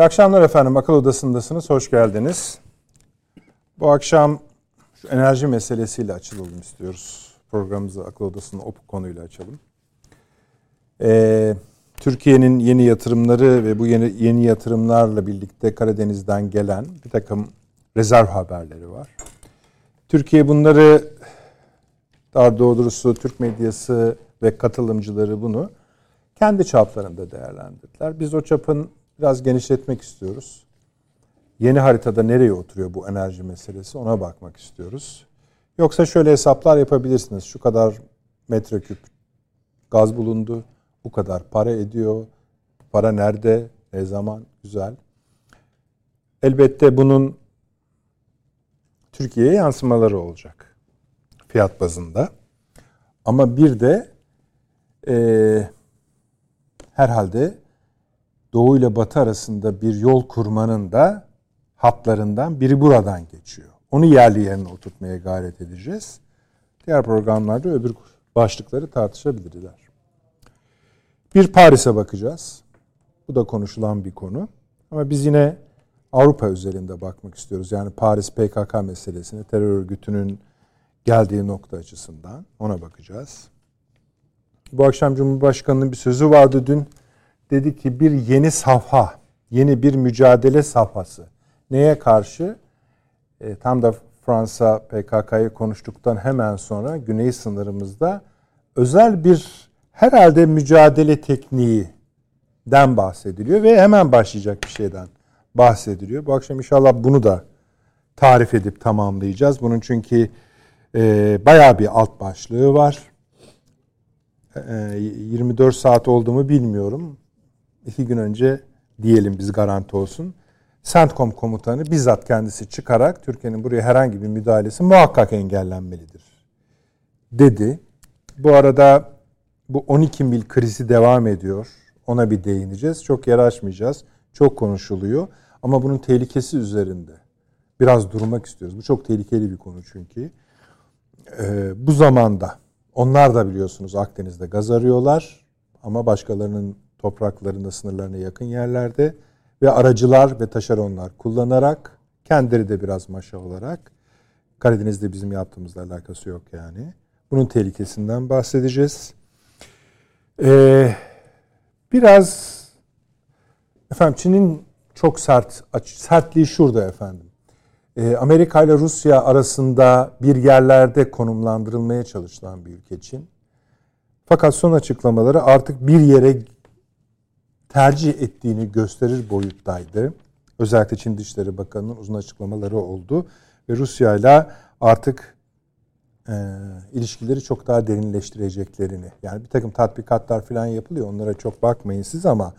İyi akşamlar efendim. Akıl Odası'ndasınız. Hoş geldiniz. Bu akşam şu enerji meselesiyle açılalım istiyoruz. Programımızı Akıl Odası'nın o konuyla açalım. Ee, Türkiye'nin yeni yatırımları ve bu yeni, yeni yatırımlarla birlikte Karadeniz'den gelen bir takım rezerv haberleri var. Türkiye bunları daha doğrusu Türk medyası ve katılımcıları bunu kendi çaplarında değerlendirdiler. Biz o çapın biraz genişletmek istiyoruz. Yeni haritada nereye oturuyor bu enerji meselesi ona bakmak istiyoruz. Yoksa şöyle hesaplar yapabilirsiniz. Şu kadar metreküp gaz bulundu. Bu kadar para ediyor. Para nerede? Ne zaman? Güzel. Elbette bunun Türkiye'ye yansımaları olacak. Fiyat bazında. Ama bir de e, herhalde Doğu ile Batı arasında bir yol kurmanın da hatlarından biri buradan geçiyor. Onu yerli yerine oturtmaya gayret edeceğiz. Diğer programlarda öbür başlıkları tartışabilirler. Bir Paris'e bakacağız. Bu da konuşulan bir konu. Ama biz yine Avrupa üzerinde bakmak istiyoruz. Yani Paris PKK meselesine terör örgütünün geldiği nokta açısından ona bakacağız. Bu akşam Cumhurbaşkanı'nın bir sözü vardı dün dedi ki bir yeni safha, yeni bir mücadele safhası. Neye karşı? E, tam da Fransa PKK'yı konuştuktan hemen sonra güney sınırımızda özel bir herhalde mücadele tekniğinden bahsediliyor ve hemen başlayacak bir şeyden bahsediliyor. Bu akşam inşallah bunu da tarif edip tamamlayacağız. Bunun çünkü e, bayağı bir alt başlığı var. E, 24 saat olduğumu bilmiyorum iki gün önce diyelim biz garanti olsun. CENTCOM komutanı bizzat kendisi çıkarak Türkiye'nin buraya herhangi bir müdahalesi muhakkak engellenmelidir dedi. Bu arada bu 12 mil krizi devam ediyor. Ona bir değineceğiz. Çok yer açmayacağız. Çok konuşuluyor. Ama bunun tehlikesi üzerinde biraz durmak istiyoruz. Bu çok tehlikeli bir konu çünkü. Ee, bu zamanda onlar da biliyorsunuz Akdeniz'de gaz arıyorlar ama başkalarının topraklarında sınırlarına yakın yerlerde ve aracılar ve taşeronlar kullanarak kendileri de biraz maşa olarak Karadeniz'de bizim yaptığımızla alakası yok yani. Bunun tehlikesinden bahsedeceğiz. Ee, biraz efendim Çin'in çok sert sertliği şurada efendim. Ee, Amerika ile Rusya arasında bir yerlerde konumlandırılmaya çalışılan bir ülke Çin. Fakat son açıklamaları artık bir yere tercih ettiğini gösterir boyuttaydı. Özellikle Çin Dışişleri Bakanı'nın uzun açıklamaları oldu. Ve Rusya ile artık e, ilişkileri çok daha derinleştireceklerini. Yani bir takım tatbikatlar falan yapılıyor. Onlara çok bakmayın siz ama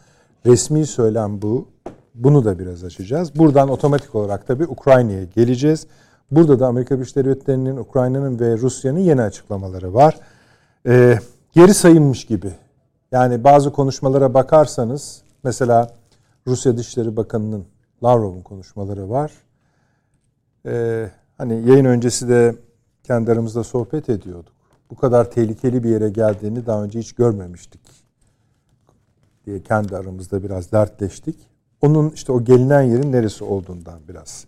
resmi söylem bu. Bunu da biraz açacağız. Buradan otomatik olarak tabii Ukrayna'ya geleceğiz. Burada da Amerika Birleşik Devletleri'nin, Ukrayna'nın ve Rusya'nın yeni açıklamaları var. Ee, geri sayılmış gibi yani bazı konuşmalara bakarsanız mesela Rusya Dışişleri Bakanı'nın Lavrov'un konuşmaları var. Ee, hani yayın öncesi de kendi aramızda sohbet ediyorduk. Bu kadar tehlikeli bir yere geldiğini daha önce hiç görmemiştik diye kendi aramızda biraz dertleştik. Onun işte o gelinen yerin neresi olduğundan biraz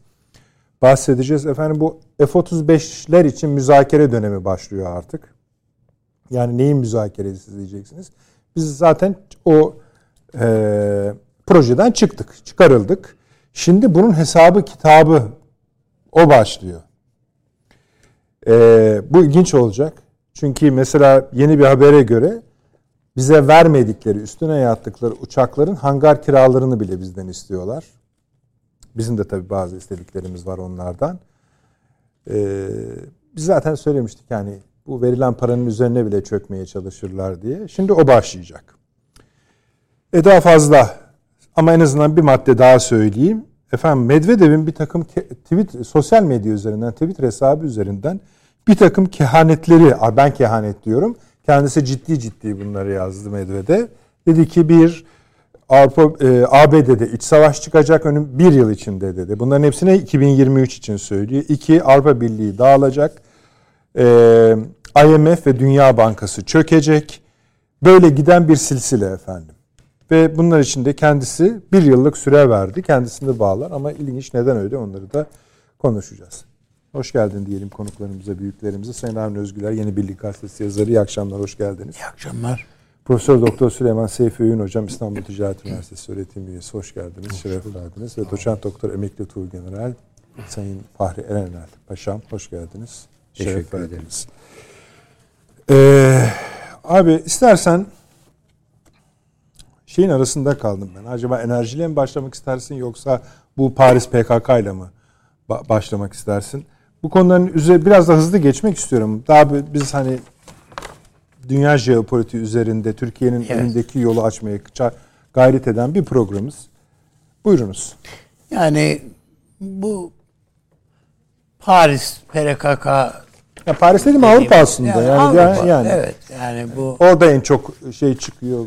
bahsedeceğiz. Efendim bu F-35'ler için müzakere dönemi başlıyor artık. Yani neyin müzakeresi diyeceksiniz. Biz zaten o e, projeden çıktık, çıkarıldık. Şimdi bunun hesabı kitabı o başlıyor. E, bu ilginç olacak. Çünkü mesela yeni bir habere göre bize vermedikleri, üstüne yattıkları uçakların hangar kiralarını bile bizden istiyorlar. Bizim de tabii bazı istediklerimiz var onlardan. Ee, biz zaten söylemiştik yani bu verilen paranın üzerine bile çökmeye çalışırlar diye. Şimdi o başlayacak. E daha fazla Ama en azından bir madde daha söyleyeyim. Efendim Medvedev'in bir takım tweet, sosyal medya üzerinden, Twitter hesabı üzerinden bir takım kehanetleri, ben kehanet diyorum. Kendisi ciddi ciddi bunları yazdı Medvedev. Dedi ki bir Avrupa e, ABD'de iç savaş çıkacak önüm bir yıl içinde dedi. Bunların hepsini 2023 için söylüyor. İki Avrupa Birliği dağılacak. E, IMF ve Dünya Bankası çökecek. Böyle giden bir silsile efendim. Ve bunlar için de kendisi bir yıllık süre verdi. Kendisini bağlar ama ilginç neden öyle onları da konuşacağız. Hoş geldin diyelim konuklarımıza, büyüklerimize. Sayın Avni Özgüler, Yeni Birlik Gazetesi yazarı. İyi akşamlar, hoş geldiniz. İyi akşamlar. Profesör Doktor Süleyman Seyfi Öğün Hocam, İstanbul Ticaret Üniversitesi öğretim üyesi. Hoş geldiniz, hoş şeref verdiniz. Ve Doçent Doktor Emekli Tuğ General Sayın Fahri Erenel Paşam, hoş geldiniz. Şeref Teşekkür verdiniz. Ee, abi istersen şeyin arasında kaldım ben. Acaba enerjiyle mi başlamak istersin yoksa bu Paris PKK ile mi başlamak istersin? Bu konuların üzerine biraz da hızlı geçmek istiyorum. Daha biz hani dünya jeopolitiği üzerinde Türkiye'nin evet. önündeki yolu açmaya gayret eden bir programımız. Buyurunuz. Yani bu Paris PKK ya Paris dedim Avrupa aslında. Yani, yani, Avrupa, yani evet yani bu orada en çok şey çıkıyor.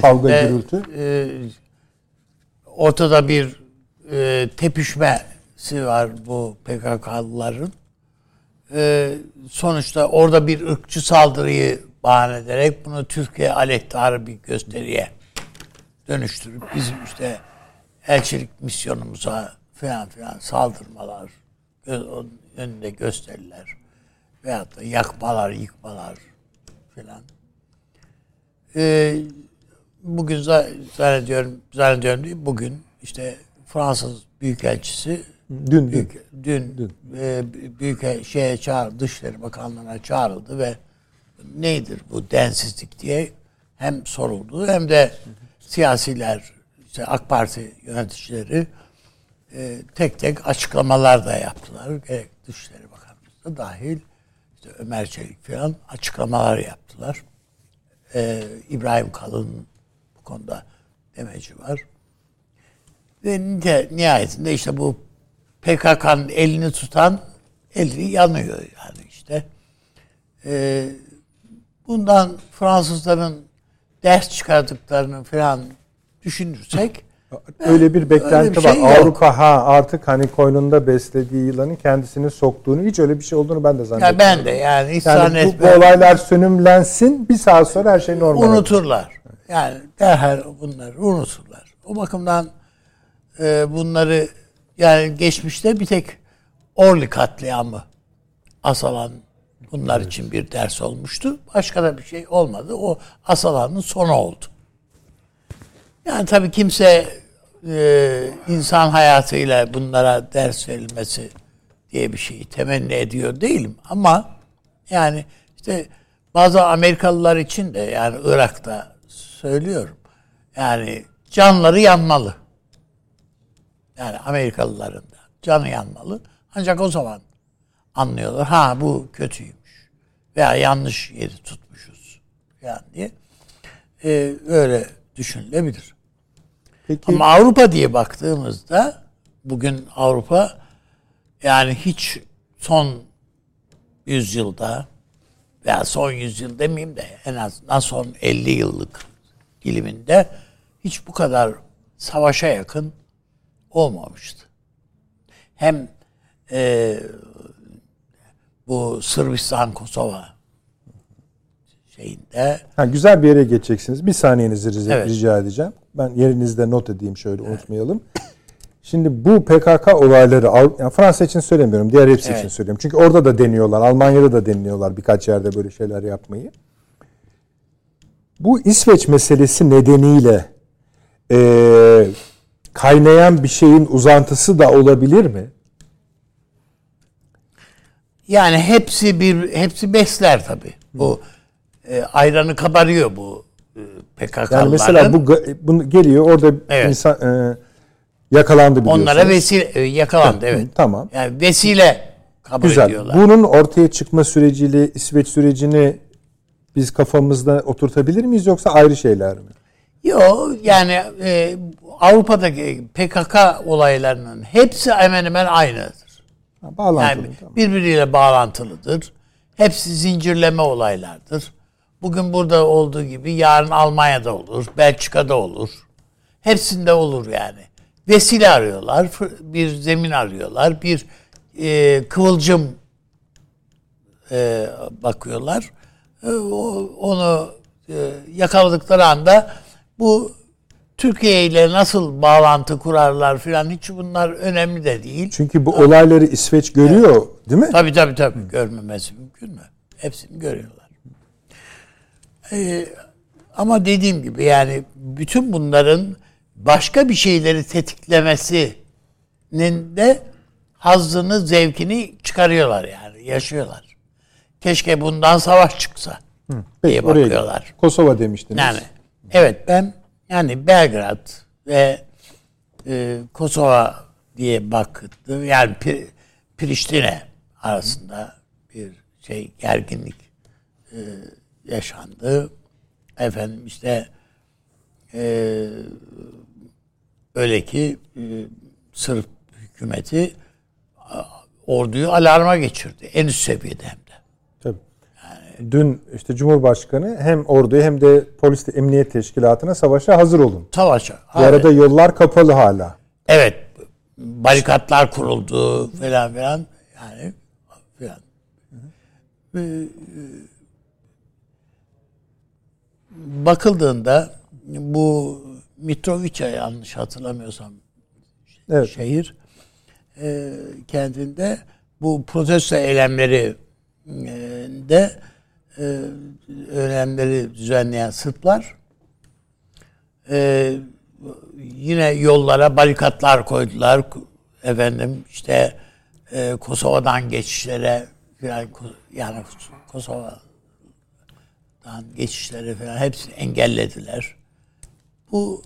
Kavga gürültü. E, ortada bir e, tepişmesi var bu PKK'lıların. E, sonuçta orada bir ırkçı saldırıyı bahane ederek bunu Türkiye aleyhtarı bir gösteriye dönüştürüp bizim işte elçilik misyonumuza falan filan saldırmalar, önünde gösteriler veyahut da yakmalar, yıkmalar filan. Ee, bugün zannediyorum, zannediyorum değil, bugün işte Fransız Büyükelçisi dün büyük, dün, dün. E, büyük şeye çağır, Dışişleri Bakanlığı'na çağrıldı ve neydir bu densizlik diye hem soruldu hem de siyasiler işte AK Parti yöneticileri e, tek tek açıklamalar da yaptılar. Gerek Dışişleri Bakanımız da dahil işte Ömer Çelik falan açıklamalar yaptılar. E, İbrahim Kalın bu konuda demeci var. Ve nihayetinde işte bu PKK'nın elini tutan eli yanıyor yani işte. E, bundan Fransızların ders çıkardıklarını falan düşünürsek öyle bir beklenti öyle bir şey var. Yok. Avrupa ha artık hani koynunda beslediği yılanın kendisini soktuğunu hiç öyle bir şey olduğunu ben de zannetmiyorum. Ya ben de yani yani bu, bu olaylar sönümlensin bir saat sonra her şey normal. Unuturlar. Olur. Yani derhal bunları unuturlar. O bakımdan e, bunları yani geçmişte bir tek Orly katliamı Asalan bunlar için bir ders olmuştu. Başka da bir şey olmadı. O Asalan'ın sonu oldu. Yani tabii kimse e, insan hayatıyla bunlara ders verilmesi diye bir şeyi temenni ediyor değilim. Ama yani işte bazı Amerikalılar için de yani Irak'ta söylüyorum. Yani canları yanmalı. Yani Amerikalıların da canı yanmalı. Ancak o zaman anlıyorlar. Ha bu kötüymüş. Veya yanlış yeri tutmuşuz. Yani diye. Ee, öyle düşünülebilir. Peki. Ama Avrupa diye baktığımızda bugün Avrupa yani hiç son yüzyılda veya son yüzyıl demeyeyim de en azından son 50 yıllık diliminde hiç bu kadar savaşa yakın olmamıştı. Hem e, bu Sırbistan Kosova şeyinde. Ha, güzel bir yere geçeceksiniz. Bir saniyenizi rica, evet. rica edeceğim. Ben yerinizde not edeyim şöyle evet. unutmayalım. Şimdi bu PKK olayları yani Fransa için söylemiyorum. Diğer hepsi evet. için söylüyorum. Çünkü orada da deniyorlar. Almanya'da da deniyorlar birkaç yerde böyle şeyler yapmayı. Bu İsveç meselesi nedeniyle e, kaynayan bir şeyin uzantısı da olabilir mi? Yani hepsi bir hepsi besler tabii. Bu e, ayranı kabarıyor bu e, PKK'lıların. Yani mesela bu, bu geliyor orada evet. insan e, yakalandı biliyorsunuz. Onlara vesile e, yakalandı evet. Tamam. Yani vesile kabul Güzel. ediyorlar. Bunun ortaya çıkma süreciyle İsveç sürecini biz kafamızda oturtabilir miyiz yoksa ayrı şeyler mi? Yok yani e, Avrupa'daki PKK olaylarının hepsi hemen hemen aynıdır. Ha, bağlantılı. Yani tamam. birbiriyle bağlantılıdır. Hepsi zincirleme olaylardır. Bugün burada olduğu gibi yarın Almanya'da olur, Belçika'da olur. Hepsinde olur yani. Vesile arıyorlar, bir zemin arıyorlar, bir e, kıvılcım e, bakıyorlar. E, o- onu e, yakaladıkları anda bu Türkiye ile nasıl bağlantı kurarlar filan hiç bunlar önemli de değil. Çünkü bu olayları İsveç görüyor değil mi? Tabii tabii tabii. Görmemesi mümkün mü? Hepsini görüyorlar. Ee, ama dediğim gibi yani bütün bunların başka bir şeyleri tetiklemesinin de hazzını, zevkini çıkarıyorlar yani. Yaşıyorlar. Keşke bundan savaş çıksa diye oraya bakıyorlar. gel. Kosova demiştiniz. Yani evet ben yani Belgrad ve e, Kosova diye baktım. Yani Pri- Priştine arasında bir şey gerginlik e, yaşandı. Efendim işte e, öyle ki e, Sırp hükümeti orduyu alarma geçirdi. En üst seviyede hem de. Tabii. Dün işte Cumhurbaşkanı hem orduya hem de polis emniyet teşkilatına savaşa hazır olun. Savaşa. Bu arada yollar kapalı hala. Evet. Barikatlar kuruldu falan filan. Yani filan. Ee, e, Bakıldığında bu Mitrovica yanlış hatırlamıyorsam Evet. şehir e, kentinde bu protesto eylemleri e, de e, eylemleri düzenleyen Sırplar e, yine yollara barikatlar koydular. Efendim işte e, Kosova'dan geçişlere Ko- yani Kosova'dan geçişleri falan hepsini engellediler. Bu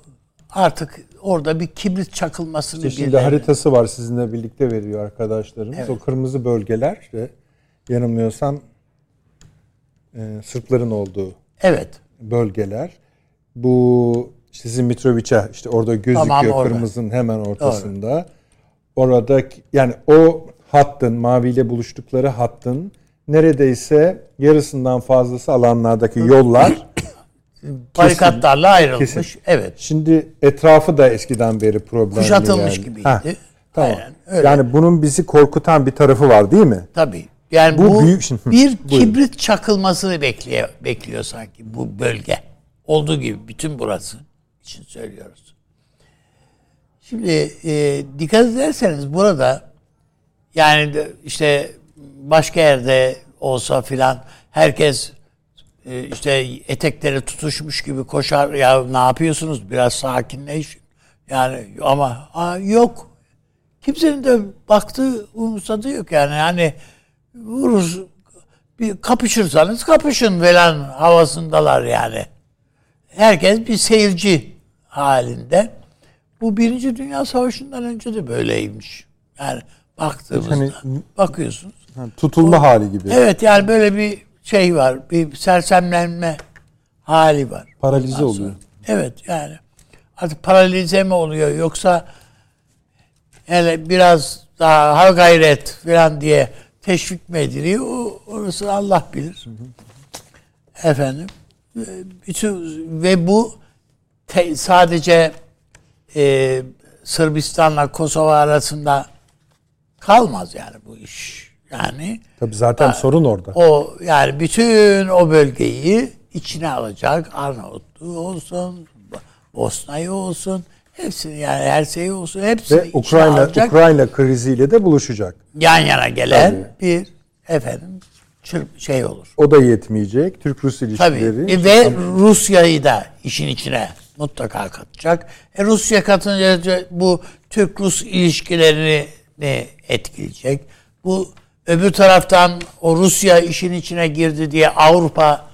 artık orada bir kibrit çakılmasını Şimdi birilerine- haritası var sizinle birlikte veriyor arkadaşlarımız. Evet. O kırmızı bölgeler ve yanılmıyorsam e, Sırpların olduğu Evet. bölgeler. Bu işte sizin Mitrovica işte orada gözüküyor Tamam, orada. kırmızının hemen ortasında. Orada yani o hattın maviyle buluştukları hattın neredeyse yarısından fazlası alanlardaki yollar Barikatlarla ayrılmış. kesin. Evet. şimdi etrafı da eskiden beri problemli. Kuşatılmış yani. gibiydi. Heh, tamam. Aynen, öyle. Yani bunun bizi korkutan bir tarafı var değil mi? Tabii. Yani Bu bu, büyük- bir kibrit çakılmasını bekliyor, bekliyor sanki bu bölge. Olduğu gibi bütün burası için söylüyoruz. Şimdi e, dikkat ederseniz burada yani işte başka yerde olsa filan herkes e, işte etekleri tutuşmuş gibi koşar ya ne yapıyorsunuz biraz sakinleş yani ama aa, yok kimsenin de baktığı umursadığı yok yani yani vurur bir kapışırsanız kapışın falan havasındalar yani. Herkes bir seyirci halinde. Bu Birinci Dünya Savaşı'ndan önce de böyleymiş. Yani baktığımızda Hani- bakıyorsunuz. Ha, tutulma hali gibi. Evet yani böyle bir şey var. Bir sersemlenme hali var. Paralize Ondan oluyor. sonra. Evet yani. Artık paralize mi oluyor yoksa hele biraz daha ha gayret falan diye teşvik mi ediliyor? O, orası Allah bilir. Efendim. e, Bütün ve bu te- sadece e, Sırbistan'la Kosova arasında kalmaz yani bu iş. Yani Tabii zaten sorun orada. o yani bütün o bölgeyi içine alacak. Arnavutluğu olsun, Bosna'yı olsun, hepsini yani her şeyi olsun hepsini Ve içine Ukrayna alacak. Ukrayna kriziyle de buluşacak. yan yana gelen Tabii. bir efendim çırp şey olur. O da yetmeyecek. Türk-Rus Tabii. ilişkileri. E, Ve Rusya'yı da işin içine mutlaka katacak. E Rusya katınca bu Türk-Rus ilişkilerini etkileyecek? Bu öbür taraftan o Rusya işin içine girdi diye Avrupa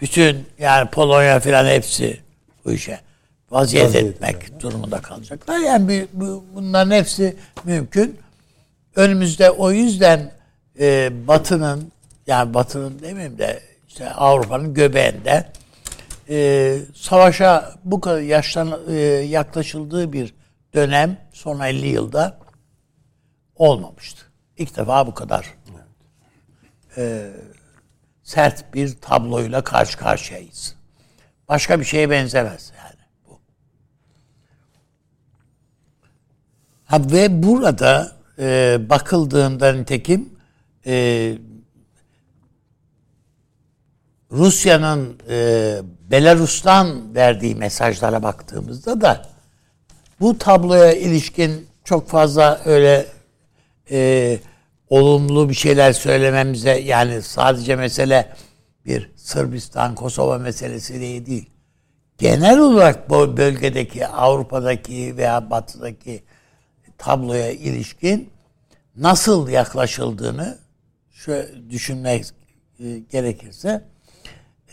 bütün yani Polonya filan hepsi bu işe vaziyet Vaziyet etmek durumunda kalacaklar. Yani bu- bu- bunların hepsi mümkün. Önümüzde o yüzden e, Batı'nın yani Batı'nın demeyeyim de işte Avrupa'nın göbeğinde e, savaşa bu kadar yaşlan e, yaklaşıldığı bir dönem son 50 yılda olmamıştı. İlk defa bu kadar e, sert bir tabloyla karşı karşıyayız. Başka bir şeye benzemez yani bu. Ha, ve burada e, bakıldığında nitekim e, Rusya'nın e, Belarus'tan verdiği mesajlara baktığımızda da bu tabloya ilişkin çok fazla öyle e, olumlu bir şeyler söylememize yani sadece mesele bir Sırbistan, Kosova meselesi değil. Genel olarak bu bölgedeki, Avrupa'daki veya Batı'daki tabloya ilişkin nasıl yaklaşıldığını şöyle düşünmek e, gerekirse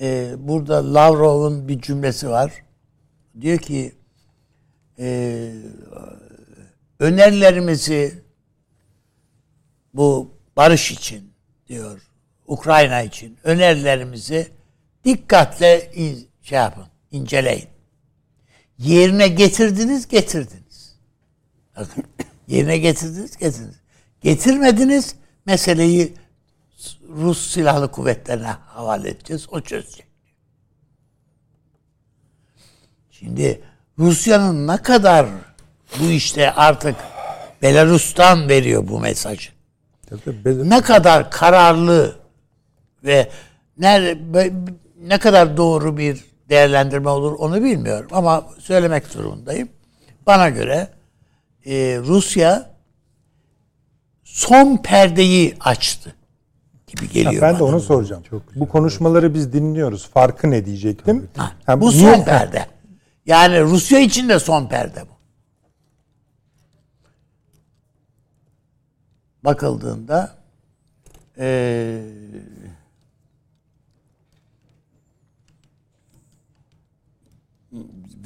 e, burada Lavrov'un bir cümlesi var. Diyor ki e, önerilerimizi bu barış için diyor Ukrayna için önerilerimizi dikkatle in, şey yapın, inceleyin. Yerine getirdiniz, getirdiniz. Bakın, yerine getirdiniz, getirdiniz. Getirmediniz, meseleyi Rus silahlı kuvvetlerine havale edeceğiz. O çözecek. Şimdi Rusya'nın ne kadar bu işte artık Belarus'tan veriyor bu mesajı. Ne kadar kararlı ve ne, ne kadar doğru bir değerlendirme olur onu bilmiyorum ama söylemek zorundayım. Bana göre e, Rusya son perdeyi açtı gibi geliyor ha, ben bana. de onu soracağım. Çok bu konuşmaları biz dinliyoruz. Farkı ne diyecektim? Ha, ha, bu son perde. Yani Rusya için de son perde bu. Bakıldığında ee,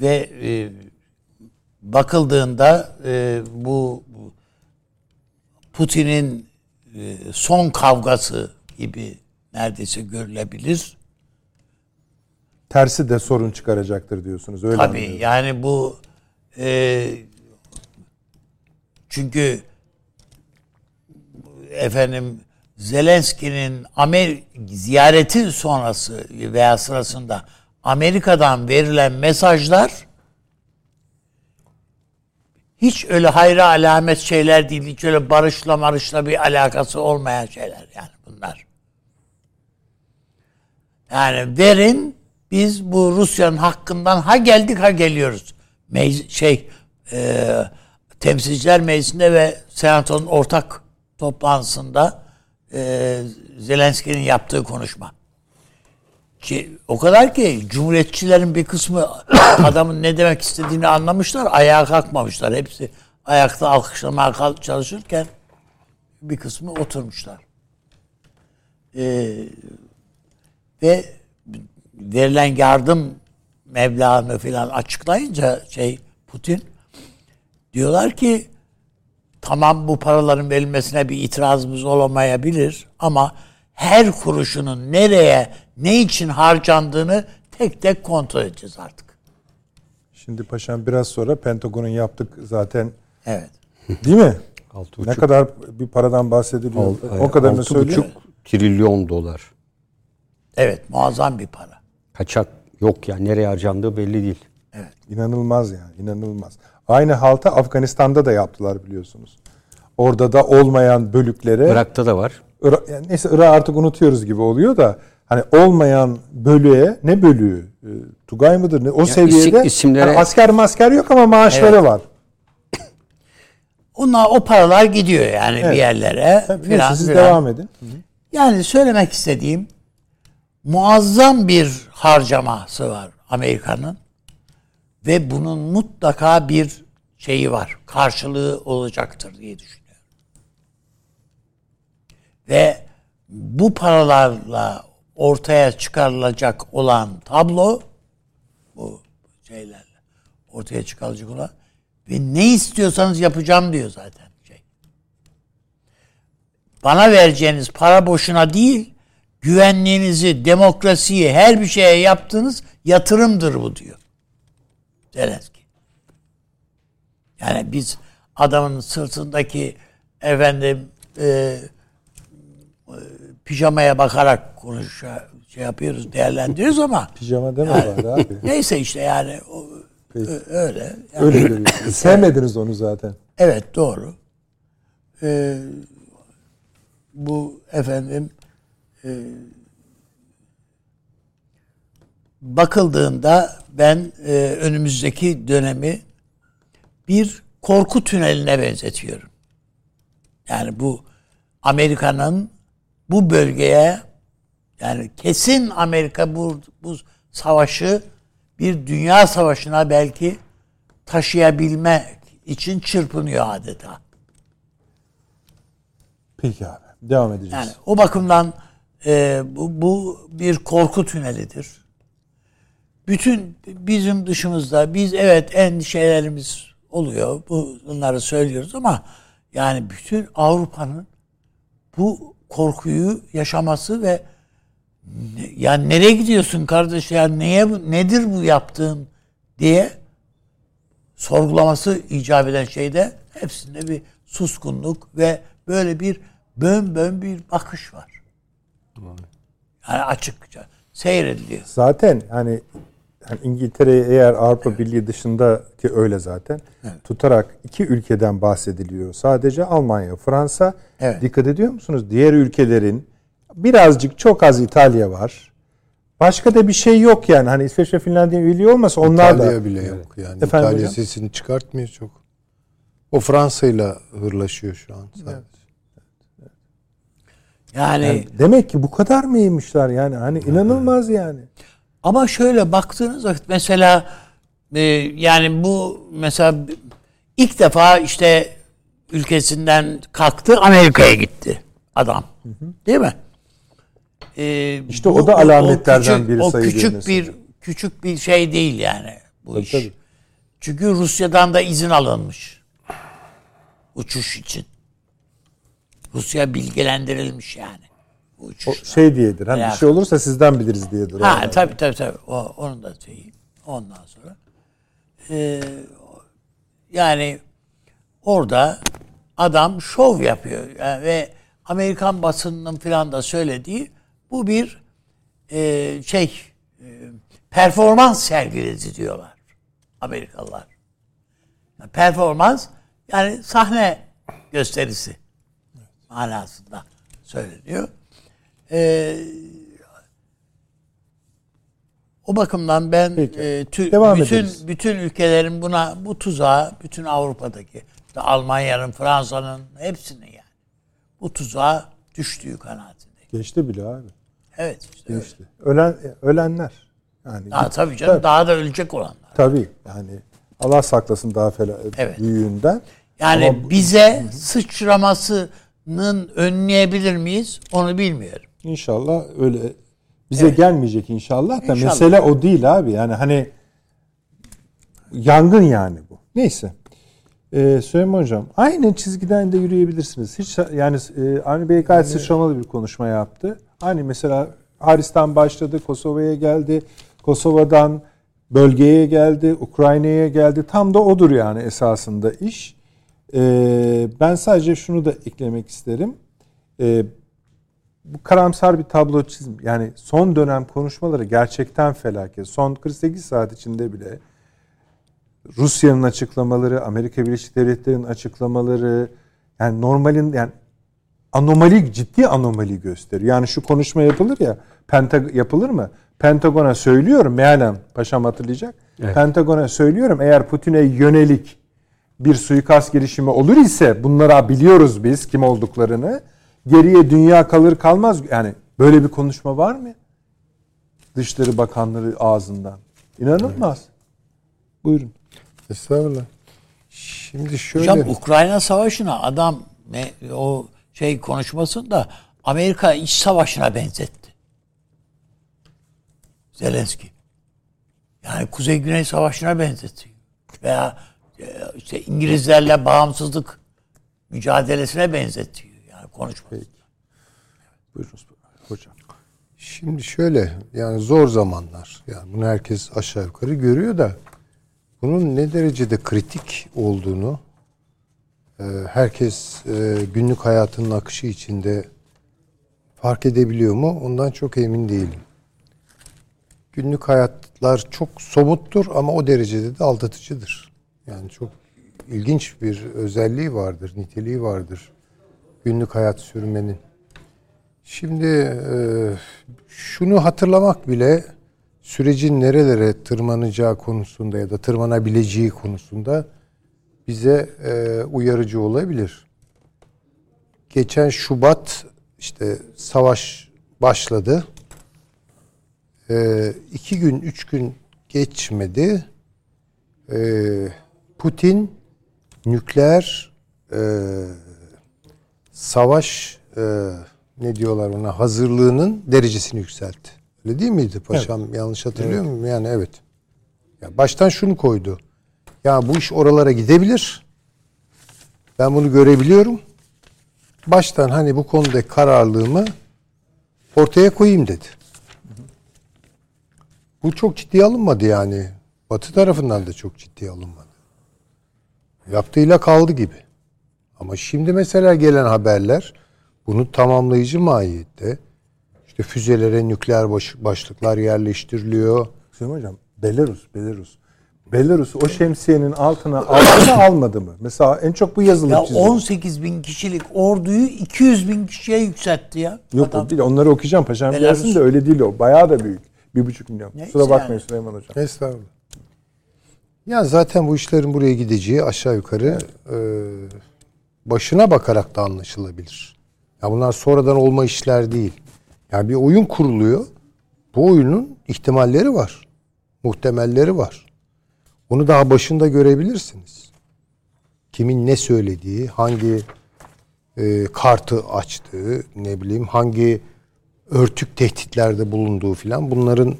ve e, bakıldığında e, bu, bu Putin'in e, son kavgası gibi neredeyse görülebilir. Tersi de sorun çıkaracaktır diyorsunuz. Öyle Tabii anlıyorum. yani bu e, çünkü efendim Zelenski'nin Amer ziyareti sonrası veya sırasında Amerika'dan verilen mesajlar hiç öyle hayra alamet şeyler değil. Hiç öyle barışla marışla bir alakası olmayan şeyler yani bunlar. Yani verin biz bu Rusya'nın hakkından ha geldik ha geliyoruz. Meclis, şey e, temsilciler meclisinde ve senatonun ortak toplantısında e, Zelenski'nin yaptığı konuşma. Ki, o kadar ki cumhuriyetçilerin bir kısmı adamın ne demek istediğini anlamışlar, ayağa kalkmamışlar. Hepsi ayakta alkışlamaya çalışırken bir kısmı oturmuşlar. Ee, ve verilen yardım meblağını falan açıklayınca şey Putin diyorlar ki tamam bu paraların verilmesine bir itirazımız olamayabilir ama her kuruşunun nereye, ne için harcandığını tek tek kontrol edeceğiz artık. Şimdi paşam biraz sonra Pentagon'un yaptık zaten. Evet. Değil mi? ne kadar bir paradan bahsediliyor? Alt, o kadarını söylüyor. trilyon dolar. Evet, muazzam bir para. Kaçak yok ya. Nereye harcandığı belli değil. Evet. İnanılmaz yani, inanılmaz. Aynı halta Afganistan'da da yaptılar biliyorsunuz. Orada da olmayan bölüklere... Irak'ta da var. Irak, yani neyse Irak artık unutuyoruz gibi oluyor da hani olmayan bölüğe ne bölüğü? E, Tugay mıdır? Ne? O yani seviyede isimlere... yani asker masker yok ama maaşları evet. var. Onlar o paralar gidiyor yani evet. bir yerlere. Tabii, falan, siz falan. devam edin. Yani söylemek istediğim muazzam bir harcaması var Amerika'nın ve bunun mutlaka bir şeyi var. Karşılığı olacaktır diye düşünüyorum. Ve bu paralarla ortaya çıkarılacak olan tablo bu şeylerle ortaya çıkarılacak olan ve ne istiyorsanız yapacağım diyor zaten şey. Bana vereceğiniz para boşuna değil, güvenliğinizi, demokrasiyi, her bir şeye yaptığınız yatırımdır bu diyor. Zelenski. Yani biz adamın sırtındaki efendim e, e, pijamaya bakarak konuş şey yapıyoruz, değerlendiriyoruz ama Pijama deme Yani- bari abi. neyse işte yani o, Peki. öyle. Yani, Öyle görüyorsunuz. Sevmediniz onu zaten. Evet doğru. Ee, bu efendim e, bakıldığında ben e, önümüzdeki dönemi bir korku tüneline benzetiyorum. Yani bu Amerika'nın bu bölgeye yani kesin Amerika bu, bu savaşı bir dünya savaşına belki taşıyabilmek için çırpınıyor adeta. Peki abi. Devam edeceğiz. Yani o bakımdan e, bu, bu bir korku tünelidir. Bütün bizim dışımızda biz evet endişelerimiz oluyor. Bu- Bunları söylüyoruz ama yani bütün Avrupa'nın bu korkuyu yaşaması ve ne- ya nereye gidiyorsun kardeş ya neye bu, nedir bu yaptığın diye sorgulaması icap eden şeyde hepsinde bir suskunluk ve böyle bir bön bön bir bakış var. Yani açıkça seyrediliyor. Zaten hani hani İngiltere'yi eğer Avrupa Birliği dışında ki öyle zaten tutarak iki ülkeden bahsediliyor. Sadece Almanya, Fransa. Evet. Dikkat ediyor musunuz? Diğer ülkelerin birazcık çok az İtalya var. Başka da bir şey yok yani. Hani İsveç ve Finlandiya üyeliği olmasa onlar İtalya da bile yok yani. Efendim İtalya hocam? sesini çıkartmıyor çok. O Fransa'yla hırlaşıyor şu an sadece. Yani, Yani demek ki bu kadar mı iyiymişler yani? Hani inanılmaz yani. Ama şöyle baktığınız vakit mesela e, yani bu mesela ilk defa işte ülkesinden kalktı Amerika'ya gitti adam. Değil mi? E, İşte o da alametlerden biri o sayılıyor küçük mesela. bir küçük bir şey değil yani bu Tabii, iş. tabii. Çünkü Rusya'dan da izin alınmış. Uçuş için. Rusya bilgilendirilmiş yani. Bu O şey diyedir. Hani bir şey olursa sizden biliriz diyedir. Ha Yani. tabii tabii tabii. O, onun da şeyi. Ondan sonra. Ee, yani orada adam şov yapıyor. Yani ve Amerikan basınının filan da söylediği bu bir e, şey e, performans sergiledi diyorlar Amerikalılar. Yani performans yani sahne gösterisi manasında söyleniyor. Ee, o bakımdan ben Peki. e, tü- Devam bütün ederiz. bütün ülkelerin buna bu tuzağa bütün Avrupa'daki işte Almanya'nın, Fransa'nın hepsinin yani bu tuzağa düştüğü kanaatindeyim. Geçti bile abi. Evet işte öyle. Geçti. Ölen ölenler. Yani Daha tabii canım Tabii. daha da ölecek olanlar. Tabii yani Allah saklasın daha fela Evet. büyüğünden. Yani Ama bize sıçramasının önleyebilir miyiz onu bilmiyorum. İnşallah öyle bize gelmeyecek inşallah da İnşallah. mesele o değil abi. Yani hani yangın yani bu. Neyse. Ee, Süleyman Hocam aynı çizgiden de yürüyebilirsiniz. Hiç yani e, Avni Bey gayet sıçramalı bir konuşma yaptı. Hani mesela Haris'ten başladı, Kosova'ya geldi. Kosova'dan bölgeye geldi, Ukrayna'ya geldi. Tam da odur yani esasında iş. Ee, ben sadece şunu da eklemek isterim. Ee, bu karamsar bir tablo çizim. Yani son dönem konuşmaları gerçekten felaket. Son 48 saat içinde bile Rusya'nın açıklamaları, Amerika Birleşik Devletleri'nin açıklamaları yani normalin yani anomali ciddi anomali gösteriyor. Yani şu konuşma yapılır ya Pentag yapılır mı? Pentagon'a söylüyorum mealen paşam hatırlayacak. Evet. Pentagon'a söylüyorum eğer Putin'e yönelik bir suikast girişimi olur ise bunlara biliyoruz biz kim olduklarını. Geriye dünya kalır kalmaz yani böyle bir konuşma var mı? Dışişleri Bakanları ağzından. İnanılmaz. Buyurun. Estağfurullah. Şimdi şöyle Hocam Ukrayna Savaşı'na adam o şey konuşmasında Amerika iç savaşına benzetti. Zelenski. Yani Kuzey Güney Savaşı'na benzetti. Veya e, işte İngilizlerle bağımsızlık mücadelesine benzetiyor yani konuşması. Buyurunuz hocam. Şimdi şöyle yani zor zamanlar. Yani bunu herkes aşağı yukarı görüyor da bunun ne derecede kritik olduğunu e, herkes e, günlük hayatının akışı içinde fark edebiliyor mu? Ondan çok emin değilim. Günlük hayatlar çok somuttur ama o derecede de aldatıcıdır. Yani çok ilginç bir özelliği vardır, niteliği vardır günlük hayat sürmenin. Şimdi e, şunu hatırlamak bile sürecin nerelere tırmanacağı konusunda ya da tırmanabileceği konusunda bize e, uyarıcı olabilir. Geçen Şubat işte savaş başladı. E, iki gün, üç gün geçmedi. E, Putin nükleer e, savaş e, ne diyorlar ona hazırlığının derecesini yükseltti. Öyle değil miydi paşam? Evet. Yanlış hatırlıyor evet. muyum? Yani evet. Ya baştan şunu koydu. Ya bu iş oralara gidebilir. Ben bunu görebiliyorum. Baştan hani bu konuda kararlılığımı ortaya koyayım dedi. Bu çok ciddiye alınmadı yani. Batı tarafından da çok ciddiye alınmadı. Yaptığıyla kaldı gibi. Ama şimdi mesela gelen haberler bunu tamamlayıcı mahiyette. İşte füzelere nükleer baş, başlıklar yerleştiriliyor. Hüseyin Hocam Belarus, Belarus. Belarus o şemsiyenin altına aldı mı almadı mı? Mesela en çok bu yazılı ya 18 bin kişilik orduyu 200 bin kişiye yükseltti ya. Yok adam. değil onları okuyacağım paşam Belarus. gelsin de öyle değil o. Bayağı da büyük. Bir buçuk milyon. Neyse Kusura bakmayın yani. Süleyman Hocam. Estağfurullah. Ya zaten bu işlerin buraya gideceği aşağı yukarı evet. e, başına bakarak da anlaşılabilir. Ya bunlar sonradan olma işler değil. Yani bir oyun kuruluyor. Bu oyunun ihtimalleri var. Muhtemelleri var. Onu daha başında görebilirsiniz. Kimin ne söylediği, hangi e, kartı açtığı, ne bileyim hangi örtük tehditlerde bulunduğu filan bunların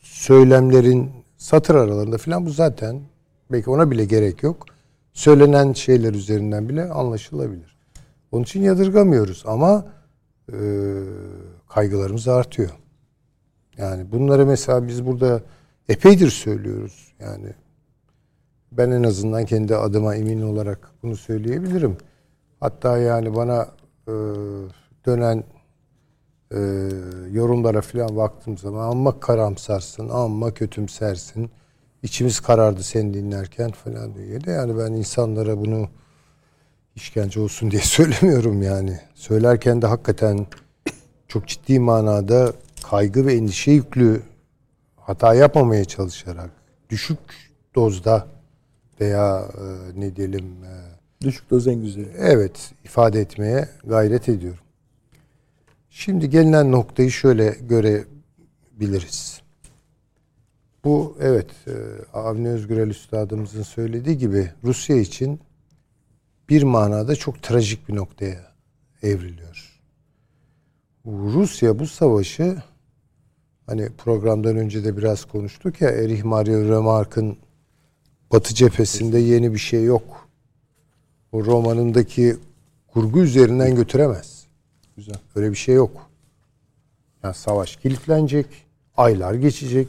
söylemlerin satır aralarında filan bu zaten belki ona bile gerek yok. Söylenen şeyler üzerinden bile anlaşılabilir. Onun için yadırgamıyoruz ama e, kaygılarımız artıyor. Yani bunları mesela biz burada epeydir söylüyoruz. Yani ben en azından kendi adıma emin olarak bunu söyleyebilirim. Hatta yani bana e, dönen e, yorumlara falan baktığım zaman amma karamsarsın, amma kötümsersin. İçimiz karardı seni dinlerken falan diye de yani ben insanlara bunu işkence olsun diye söylemiyorum yani. Söylerken de hakikaten çok ciddi manada kaygı ve endişe yüklü hata yapmamaya çalışarak düşük dozda veya e, ne diyelim e, düşük doz en güzeli. Evet ifade etmeye gayret ediyorum. Şimdi gelinen noktayı şöyle görebiliriz. Bu evet e, Avni Özgürel Üstadımızın söylediği gibi Rusya için bir manada çok trajik bir noktaya evriliyor. Rusya bu savaşı hani programdan önce de biraz konuştuk ya Erich Mario Remarque'ın Batı cephesinde yeni bir şey yok. O romanındaki kurgu üzerinden götüremez. Güzel. Öyle bir şey yok. Yani savaş kilitlenecek, aylar geçecek.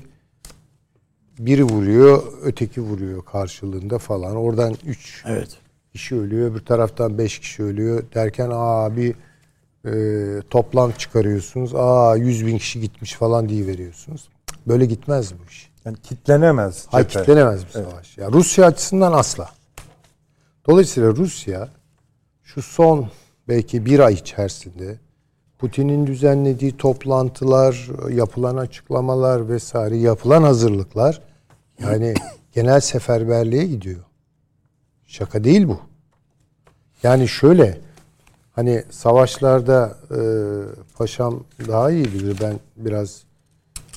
Biri vuruyor, öteki vuruyor karşılığında falan. Oradan üç evet. kişi ölüyor, bir taraftan beş kişi ölüyor derken aa bir e, toplam çıkarıyorsunuz. Aa yüz bin kişi gitmiş falan diye veriyorsunuz. Böyle gitmez bu iş. Yani kitlenemez. Hayır kitlenemez evet. savaş. Ya Rusya açısından asla. Dolayısıyla Rusya şu son belki bir ay içerisinde Putin'in düzenlediği toplantılar, yapılan açıklamalar vesaire, yapılan hazırlıklar yani genel seferberliğe gidiyor. Şaka değil bu. Yani şöyle hani savaşlarda e, paşam daha iyi bilir. Ben biraz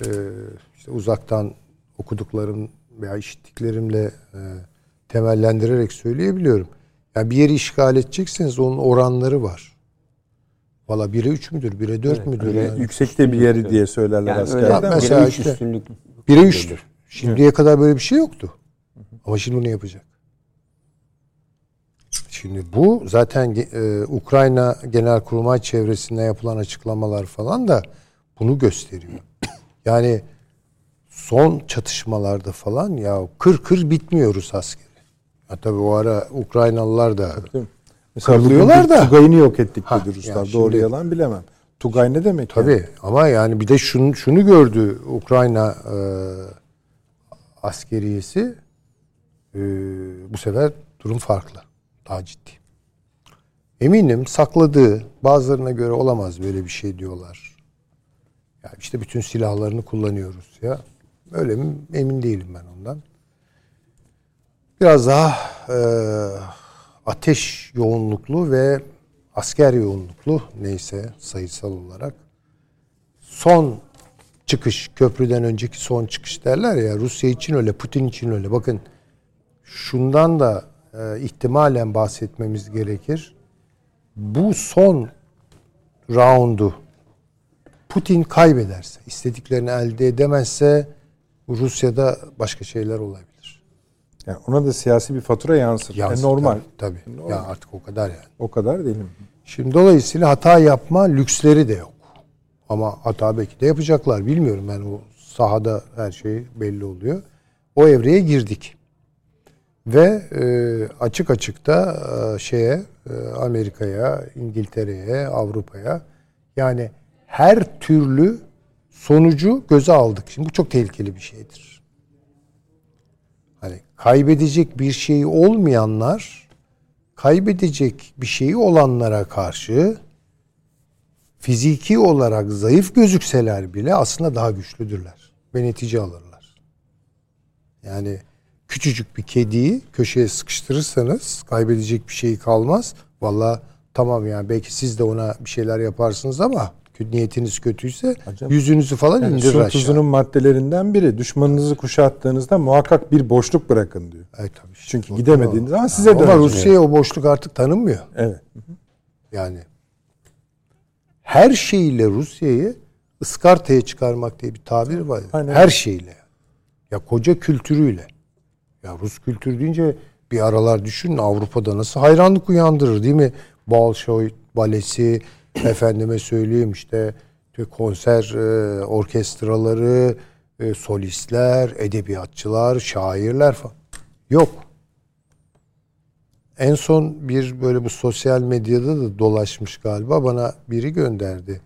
e, işte uzaktan okuduklarım veya işittiklerimle e, temellendirerek söyleyebiliyorum. Yani bir yeri işgal edecekseniz onun oranları var. Valla 1'e 3 müdür, 1'e 4 evet, müdür? Yani. Yüksekte bir yeri diye söylerler yani askerden. Mesela işte 1'e 3'tür. Şimdiye evet. kadar böyle bir şey yoktu. Ama şimdi ne yapacak? Şimdi bu zaten e, Ukrayna Genelkurmay çevresinde yapılan açıklamalar falan da bunu gösteriyor. Yani son çatışmalarda falan ya kır kır bitmiyor Rus askeri. Ya tabii o ara Ukraynalılar da? Mesela Kırılıyorlar da. Tugay'ını yok ettik Ha, dedi Ruslar. yani Doğru şimdi- yalan bilemem. Tugay ne demek? Tabii yani? ama yani bir de şunu, şunu gördü Ukrayna e, askeriyesi e, bu sefer durum farklı. Daha ciddi. Eminim sakladığı bazılarına göre olamaz böyle bir şey diyorlar. Ya işte bütün silahlarını kullanıyoruz ya. Öyle mi? Emin değilim ben ondan. Biraz daha e, ateş yoğunluklu ve asker yoğunluklu neyse sayısal olarak. Son çıkış köprüden önceki son çıkış derler ya Rusya için öyle Putin için öyle. Bakın şundan da e, ihtimalen bahsetmemiz gerekir. Bu son roundu Putin kaybederse istediklerini elde edemezse Rusya'da başka şeyler olabilir. Yani ona da siyasi bir fatura yansır. Yansır, E, normal. Tabii. tabii. Normal. Ya artık o kadar yani. O kadar değil mi? Şimdi dolayısıyla hata yapma lüksleri de yok. Ama hata belki de yapacaklar. Bilmiyorum ben o sahada her şey belli oluyor. O evreye girdik. Ve e, açık açık da e, şeye e, Amerika'ya, İngiltere'ye, Avrupa'ya yani her türlü sonucu göze aldık. Şimdi bu çok tehlikeli bir şeydir. Kaybedecek bir şeyi olmayanlar kaybedecek bir şeyi olanlara karşı fiziki olarak zayıf gözükseler bile aslında daha güçlüdürler ve netice alırlar. Yani küçücük bir kediyi köşeye sıkıştırırsanız kaybedecek bir şey kalmaz. Valla tamam yani belki siz de ona bir şeyler yaparsınız ama niyetiniz kötüyse Hocam, yüzünüzü falan Yani indirir aşağı. Tzu'nun maddelerinden biri düşmanınızı kuşattığınızda muhakkak bir boşluk bırakın diyor. Evet, tabii. Çünkü gidemediğiniz zaman size Ama dönecek. Rusya'ya o boşluk artık tanınmıyor. Evet. Yani her şeyiyle Rusya'yı ıskartaya çıkarmak diye bir tabir var. Aynen. Her şeyle. Ya koca kültürüyle. Ya Rus kültürü deyince bir aralar düşünün Avrupa'da nasıl hayranlık uyandırır değil mi? Bolşoy balesi, efendime söyleyeyim işte konser e, orkestraları, e, solistler, edebiyatçılar, şairler falan. Yok. En son bir böyle bu sosyal medyada da dolaşmış galiba bana biri gönderdi.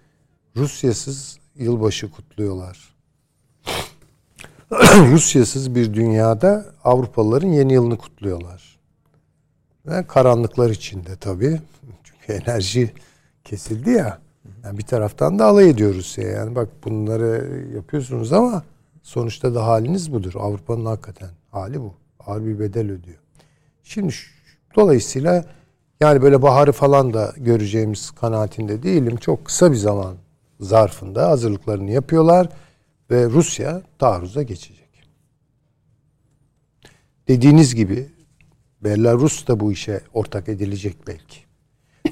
Rusyasız yılbaşı kutluyorlar. Rusyasız bir dünyada Avrupalıların yeni yılını kutluyorlar. Ve karanlıklar içinde tabii. Çünkü enerji kesildi ya. Yani bir taraftan da alay ediyoruz ya. Yani bak bunları yapıyorsunuz ama sonuçta da haliniz budur. Avrupa'nın hakikaten hali bu. Ağır bir bedel ödüyor. Şimdi dolayısıyla yani böyle baharı falan da göreceğimiz kanaatinde değilim. Çok kısa bir zaman zarfında hazırlıklarını yapıyorlar ve Rusya taarruza geçecek. Dediğiniz gibi Belarus da bu işe ortak edilecek belki.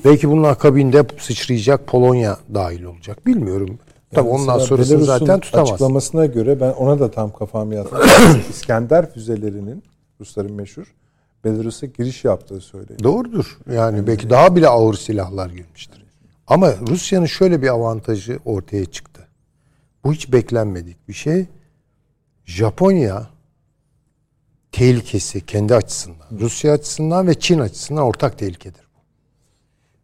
Belki bunun akabinde sıçrayacak Polonya dahil olacak. Bilmiyorum. Tabii Yani ondan sonrasını Belarus'un zaten tutamaz. açıklamasına göre ben ona da tam kafamı yatırdım. İskender füzelerinin Rusların meşhur Belarus'a giriş yaptığı söyleniyor. Doğrudur. Yani belki daha bile ağır silahlar girmiştir. Ama Rusya'nın şöyle bir avantajı ortaya çıktı. Bu hiç beklenmedik bir şey. Japonya tehlikesi kendi açısından, Rusya açısından ve Çin açısından ortak tehlikedir.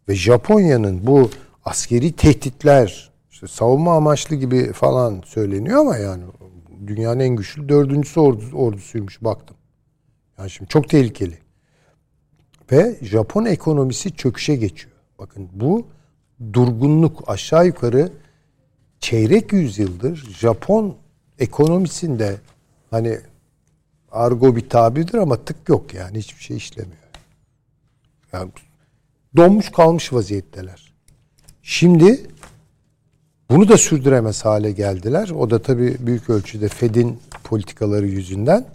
Ve Japonya'nın bu askeri tehditler, işte savunma amaçlı gibi falan söyleniyor ama yani dünyanın en güçlü dördüncüsü ordu- ordusuymuş baktım. Yani şimdi çok tehlikeli. Ve Japon ekonomisi çöküşe geçiyor. Bakın bu durgunluk aşağı yukarı çeyrek yüzyıldır Japon ekonomisinde hani argo bir tabirdir ama tık yok yani hiçbir şey işlemiyor. Yani donmuş kalmış vaziyetteler. Şimdi bunu da sürdüremez hale geldiler. O da tabii büyük ölçüde Fed'in politikaları yüzünden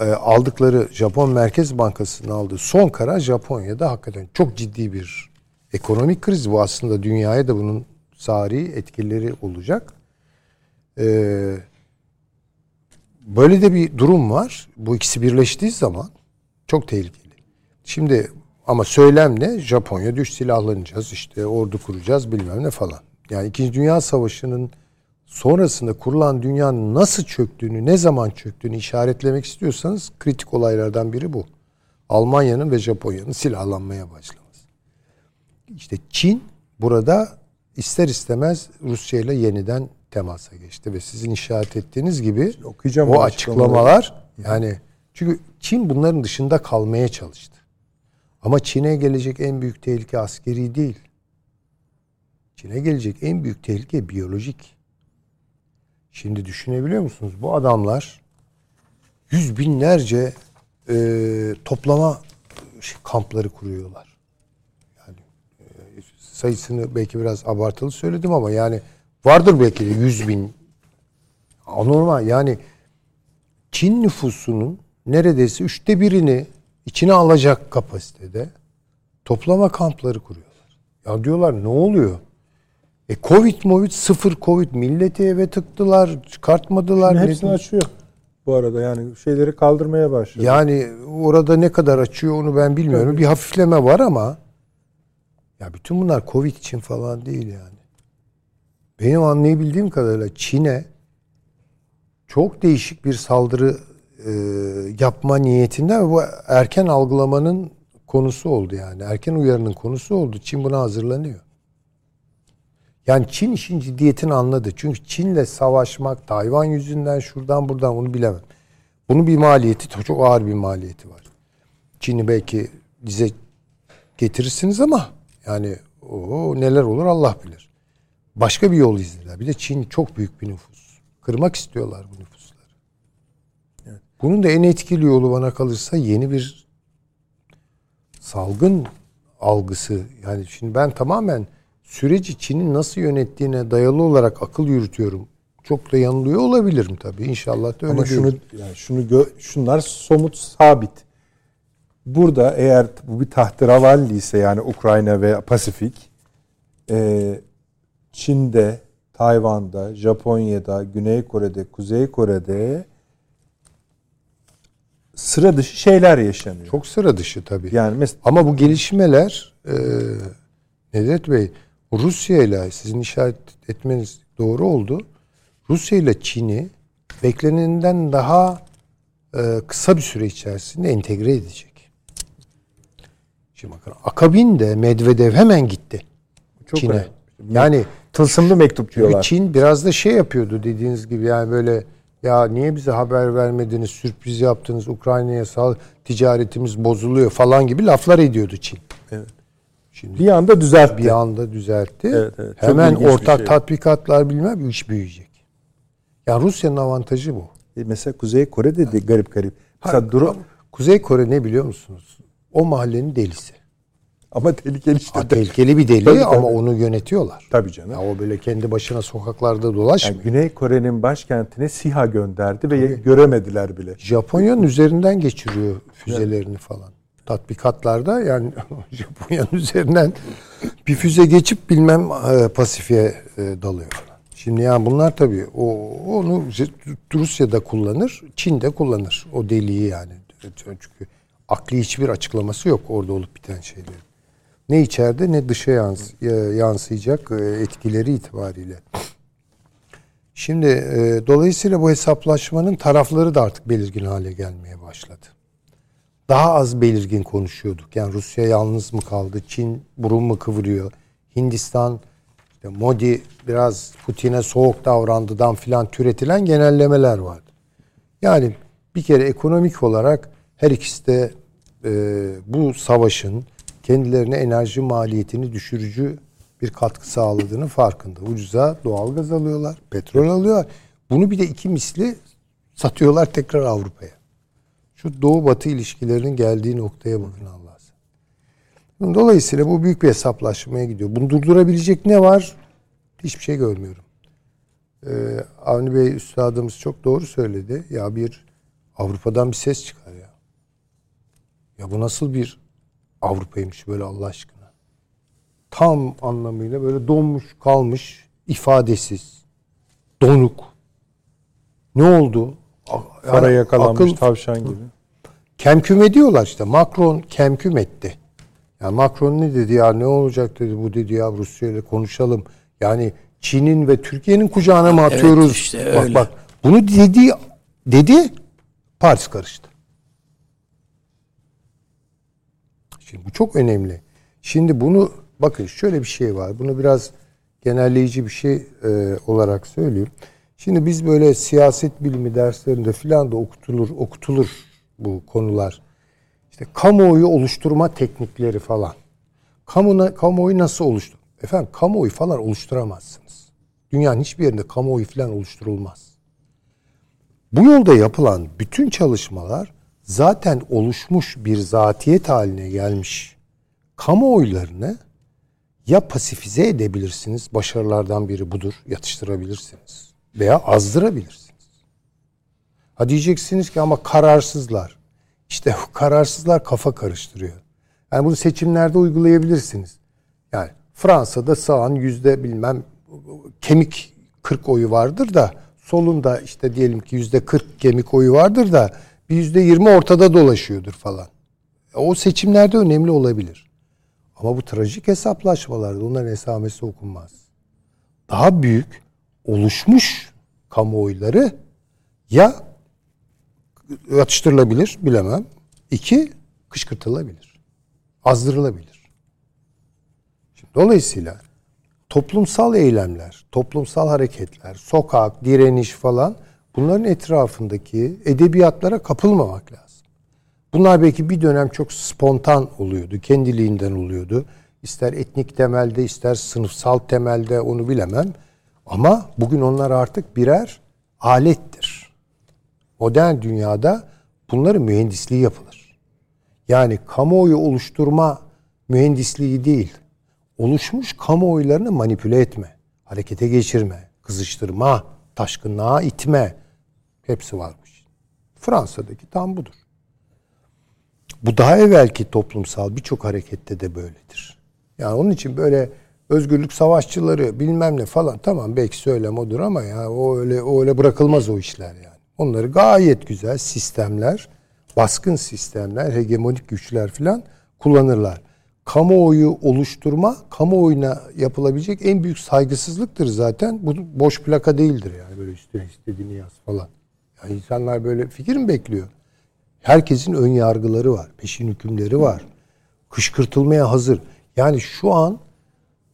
e, aldıkları Japon Merkez Bankası'nın aldığı son karar Japonya'da hakikaten çok ciddi bir ekonomik kriz. Bu aslında dünyaya da bunun sari etkileri olacak. E, böyle de bir durum var. Bu ikisi birleştiği zaman çok tehlikeli. Şimdi ama söylem ne? Japonya düş silahlanacağız işte ordu kuracağız bilmem ne falan. Yani İkinci Dünya Savaşı'nın sonrasında kurulan dünyanın nasıl çöktüğünü, ne zaman çöktüğünü işaretlemek istiyorsanız kritik olaylardan biri bu. Almanya'nın ve Japonya'nın silahlanmaya başlaması. İşte Çin burada ister istemez Rusya ile yeniden temasa geçti ve sizin işaret ettiğiniz gibi okuyacağım o o açıklamalar yani çünkü Çin bunların dışında kalmaya çalıştı. Ama Çin'e gelecek en büyük tehlike askeri değil. Çin'e gelecek en büyük tehlike biyolojik. Şimdi düşünebiliyor musunuz? Bu adamlar yüz binlerce e, toplama kampları kuruyorlar. Yani e, sayısını belki biraz abartılı söyledim ama yani vardır belki de yüz bin. Anormal yani Çin nüfusunun neredeyse üçte birini içine alacak kapasitede toplama kampları kuruyorlar. Ya diyorlar ne oluyor? E Covid, Movid sıfır Covid milleti eve tıktılar, çıkartmadılar. Şimdi Ne- hepsini açıyor bu arada yani şeyleri kaldırmaya başladı. Yani orada ne kadar açıyor onu ben bilmiyorum. Bir hafifleme var ama ya bütün bunlar Covid için falan değil yani. Benim anlayabildiğim kadarıyla Çin'e çok değişik bir saldırı e, yapma niyetinde ve bu erken algılamanın konusu oldu yani. Erken uyarının konusu oldu. Çin buna hazırlanıyor. Yani Çin işin ciddiyetini anladı. Çünkü Çin'le savaşmak Tayvan yüzünden şuradan buradan onu bilemem. Bunun bir maliyeti çok ağır bir maliyeti var. Çin'i belki dize getirirsiniz ama yani o neler olur Allah bilir. Başka bir yol izlediler. Bir de Çin çok büyük bir nüfus. Kırmak istiyorlar bu nüfusları. Bunun da en etkili yolu bana kalırsa yeni bir salgın algısı. Yani şimdi ben tamamen süreci Çin'in nasıl yönettiğine dayalı olarak akıl yürütüyorum. Çok da yanılıyor olabilirim tabii. İnşallah da öyle Ama şunu yani şunu gö- şunlar somut sabit. Burada eğer bu bir tahterevalli ise yani Ukrayna ve Pasifik e, Çin'de, Tayvan'da, Japonya'da, Güney Kore'de, Kuzey Kore'de sıra dışı şeyler yaşanıyor. Çok sıra dışı tabii. yani mesela Ama bu gelişmeler e, Nedret Bey Rusya ile sizin işaret etmeniz doğru oldu. Rusya ile Çin'i beklenenden daha e, kısa bir süre içerisinde entegre edecek. Şimdi bakın akabinde Medvedev hemen gitti çok Çin'e. Yani tılsımlı mektup diyorlar. Çin biraz da şey yapıyordu dediğiniz gibi yani böyle ya niye bize haber vermediniz, sürpriz yaptınız, Ukrayna'ya sal ticaretimiz bozuluyor falan gibi laflar ediyordu Çin. Evet. Şimdi Bir anda düzeltti. bir anda düzeltti. Evet, evet. Çok Hemen ortak şey. tatbikatlar bilmem iş büyüyecek. Yani Rusya'nın avantajı bu. E Mesela Kuzey Kore'de de garip garip. Mesela duru- Kuzey Kore ne biliyor musunuz? O mahallenin delisi. Ama tehlikeli işte. Ha, tehlikeli bir deli Tabii, ama tabii. onu yönetiyorlar. Tabii canım. Ya o böyle kendi başına sokaklarda dolaşmıyor. Yani Güney Kore'nin başkentine SİHA gönderdi ve göremediler bile. Japonya'nın üzerinden geçiriyor füzelerini falan. Tatbikatlarda yani Japonya'nın üzerinden bir füze geçip bilmem e, Pasifik'e e, dalıyor. Şimdi yani bunlar tabii o onu Rusya'da kullanır, Çin'de kullanır. O deliği yani. Çünkü akli hiçbir açıklaması yok orada olup biten şeylerin. Ne içeride ne dışa yans- e, yansıyacak e, etkileri itibariyle. Şimdi e, dolayısıyla bu hesaplaşmanın tarafları da artık belirgin hale gelmeye başladı. Daha az belirgin konuşuyorduk. Yani Rusya yalnız mı kaldı? Çin burun mu kıvırıyor? Hindistan işte Modi biraz Putin'e soğuk davrandıdan filan türetilen genellemeler vardı. Yani bir kere ekonomik olarak her ikisi de e, bu savaşın kendilerine enerji maliyetini düşürücü bir katkı sağladığını farkında. Ucuza doğalgaz alıyorlar, petrol alıyorlar. Bunu bir de iki misli satıyorlar tekrar Avrupa'ya. Şu doğu batı ilişkilerinin geldiği noktaya bakın Allah aşkına. Dolayısıyla bu büyük bir hesaplaşmaya gidiyor. Bunu durdurabilecek ne var? Hiçbir şey görmüyorum. Ee, Avni Bey üstadımız çok doğru söyledi. Ya bir Avrupa'dan bir ses çıkar ya. Ya bu nasıl bir Avrupa'ymış böyle Allah aşkına. Tam anlamıyla böyle donmuş kalmış, ifadesiz, donuk. Ne oldu? Para yani yakalanmış akıl- tavşan gibi. kemküm ediyorlar işte. Macron kemküm etti. Yani Macron ne dedi ya ne olacak dedi bu dedi ya Rusya ile konuşalım. Yani Çin'in ve Türkiye'nin kucağına mı atıyoruz? işte bak öyle. bak bunu dedi dedi Paris karıştı. Şimdi bu çok önemli. Şimdi bunu bakın şöyle bir şey var. Bunu biraz genelleyici bir şey e, olarak söyleyeyim. Şimdi biz böyle siyaset bilimi derslerinde filan da okutulur okutulur bu konular. İşte kamuoyu oluşturma teknikleri falan. Kamuna, kamuoyu nasıl oluştur? Efendim kamuoyu falan oluşturamazsınız. Dünyanın hiçbir yerinde kamuoyu falan oluşturulmaz. Bu yolda yapılan bütün çalışmalar zaten oluşmuş bir zatiyet haline gelmiş kamuoylarını ya pasifize edebilirsiniz, başarılardan biri budur, yatıştırabilirsiniz veya azdırabilirsiniz. Ha diyeceksiniz ki ama kararsızlar. İşte kararsızlar kafa karıştırıyor. Yani bunu seçimlerde uygulayabilirsiniz. Yani Fransa'da sağın yüzde bilmem kemik 40 oyu vardır da solunda işte diyelim ki yüzde 40 kemik oyu vardır da bir yüzde 20 ortada dolaşıyordur falan. O seçimlerde önemli olabilir. Ama bu trajik hesaplaşmalarda onların esamesi okunmaz. Daha büyük oluşmuş kamuoyları ya yatıştırılabilir bilemem. İki kışkırtılabilir. Azdırılabilir. Şimdi dolayısıyla toplumsal eylemler, toplumsal hareketler, sokak, direniş falan bunların etrafındaki edebiyatlara kapılmamak lazım. Bunlar belki bir dönem çok spontan oluyordu, kendiliğinden oluyordu. İster etnik temelde, ister sınıfsal temelde onu bilemem. Ama bugün onlar artık birer alettir. Modern dünyada bunların mühendisliği yapılır. Yani kamuoyu oluşturma mühendisliği değil, oluşmuş kamuoylarını manipüle etme, harekete geçirme, kızıştırma, taşkınlığa itme hepsi varmış. Fransa'daki tam budur. Bu daha evvelki toplumsal birçok harekette de böyledir. Yani onun için böyle özgürlük savaşçıları bilmem ne falan tamam belki söylem odur ama ya o öyle o öyle bırakılmaz o işler yani. Onları gayet güzel sistemler, baskın sistemler, hegemonik güçler falan kullanırlar. Kamuoyu oluşturma, kamuoyuna yapılabilecek en büyük saygısızlıktır zaten. Bu boş plaka değildir yani böyle üstüne istediğini yaz falan. Yani insanlar böyle fikir mi bekliyor? Herkesin ön yargıları var, peşin hükümleri var. Kışkırtılmaya hazır. Yani şu an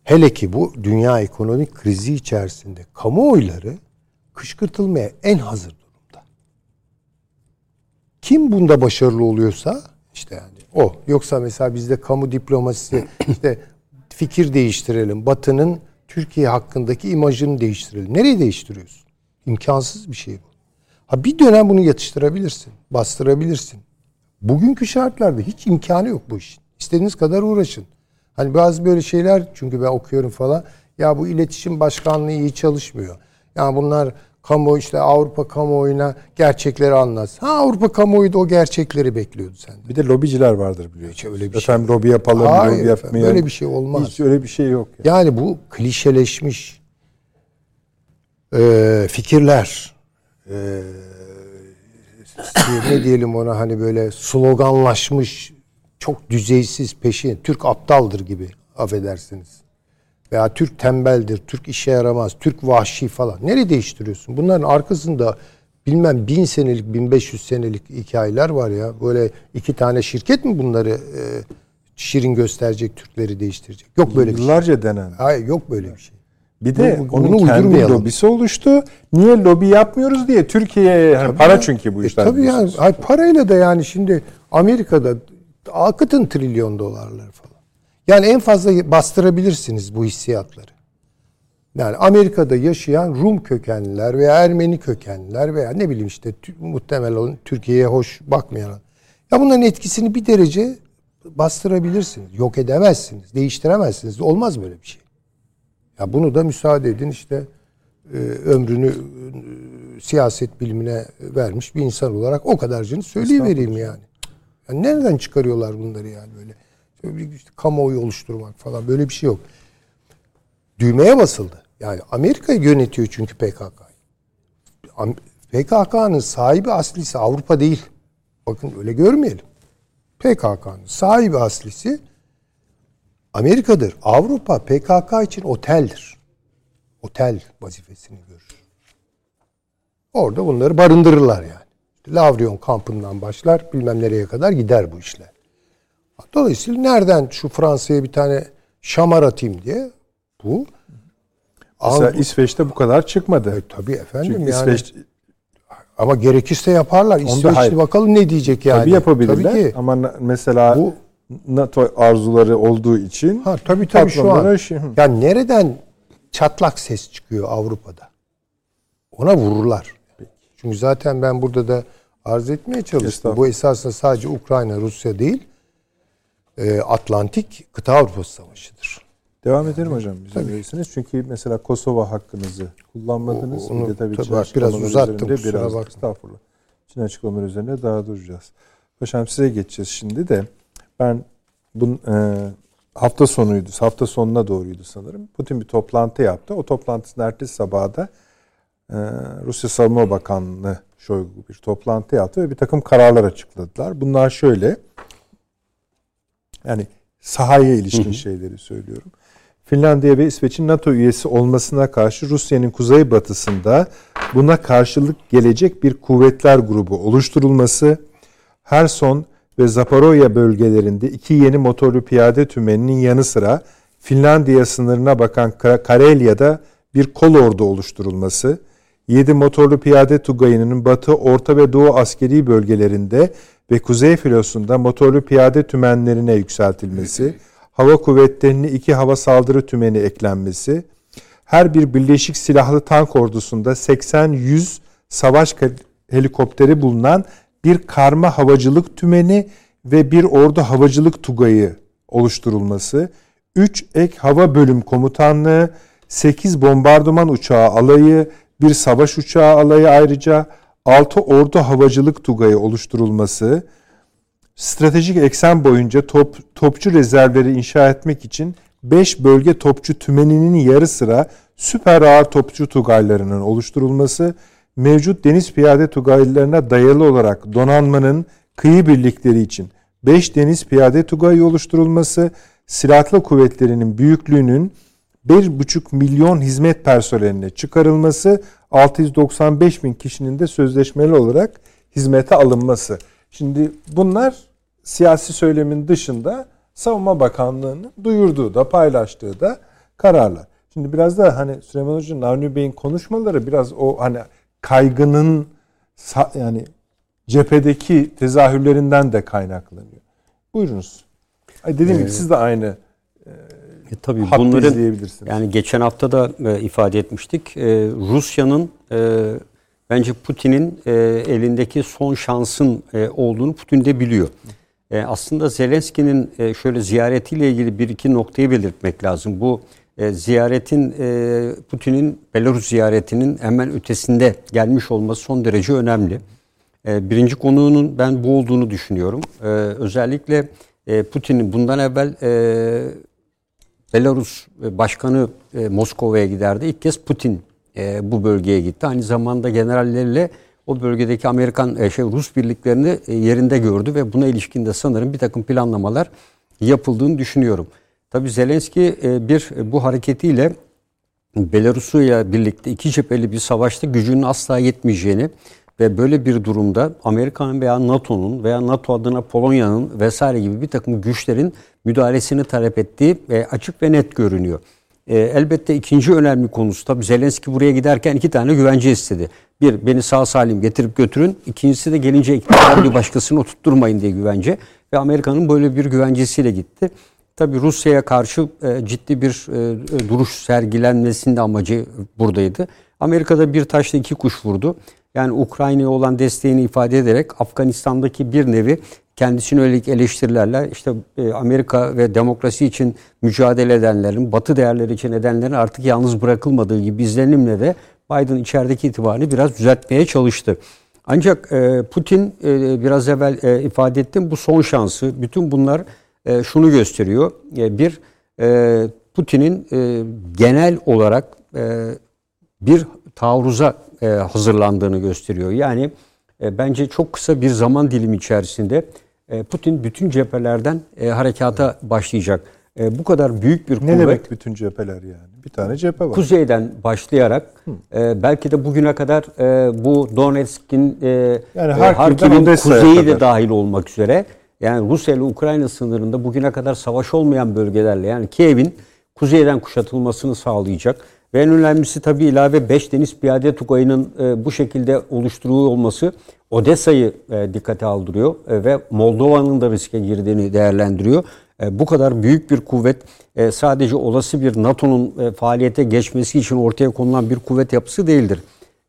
hele ki bu dünya ekonomik krizi içerisinde kamuoyları kışkırtılmaya en hazır durumda. Kim bunda başarılı oluyorsa işte yani o. Yoksa mesela bizde kamu diplomasisi işte fikir değiştirelim. Batı'nın Türkiye hakkındaki imajını değiştirelim. Nereye değiştiriyorsun? İmkansız bir şey bu. Ha bir dönem bunu yatıştırabilirsin, bastırabilirsin. Bugünkü şartlarda hiç imkanı yok bu işin. İstediğiniz kadar uğraşın. Hani bazı böyle şeyler çünkü ben okuyorum falan. Ya bu iletişim başkanlığı iyi çalışmıyor. Yani bunlar kamu işte Avrupa kamuoyuna gerçekleri anlat. Ha Avrupa kamuoyu da o gerçekleri bekliyordu senden. Bir de lobiciler vardır biliyorsun. Hiç öyle bir şey Efendim lobi yapalım, Hayır lobi yapmayalım. böyle bir şey olmaz. Hiç öyle bir şey yok. Yani. Yani bu klişeleşmiş e, fikirler, e, ne diyelim ona hani böyle sloganlaşmış, çok düzeysiz peşin, Türk aptaldır gibi affedersiniz. Veya Türk tembeldir, Türk işe yaramaz, Türk vahşi falan. Nereye değiştiriyorsun? Bunların arkasında bilmem bin senelik, bin beş yüz senelik hikayeler var ya. Böyle iki tane şirket mi bunları e, şirin gösterecek, Türkleri değiştirecek? Yok böyle bir şey. Yıllarca denen. Hayır yok böyle bir şey. Bir de Bunu- onun kendi uydurmayalım. lobisi oluştu. Niye lobi yapmıyoruz diye Türkiye'ye yani para çünkü bu E işler. tabii yani ay parayla da yani şimdi Amerika'da akıtın trilyon dolarları falan. Yani en fazla bastırabilirsiniz bu hissiyatları. Yani Amerika'da yaşayan Rum kökenliler veya Ermeni kökenliler veya ne bileyim işte muhtemelen Türkiye'ye hoş bakmayan. Ya bunların etkisini bir derece bastırabilirsiniz. Yok edemezsiniz, değiştiremezsiniz. Olmaz böyle bir şey. Ya bunu da müsaade edin işte e, ömrünü e, siyaset bilimine vermiş bir insan olarak o kadarcını söyleyivereyim yani. yani. Nereden çıkarıyorlar bunları yani böyle? İşte kamuoyu oluşturmak falan böyle bir şey yok. Düğmeye basıldı. Yani Amerika yönetiyor çünkü PKK. PKK'nın sahibi aslisi Avrupa değil. Bakın öyle görmeyelim. PKK'nın sahibi aslisi Amerika'dır. Avrupa PKK için oteldir. otel vazifesini görür. Orada bunları barındırırlar yani. Lavrion kampından başlar bilmem nereye kadar gider bu işler. Dolayısıyla nereden şu Fransa'ya bir tane şamar atayım diye bu Mesela Av- İsveç'te bu kadar çıkmadı. E, tabii efendim Çünkü yani. İsveç Ama gerekirse yaparlar. İsveçli bakalım ne diyecek yani. tabii yapabilirler Tabii ki. ama mesela Bu- NATO arzuları olduğu için Ha tabii tabii şu an. şey-. Yani nereden çatlak ses çıkıyor Avrupa'da? Ona vururlar. Çünkü zaten ben burada da arz etmeye çalıştım. Bu esasında sadece Ukrayna, Rusya değil, e, Atlantik kıta Avrupası savaşıdır. Devam edelim hocam bizim verirsiniz. Çünkü mesela Kosova hakkınızı kullanmadınız. O- onu bir de tabii tabii biraz uzattım, biraz bakma. estağfurullah. Çin açıklamaları üzerine daha duracağız. Paşam size geçeceğiz şimdi de. Ben bu hafta sonuydu. Hafta sonuna doğruydu sanırım. Putin bir toplantı yaptı. O toplantısının ertesi sabahı da e, Rusya Savunma Bakanlığı Şoygu bir toplantı yaptı ve bir takım kararlar açıkladılar. Bunlar şöyle. Yani sahaya ilişkin şeyleri söylüyorum. Finlandiya ve İsveç'in NATO üyesi olmasına karşı Rusya'nın kuzeybatısında buna karşılık gelecek bir kuvvetler grubu oluşturulması, Herson ve Zaporojye bölgelerinde iki yeni motorlu piyade tümeninin yanı sıra Finlandiya sınırına bakan Ka- Karelya'da bir kol ordu oluşturulması, 7 motorlu piyade tugayının batı, orta ve doğu askeri bölgelerinde ve kuzey filosunda motorlu piyade tümenlerine yükseltilmesi, hava kuvvetlerine iki hava saldırı tümeni eklenmesi, her bir birleşik silahlı tank ordusunda 80-100 savaş helikopteri bulunan bir karma havacılık tümeni ve bir ordu havacılık tugayı oluşturulması, 3 ek hava bölüm komutanlığı, 8 bombardıman uçağı alayı, bir savaş uçağı alayı ayrıca 6 ordu havacılık tugayı oluşturulması, stratejik eksen boyunca top, topçu rezervleri inşa etmek için 5 bölge topçu tümeninin yarı sıra süper ağır topçu tugaylarının oluşturulması, mevcut deniz piyade tugaylarına dayalı olarak donanmanın kıyı birlikleri için 5 deniz piyade tugayı oluşturulması, silahlı kuvvetlerinin büyüklüğünün 1,5 milyon hizmet personeline çıkarılması, 695 bin kişinin de sözleşmeli olarak hizmete alınması. Şimdi bunlar siyasi söylemin dışında Savunma Bakanlığı'nın duyurduğu da paylaştığı da kararlar. Şimdi biraz da hani Süleyman Hoca'nın Avni Bey'in konuşmaları biraz o hani kaygının yani cephedeki tezahürlerinden de kaynaklanıyor. Buyurunuz. Dediğim gibi siz de aynı E, tabii hattı bunların izleyebilirsiniz. yani geçen hafta da e, ifade etmiştik. E, Rusya'nın e, bence Putin'in e, elindeki son şansın e, olduğunu Putin de biliyor. E, aslında Zelenski'nin e, şöyle ziyaretiyle ilgili bir iki noktayı belirtmek lazım. Bu e, ziyaretin e, Putin'in Belarus ziyaretinin hemen ötesinde gelmiş olması son derece önemli. E, birinci konuğunun ben bu olduğunu düşünüyorum. E, özellikle e, Putin'in bundan evvel e, Belarus Başkanı e, Moskova'ya giderdi. İlk kez Putin e, bu bölgeye gitti. Aynı zamanda generallerle o bölgedeki Amerikan e, şey Rus birliklerini e, yerinde gördü ve buna ilişkin de sanırım bir takım planlamalar yapıldığını düşünüyorum. Tabii Zelenski e, bir e, bu hareketiyle Belarus'uyla birlikte iki cepheli bir savaşta gücünün asla yetmeyeceğini ve böyle bir durumda Amerika'nın veya NATO'nun veya NATO adına Polonya'nın vesaire gibi bir takım güçlerin müdahalesini talep ettiği e, açık ve net görünüyor. Elbette ikinci önemli konusu tabii Zelenski buraya giderken iki tane güvence istedi. Bir, beni sağ salim getirip götürün. İkincisi de gelince iktidar bir başkasını oturtturmayın diye güvence. Ve Amerika'nın böyle bir güvencesiyle gitti. Tabii Rusya'ya karşı e, ciddi bir e, duruş sergilenmesinin de amacı buradaydı. Amerika'da bir taşla iki kuş vurdu. Yani Ukrayna'ya olan desteğini ifade ederek Afganistan'daki bir nevi kendisine yönelik eleştirilerle işte e, Amerika ve demokrasi için mücadele edenlerin, batı değerleri için edenlerin artık yalnız bırakılmadığı gibi izlenimle de Biden içerideki itibarını biraz düzeltmeye çalıştı. Ancak Putin biraz evvel ifade ettim bu son şansı. Bütün bunlar e, şunu gösteriyor. E, bir e, Putin'in e, genel olarak e, bir taarruza e, hazırlandığını gösteriyor. Yani e, bence çok kısa bir zaman dilimi içerisinde e, Putin bütün cephelerden e, harekata başlayacak. e, bu kadar büyük bir Ne kuvvet demek bütün cepheler yani? Bir tane cephe var. kuzeyden başlayarak e, belki de bugüne kadar e, bu Donetsk'in e, Yani Harkiv'in kuzeyi kadar. de dahil olmak üzere yani Rusya ile Ukrayna sınırında bugüne kadar savaş olmayan bölgelerle yani Kiev'in kuzeyden kuşatılmasını sağlayacak. Ve en önemlisi tabii ilave 5 deniz piyade tugayının e, bu şekilde oluşturuyor olması Odessa'yı e, dikkate aldırıyor e, ve Moldova'nın da riske girdiğini değerlendiriyor. E, bu kadar büyük bir kuvvet sadece olası bir NATO'nun faaliyete geçmesi için ortaya konulan bir kuvvet yapısı değildir.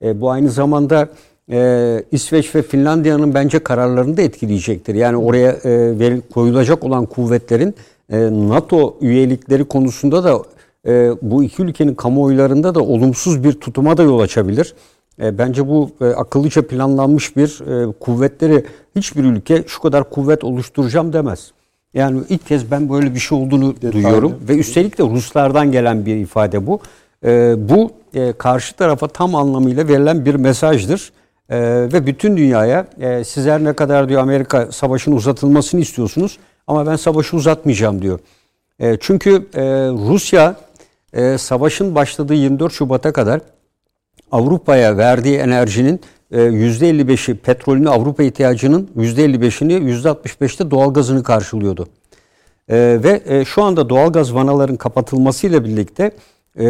Bu aynı zamanda e, İsveç ve Finlandiya'nın bence kararlarını da etkileyecektir. Yani oraya e, veril- koyulacak olan kuvvetlerin e, NATO üyelikleri konusunda da e, bu iki ülkenin kamuoylarında da olumsuz bir tutuma da yol açabilir. E, bence bu e, akıllıca planlanmış bir e, kuvvetleri hiçbir ülke şu kadar kuvvet oluşturacağım demez. Yani ilk kez ben böyle bir şey olduğunu duyuyorum ve üstelik de Ruslardan gelen bir ifade bu. E, bu e, karşı tarafa tam anlamıyla verilen bir mesajdır. E, ve bütün dünyaya e, sizler ne kadar diyor Amerika savaşın uzatılmasını istiyorsunuz ama ben savaşı uzatmayacağım diyor. E, çünkü e, Rusya e, savaşın başladığı 24 Şubat'a kadar Avrupa'ya verdiği enerjinin e, %55'i petrolünü Avrupa ihtiyacının %55'ini %65'te doğalgazını karşılıyordu. E, ve e, şu anda doğalgaz vanaların kapatılmasıyla birlikte e,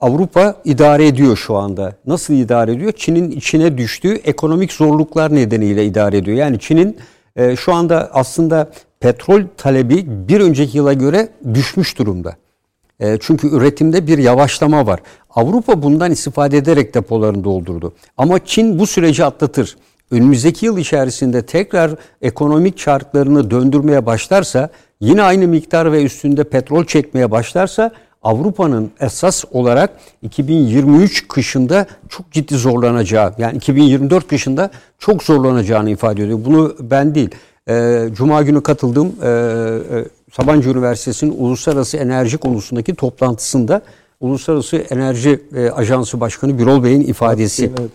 Avrupa idare ediyor şu anda. Nasıl idare ediyor? Çin'in içine düştüğü ekonomik zorluklar nedeniyle idare ediyor. Yani Çin'in e, şu anda aslında petrol talebi bir önceki yıla göre düşmüş durumda. E, çünkü üretimde bir yavaşlama var. Avrupa bundan istifade ederek depolarını doldurdu. Ama Çin bu süreci atlatır. Önümüzdeki yıl içerisinde tekrar ekonomik çarklarını döndürmeye başlarsa, yine aynı miktar ve üstünde petrol çekmeye başlarsa Avrupa'nın esas olarak 2023 kışında çok ciddi zorlanacağı, yani 2024 kışında çok zorlanacağını ifade ediyor. Bunu ben değil. E, Cuma günü katıldığım e, e, Sabancı Üniversitesi'nin uluslararası enerji konusundaki toplantısında Uluslararası Enerji e, Ajansı Başkanı Birol Bey'in ifadesi. Evet.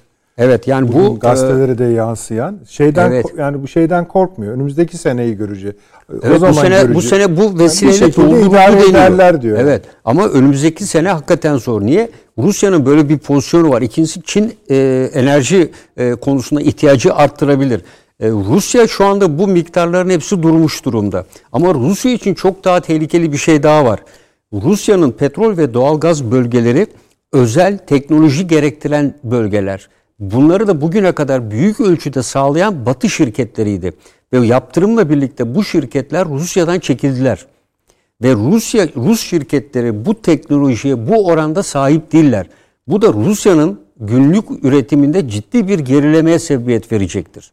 Yani Bu bu e, gazetelere de yansıyan şeyden Evet. yani bu şeyden korkmuyor. Önümüzdeki seneyi göreceğiz. Evet, bu sene bu sene bu vesileyle şekilde dolduruldu idare ederler diyor. Evet ama önümüzdeki sene hakikaten zor. Niye? Rusya'nın böyle bir pozisyonu var. İkincisi Çin e, enerji e, konusunda ihtiyacı arttırabilir. E, Rusya şu anda bu miktarların hepsi durmuş durumda. Ama Rusya için çok daha tehlikeli bir şey daha var. Rusya'nın petrol ve doğalgaz bölgeleri özel teknoloji gerektiren bölgeler. Bunları da bugüne kadar büyük ölçüde sağlayan Batı şirketleriydi. Ve yaptırımla birlikte bu şirketler Rusya'dan çekildiler. Ve Rusya Rus şirketleri bu teknolojiye bu oranda sahip değiller. Bu da Rusya'nın günlük üretiminde ciddi bir gerilemeye sebebiyet verecektir.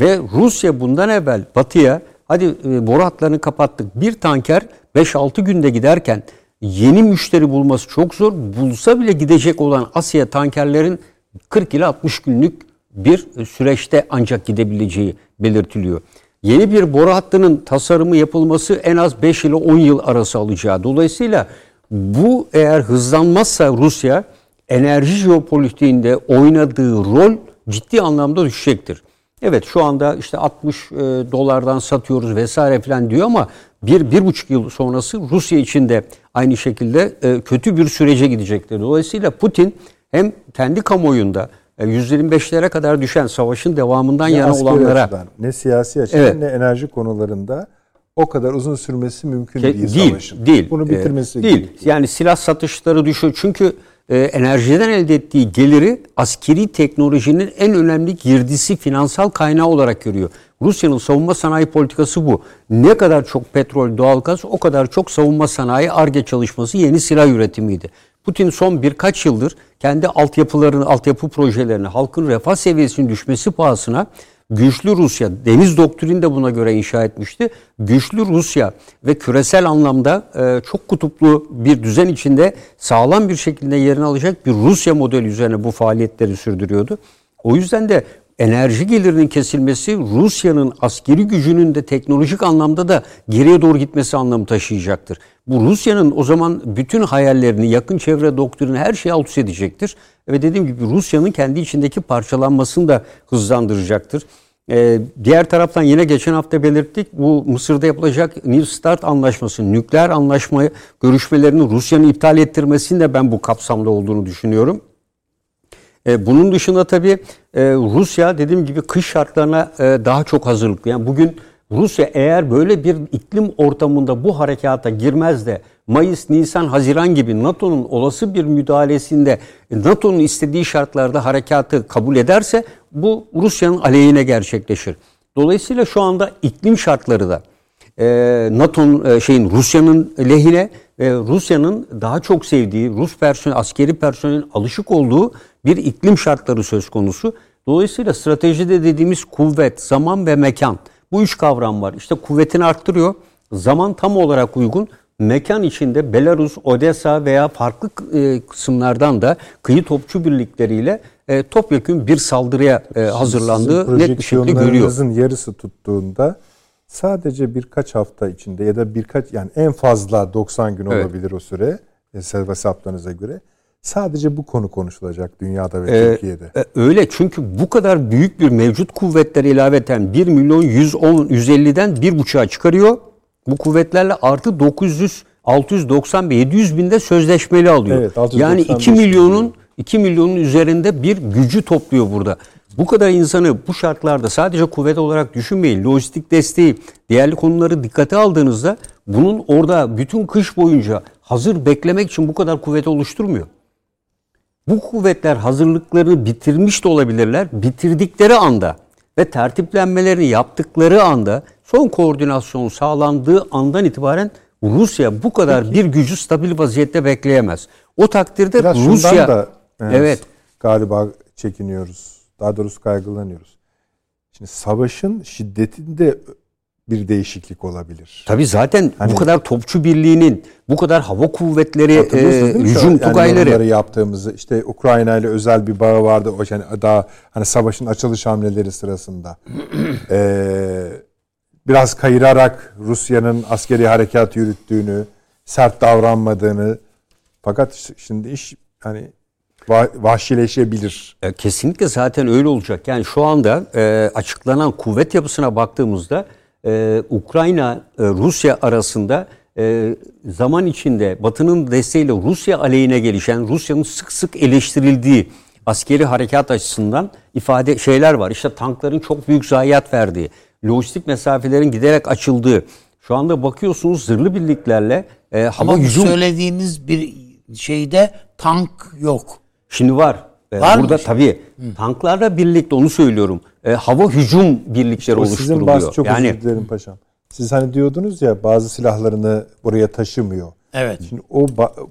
Ve Rusya bundan evvel Batı'ya hadi e, boru hatlarını kapattık. Bir tanker 5-6 günde giderken yeni müşteri bulması çok zor. Bulsa bile gidecek olan Asya tankerlerin 40 ile 60 günlük bir süreçte ancak gidebileceği belirtiliyor. Yeni bir boru hattının tasarımı yapılması en az 5 ile 10 yıl arası alacağı. Dolayısıyla bu eğer hızlanmazsa Rusya enerji jeopolitiğinde oynadığı rol ciddi anlamda düşecektir. Evet şu anda işte 60 e, dolardan satıyoruz vesaire falan diyor ama bir, bir buçuk yıl sonrası Rusya için de aynı şekilde e, kötü bir sürece gidecektir. Dolayısıyla Putin hem kendi kamuoyunda e, %25'lere kadar düşen savaşın devamından ne yana olanlara açıdan, ne siyasi açıdan Evet. ne enerji konularında o kadar uzun sürmesi mümkün Ke- değil, değil, savaşın. değil. Bunu Ee, bitirmesi değil. gerekiyor. Yani silah satışları düşüyor. Çünkü e, enerjiden elde ettiği geliri askeri teknolojinin en önemli girdisi finansal kaynağı olarak görüyor. Rusya'nın savunma sanayi politikası bu. Ne kadar çok petrol, doğalgaz o kadar çok savunma sanayi, ARGE çalışması, yeni silah üretimiydi. Putin son birkaç yıldır kendi altyapılarını, altyapı projelerini, halkın refah seviyesinin düşmesi pahasına güçlü Rusya, deniz doktrini de buna göre inşa etmişti. Güçlü Rusya ve küresel anlamda e, çok kutuplu bir düzen içinde sağlam bir şekilde yerini alacak bir Rusya modeli üzerine bu faaliyetleri sürdürüyordu. O yüzden de enerji gelirinin kesilmesi Rusya'nın askeri gücünün de teknolojik anlamda da geriye doğru gitmesi anlamı taşıyacaktır. Bu Rusya'nın o zaman bütün hayallerini, yakın çevre doktrini her şeyi alt üst edecektir. Ve dediğim gibi Rusya'nın kendi içindeki parçalanmasını da hızlandıracaktır. Ee, diğer taraftan yine geçen hafta belirttik bu Mısır'da yapılacak New START anlaşması, nükleer anlaşma görüşmelerini Rusya'nın iptal ettirmesinin de ben bu kapsamda olduğunu düşünüyorum. Ee, bunun dışında tabii e, Rusya dediğim gibi kış şartlarına e, daha çok hazırlıklı. Yani bugün Rusya eğer böyle bir iklim ortamında bu harekata girmez de Mayıs, Nisan, Haziran gibi NATO'nun olası bir müdahalesinde NATO'nun istediği şartlarda harekatı kabul ederse bu Rusya'nın aleyhine gerçekleşir. Dolayısıyla şu anda iklim şartları da e, NATO'nun e, şeyin Rusya'nın lehine ve Rusya'nın daha çok sevdiği Rus personel, askeri personelin alışık olduğu bir iklim şartları söz konusu. Dolayısıyla stratejide dediğimiz kuvvet, zaman ve mekan bu üç kavram var. İşte kuvvetini arttırıyor. Zaman tam olarak uygun. Mekan içinde Belarus, Odessa veya farklı e, kısımlardan da kıyı topçu birlikleriyle e, topyekun bir saldırıya e, hazırlandığı net bir şekilde görüyor. yarısı tuttuğunda sadece birkaç hafta içinde ya da birkaç yani en fazla 90 gün olabilir evet. o süre hesaplarınıza göre. Sadece bu konu konuşulacak dünyada ve ee, Türkiye'de. E, öyle çünkü bu kadar büyük bir mevcut kuvvetleri ilaveten 1 milyon 110 150'den 1,5'a çıkarıyor. Bu kuvvetlerle artı 900 690 ve 700 binde sözleşmeli alıyor. Evet, yani 2 milyonun 2 milyonun üzerinde bir gücü topluyor burada. Bu kadar insanı bu şartlarda sadece kuvvet olarak düşünmeyin. Lojistik desteği, değerli konuları dikkate aldığınızda bunun orada bütün kış boyunca hazır beklemek için bu kadar kuvvet oluşturmuyor. Bu kuvvetler hazırlıklarını bitirmiş de olabilirler. Bitirdikleri anda ve tertiplenmelerini yaptıkları anda son koordinasyon sağlandığı andan itibaren Rusya bu kadar Peki. bir gücü stabil vaziyette bekleyemez. O takdirde Biraz Rusya da, evet, evet galiba çekiniyoruz. Daha doğrusu kaygılanıyoruz. Şimdi savaşın şiddetinde bir değişiklik olabilir. Tabi zaten hani, bu kadar topçu birliğinin, bu kadar hava kuvvetleri, e, hücum yani tugayları yaptığımızı işte Ukrayna ile özel bir bağı vardı o yani daha hani savaşın açılış hamleleri sırasında. ee, biraz kayırarak Rusya'nın askeri harekat yürüttüğünü, sert davranmadığını fakat şimdi iş hani vahşileşebilir. E, kesinlikle zaten öyle olacak. Yani şu anda e, açıklanan kuvvet yapısına baktığımızda e, Ukrayna e, Rusya arasında e, zaman içinde Batı'nın desteğiyle Rusya aleyhine gelişen Rusya'nın sık sık eleştirildiği askeri harekat açısından ifade şeyler var. İşte tankların çok büyük zayiat verdiği, lojistik mesafelerin giderek açıldığı. Şu anda bakıyorsunuz zırhlı birliklerle e, hava Ama hücum... söylediğiniz bir şeyde tank yok. Şimdi var. Ee, var Burada mı? tabii Hı. tanklarla birlikte onu söylüyorum. E, hava hücum birlikleri işte oluşturuluyor. Sizin bazı çok yani, özür dilerim paşam. Siz hani diyordunuz ya bazı silahlarını buraya taşımıyor. Evet. Şimdi o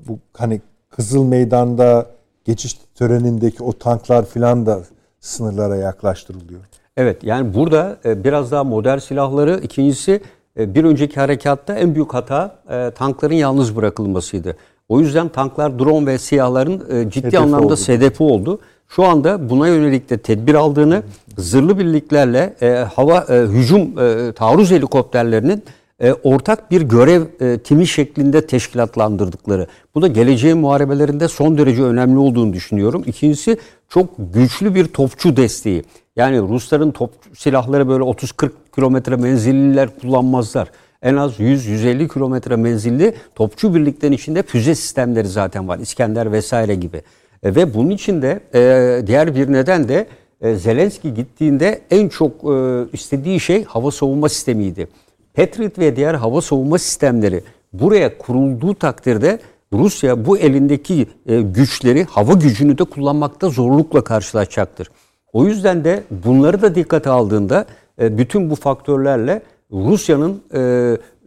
bu hani Kızıl Meydan'da geçiş törenindeki o tanklar filan da sınırlara yaklaştırılıyor. Evet yani burada e, biraz daha modern silahları ikincisi e, bir önceki harekatta en büyük hata e, tankların yalnız bırakılmasıydı. O yüzden tanklar, drone ve siyahların e, ciddi Hedefi anlamda oldu. hedefi oldu. Şu anda buna yönelik de tedbir aldığını, zırhlı birliklerle e, hava e, hücum e, taarruz helikopterlerinin e, ortak bir görev e, timi şeklinde teşkilatlandırdıkları. Bu da geleceğin muharebelerinde son derece önemli olduğunu düşünüyorum. İkincisi çok güçlü bir topçu desteği. Yani Rusların top silahları böyle 30-40 kilometre menzilliler kullanmazlar en az 100-150 kilometre menzilli topçu birliklerin içinde füze sistemleri zaten var. İskender vesaire gibi. E, ve bunun içinde e, diğer bir neden de e, Zelenski gittiğinde en çok e, istediği şey hava savunma sistemiydi. Patriot ve diğer hava savunma sistemleri buraya kurulduğu takdirde Rusya bu elindeki e, güçleri, hava gücünü de kullanmakta zorlukla karşılaşacaktır. O yüzden de bunları da dikkate aldığında e, bütün bu faktörlerle Rusya'nın e,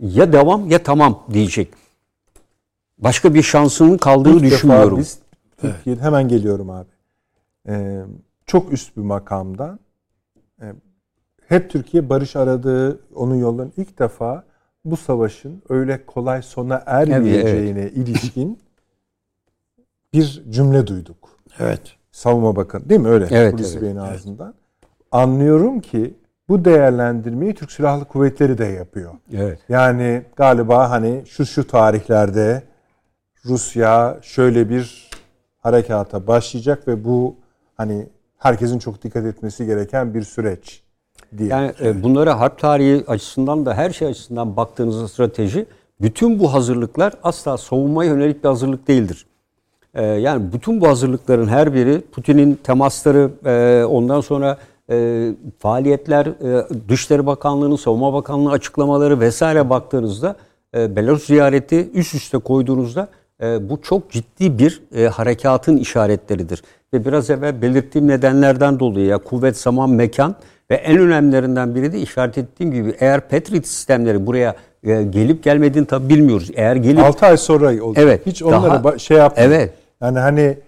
ya devam ya tamam diyecek. Başka bir şansının kaldığını İlk düşünmüyorum. Defa biz Türkiye'de hemen geliyorum abi. Ee, çok üst bir makamdan e, hep Türkiye barış aradığı onun yollarını ilk defa bu savaşın öyle kolay sona ermeyeceğine evet, evet. ilişkin bir cümle duyduk. Evet. Savunma Bakanı değil mi öyle? Evet, Hulusi evet, Bey'in ağzından. Evet. Anlıyorum ki bu değerlendirmeyi Türk Silahlı Kuvvetleri de yapıyor. Evet. Yani galiba hani şu şu tarihlerde Rusya şöyle bir harekata başlayacak ve bu hani herkesin çok dikkat etmesi gereken bir süreç. diye. Yani e, bunlara harp tarihi açısından da her şey açısından baktığınızda strateji bütün bu hazırlıklar asla savunmaya yönelik bir hazırlık değildir. E, yani bütün bu hazırlıkların her biri Putin'in temasları e, ondan sonra e, faaliyetler e, Dışişleri Bakanlığı'nın Savunma Bakanlığı açıklamaları vesaire baktığınızda e, Belarus ziyareti üst üste koyduğunuzda e, bu çok ciddi bir e, harekatın işaretleridir. Ve biraz evvel belirttiğim nedenlerden dolayı ya kuvvet, zaman, mekan ve en önemlilerinden biri de işaret ettiğim gibi eğer Patriot sistemleri buraya e, gelip gelmediğini tabi bilmiyoruz. Eğer gelip 6 ay sonra olacak. Evet, Hiç onları daha- şey yapmıyor. Evet. Yani hani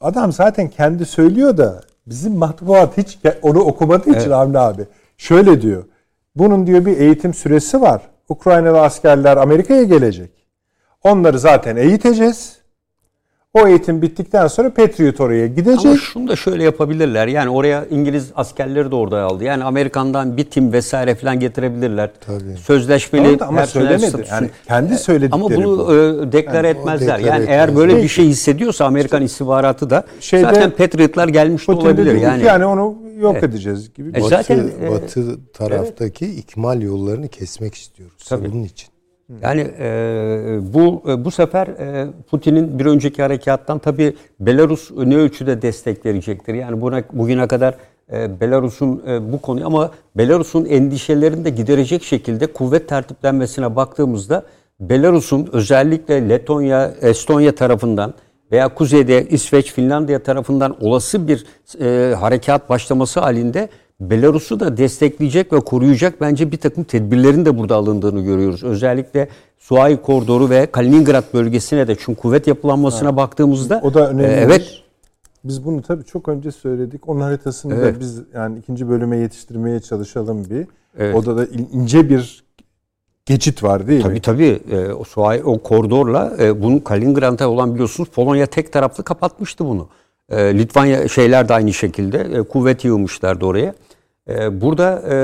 adam zaten kendi söylüyor da bizim matbuat hiç onu okumadığı için Avni abi. Şöyle diyor. Bunun diyor bir eğitim süresi var. Ukraynalı askerler Amerika'ya gelecek. Onları zaten eğiteceğiz. O eğitim bittikten sonra Patriot oraya gidecek. Ama şunu da şöyle yapabilirler. Yani oraya İngiliz askerleri de orada aldı. Yani Amerikan'dan bir tim vesaire falan getirebilirler. Tabii. Sözleşmeli Tamam ama söylemedi. statüsü- Yani kendi söyledikleri Ama bunu bu. e, deklar etmezler. deklar yani eğer etmez. böyle bir şey hissediyorsa Amerikan istihbaratı da Şeyde- zaten Patriot'lar gelmiş de olabilir. Yani, yani onu yok edeceğiz gibi. E, şey. zaten, Batı, e, batı taraftaki ikmal yollarını kesmek istiyoruz. Tabii. Bunun için. Yani e, bu e, bu sefer e, Putin'in bir önceki harekattan tabii Belarus ne ölçüde destek verecektir. Yani buna bugüne kadar e, Belarus'un e, bu konuyu ama Belarus'un endişelerini de giderecek şekilde kuvvet tertiplenmesine baktığımızda Belarus'un özellikle Letonya, Estonya tarafından veya kuzeyde İsveç, Finlandiya tarafından olası bir e, harekat başlaması halinde Belarus'u da destekleyecek ve koruyacak bence bir takım tedbirlerin de burada alındığını görüyoruz. Özellikle Suay koridoru ve Kaliningrad bölgesine de çünkü kuvvet yapılanmasına baktığımızda O da önemli. e, evet Biz bunu tabii çok önce söyledik. Onun haritasını Evet. da biz yani ikinci bölüme yetiştirmeye çalışalım bir. Evet. Orada da in- ince bir geçit var değil Tabii mi? tabii e, o Suay o koridorla e, bunun Kaliningrad'a olan biliyorsunuz Polonya tek taraflı kapatmıştı bunu. E, Litvanya şeyler de aynı şekilde e, kuvvet yığmışlardı oraya. E, burada e,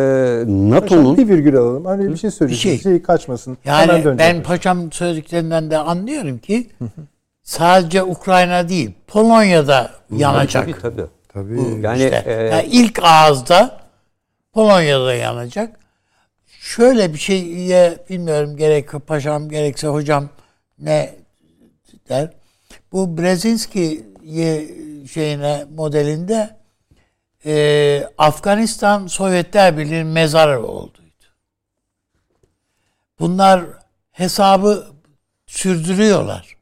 Paşam NATO'nun bir virgül alalım. Hani bir şey söyleyeyim. şey. Bir şey kaçmasın. Hemen Yani döneceğim. ben paşam söylediklerinden de anlıyorum ki sadece Ukrayna değil Polonya'da yanacak. tabii tabii. Tabii. Yani İşte, e, yani ilk ağızda Polonya'da yanacak. Şöyle bir şeye bilmiyorum gerek paşam gerekse hocam ne der. Bu Brzezinski şeyine modelinde e, Afganistan Sovyetler Birliği'nin mezarı olduydu. Bunlar hesabı sürdürüyorlar.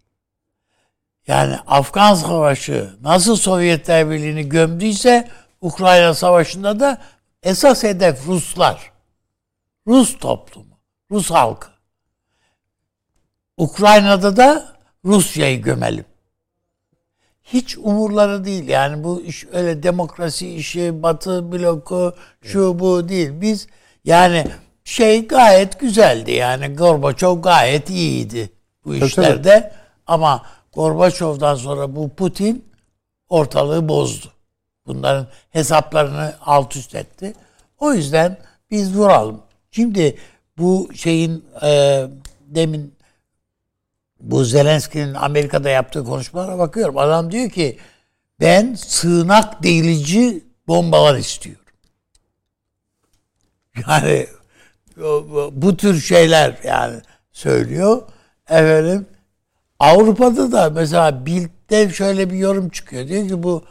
Yani Afgan Savaşı nasıl Sovyetler Birliği'ni gömdüyse Ukrayna Savaşı'nda da esas hedef Ruslar. Rus toplumu, Rus halkı. Ukrayna'da da Rusya'yı gömelim. Hiç umurları değil. Yani bu iş öyle demokrasi işi, Batı bloku, şu bu değil. Biz yani şey gayet güzeldi. Yani Gorbaçov gayet iyiydi bu Tabii, işlerde. Ama Gorbaçov'dan sonra bu Putin ortalığı bozdu. Bunların hesaplarını alt üst etti. O yüzden biz vuralım. Şimdi bu şeyin e, demin bu Zelenski'nin Amerika'da yaptığı konuşmalara bakıyorum. Adam diyor ki ben sığınak delici bombalar istiyorum. Yani bu- tür şeyler yani söylüyor. Efendim Avrupa'da da mesela Bild'de şöyle bir yorum çıkıyor. Diyor ki bu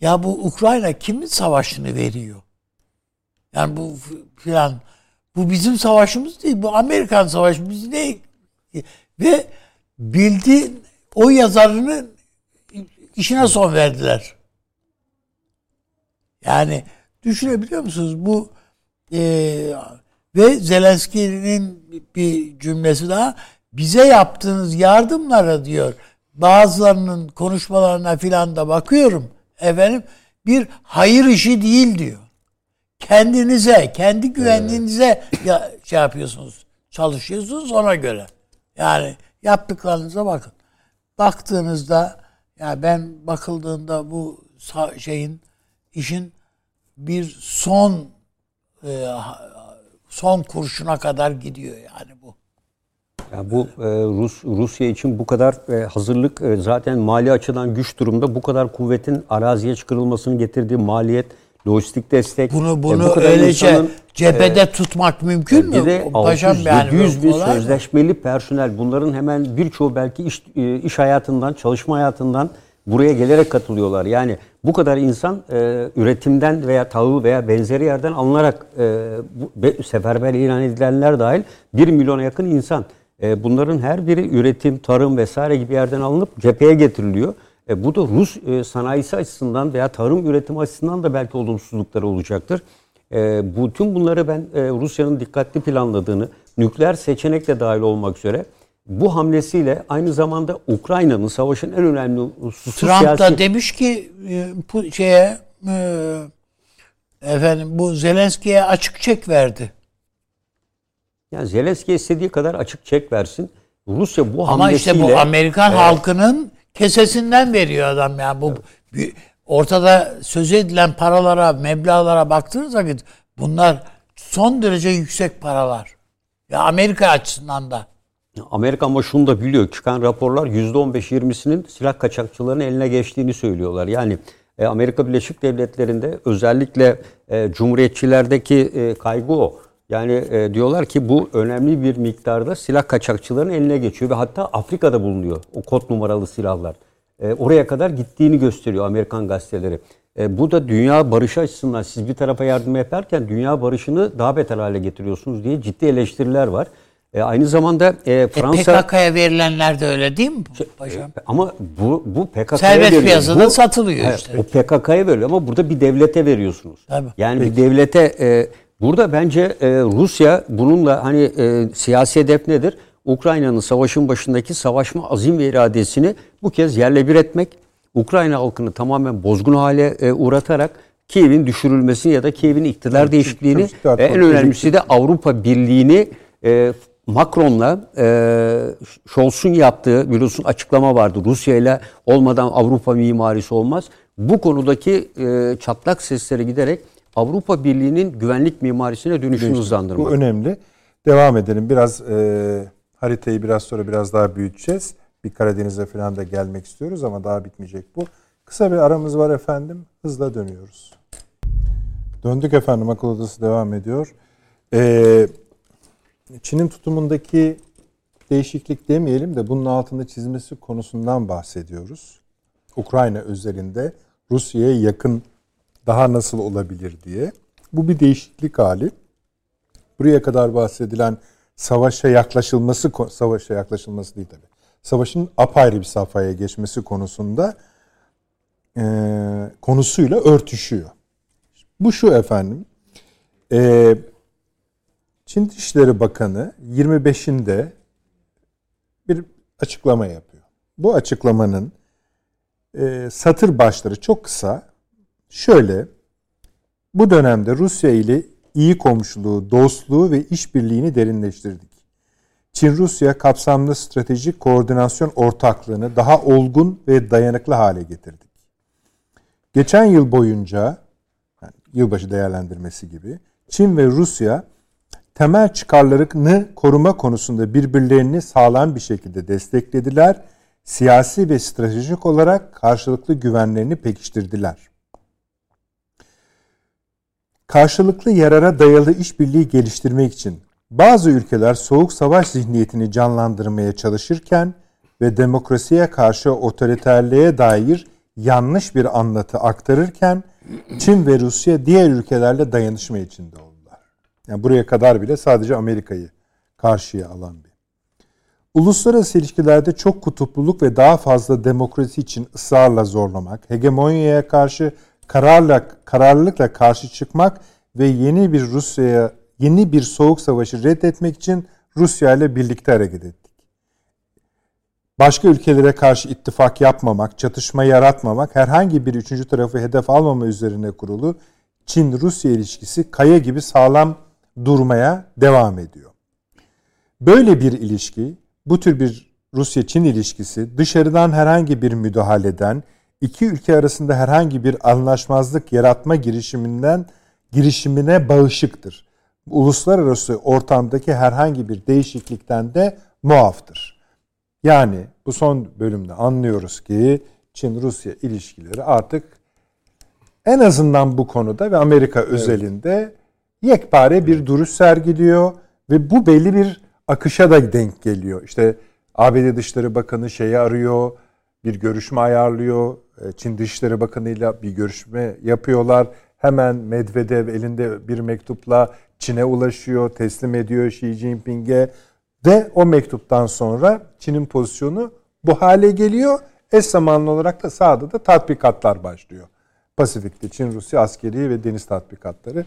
ya bu Ukrayna kimin savaşını veriyor? Yani bu filan bu bizim savaşımız değil. Bu Amerikan savaşı. Biz ne? Ve bildi o yazarının işine son verdiler. Yani düşünebiliyor musunuz? Bu e, ve Zelenski'nin bir cümlesi daha bize yaptığınız yardımlara diyor bazılarının konuşmalarına filan da bakıyorum efendim bir hayır işi değil diyor. Kendinize, kendi güvenliğinize ya, şey yapıyorsunuz, çalışıyorsunuz ona göre. Yani yaptıklarınıza bakın. Baktığınızda ya ben bakıldığında bu şeyin işin bir son e, son kurşuna kadar gidiyor yani bu. Ya bu e, Rus Rusya için bu kadar e, hazırlık zaten mali açıdan güç durumda. Bu kadar kuvvetin araziye çıkarılmasının getirdiği maliyet lojistik destek. Bunu e, bunu bu kadar öylece insanın, cephede e, tutmak mümkün bir mü? de Paşam 600, yani 700 bin sözleşmeli personel. Bunların hemen birçoğu belki iş, e, iş hayatından, çalışma hayatından buraya gelerek katılıyorlar. Yani bu kadar insan e, üretimden veya tahıl veya benzeri yerden alınarak e, bu, be, seferber ilan edilenler dahil 1 milyona yakın insan. E, bunların her biri üretim, tarım vesaire gibi yerden alınıp cepheye getiriliyor. E, bu da Rus e, sanayisi açısından veya tarım üretimi açısından da belki olumsuzlukları olacaktır. E, bütün bunları ben e, Rusya'nın dikkatli planladığını, nükleer seçenek de dahil olmak üzere bu hamlesiyle aynı zamanda Ukrayna'nın savaşın en önemli hususu Trump siyasi... da demiş ki e, bu şeye e, efendim bu Zelenski'ye açık çek verdi. Yani Zelenski istediği kadar açık çek versin. Rusya bu Ama hamlesiyle... işte bu Amerikan halkının kesesinden veriyor adam ya. Bu bir- ortada söz edilen paralara, meblağlara baktığınız vakit bunlar son derece yüksek paralar. Ya Amerika açısından da. Amerika ama şunu da biliyor. Çıkan raporlar %15-20'sinin silah kaçakçılarının eline geçtiğini söylüyorlar. Yani e, Amerika Birleşik Devletleri'nde özellikle e, cumhuriyetçilerdeki e, kaygı o. Yani e, diyorlar ki bu önemli bir miktarda silah kaçakçılarının eline geçiyor ve hatta Afrika'da bulunuyor o kod numaralı silahlar. E, oraya kadar gittiğini gösteriyor Amerikan gazeteleri. E, bu da dünya barışı açısından siz bir tarafa yardım yaparken dünya barışını daha beter hale getiriyorsunuz diye ciddi eleştiriler var. E, aynı zamanda e, E, Fransa... PKK'ya verilenler de öyle değil mi paşam? Ama bu bu PKK'ya Serbest veriyor. piyasada Bu- satılıyor Evet, işte. O PKK'ya veriyor ama burada bir devlete veriyorsunuz. Tabii. Yani bir devlete e, burada bence e, Rusya bununla hani e, siyasi hedef nedir? Ukrayna'nın savaşın başındaki savaşma azim ve iradesini bu kez yerle bir etmek. Ukrayna halkını tamamen bozgun hale e, uğratarak Kiev'in düşürülmesini ya da Kiev'in iktidar değişikliğini Türk- Türk- ve en önemlisi de Avrupa Birliği'ni e, Macron'la e, Scholz'un yaptığı biliyorsun açıklama vardı. Rusya ile olmadan Avrupa mimarisi olmaz. Bu konudaki e, çatlak seslere giderek Avrupa Birliği'nin güvenlik mimarisine dönüşünü hızlandırmak. Bu önemli. Devam edelim. Biraz e, haritayı biraz sonra biraz daha büyüteceğiz. Bir Karadeniz'e falan da gelmek istiyoruz ama daha bitmeyecek bu. Kısa bir aramız var efendim. Hızla dönüyoruz. Döndük efendim. Akıl Odası devam ediyor. Ee, Çin'in tutumundaki değişiklik demeyelim de bunun altında çizmesi konusundan bahsediyoruz. Ukrayna özelinde Rusya'ya yakın daha nasıl olabilir diye. Bu bir değişiklik hali. Buraya kadar bahsedilen savaşa yaklaşılması, savaşa yaklaşılması değil tabii. Savaşın apayrı bir safhaya geçmesi konusunda e, konusuyla örtüşüyor. Bu şu efendim. E, Çin Dışişleri Bakanı 25'inde bir açıklama yapıyor. Bu açıklamanın e, satır başları çok kısa. Şöyle, bu dönemde Rusya ile iyi komşuluğu, dostluğu ve işbirliğini derinleştirdik. Çin-Rusya kapsamlı stratejik koordinasyon ortaklığını daha olgun ve dayanıklı hale getirdik. Geçen yıl boyunca, yani yılbaşı değerlendirmesi gibi, Çin ve Rusya temel çıkarlarını koruma konusunda birbirlerini sağlam bir şekilde desteklediler. Siyasi ve stratejik olarak karşılıklı güvenlerini pekiştirdiler. Karşılıklı yarara dayalı işbirliği geliştirmek için bazı ülkeler soğuk savaş zihniyetini canlandırmaya çalışırken ve demokrasiye karşı otoriterliğe dair yanlış bir anlatı aktarırken Çin ve Rusya diğer ülkelerle dayanışma içinde oldular. Yani buraya kadar bile sadece Amerika'yı karşıya alan bir. Uluslararası ilişkilerde çok kutupluluk ve daha fazla demokrasi için ısrarla zorlamak, hegemonyaya karşı kararla kararlılıkla karşı çıkmak ve yeni bir Rusya'ya yeni bir soğuk savaşı reddetmek için Rusya ile birlikte hareket ettik. Başka ülkelere karşı ittifak yapmamak, çatışma yaratmamak, herhangi bir üçüncü tarafı hedef almama üzerine kurulu Çin-Rusya ilişkisi kaya gibi sağlam durmaya devam ediyor. Böyle bir ilişki, bu tür bir Rusya-Çin ilişkisi dışarıdan herhangi bir müdahaleden, iki ülke arasında herhangi bir anlaşmazlık yaratma girişiminden girişimine bağışıktır. Uluslararası ortamdaki herhangi bir değişiklikten de muaftır. Yani bu son bölümde anlıyoruz ki Çin-Rusya ilişkileri artık en azından bu konuda ve Amerika özelinde yekpare bir duruş sergiliyor ve bu belli bir akışa da denk geliyor. İşte ABD Dışişleri Bakanı şeyi arıyor, bir görüşme ayarlıyor. E, Çin Dışişleri Bakanı'yla bir görüşme yapıyorlar. Hemen Medvedev elinde bir mektupla Çin'e ulaşıyor, teslim ediyor Xi Jinping'e ve o mektuptan sonra Çin'in pozisyonu bu hale geliyor. Eş zamanlı olarak da sahada da tatbikatlar başlıyor. Pasifik'te Çin-Rusya askeri ve deniz tatbikatları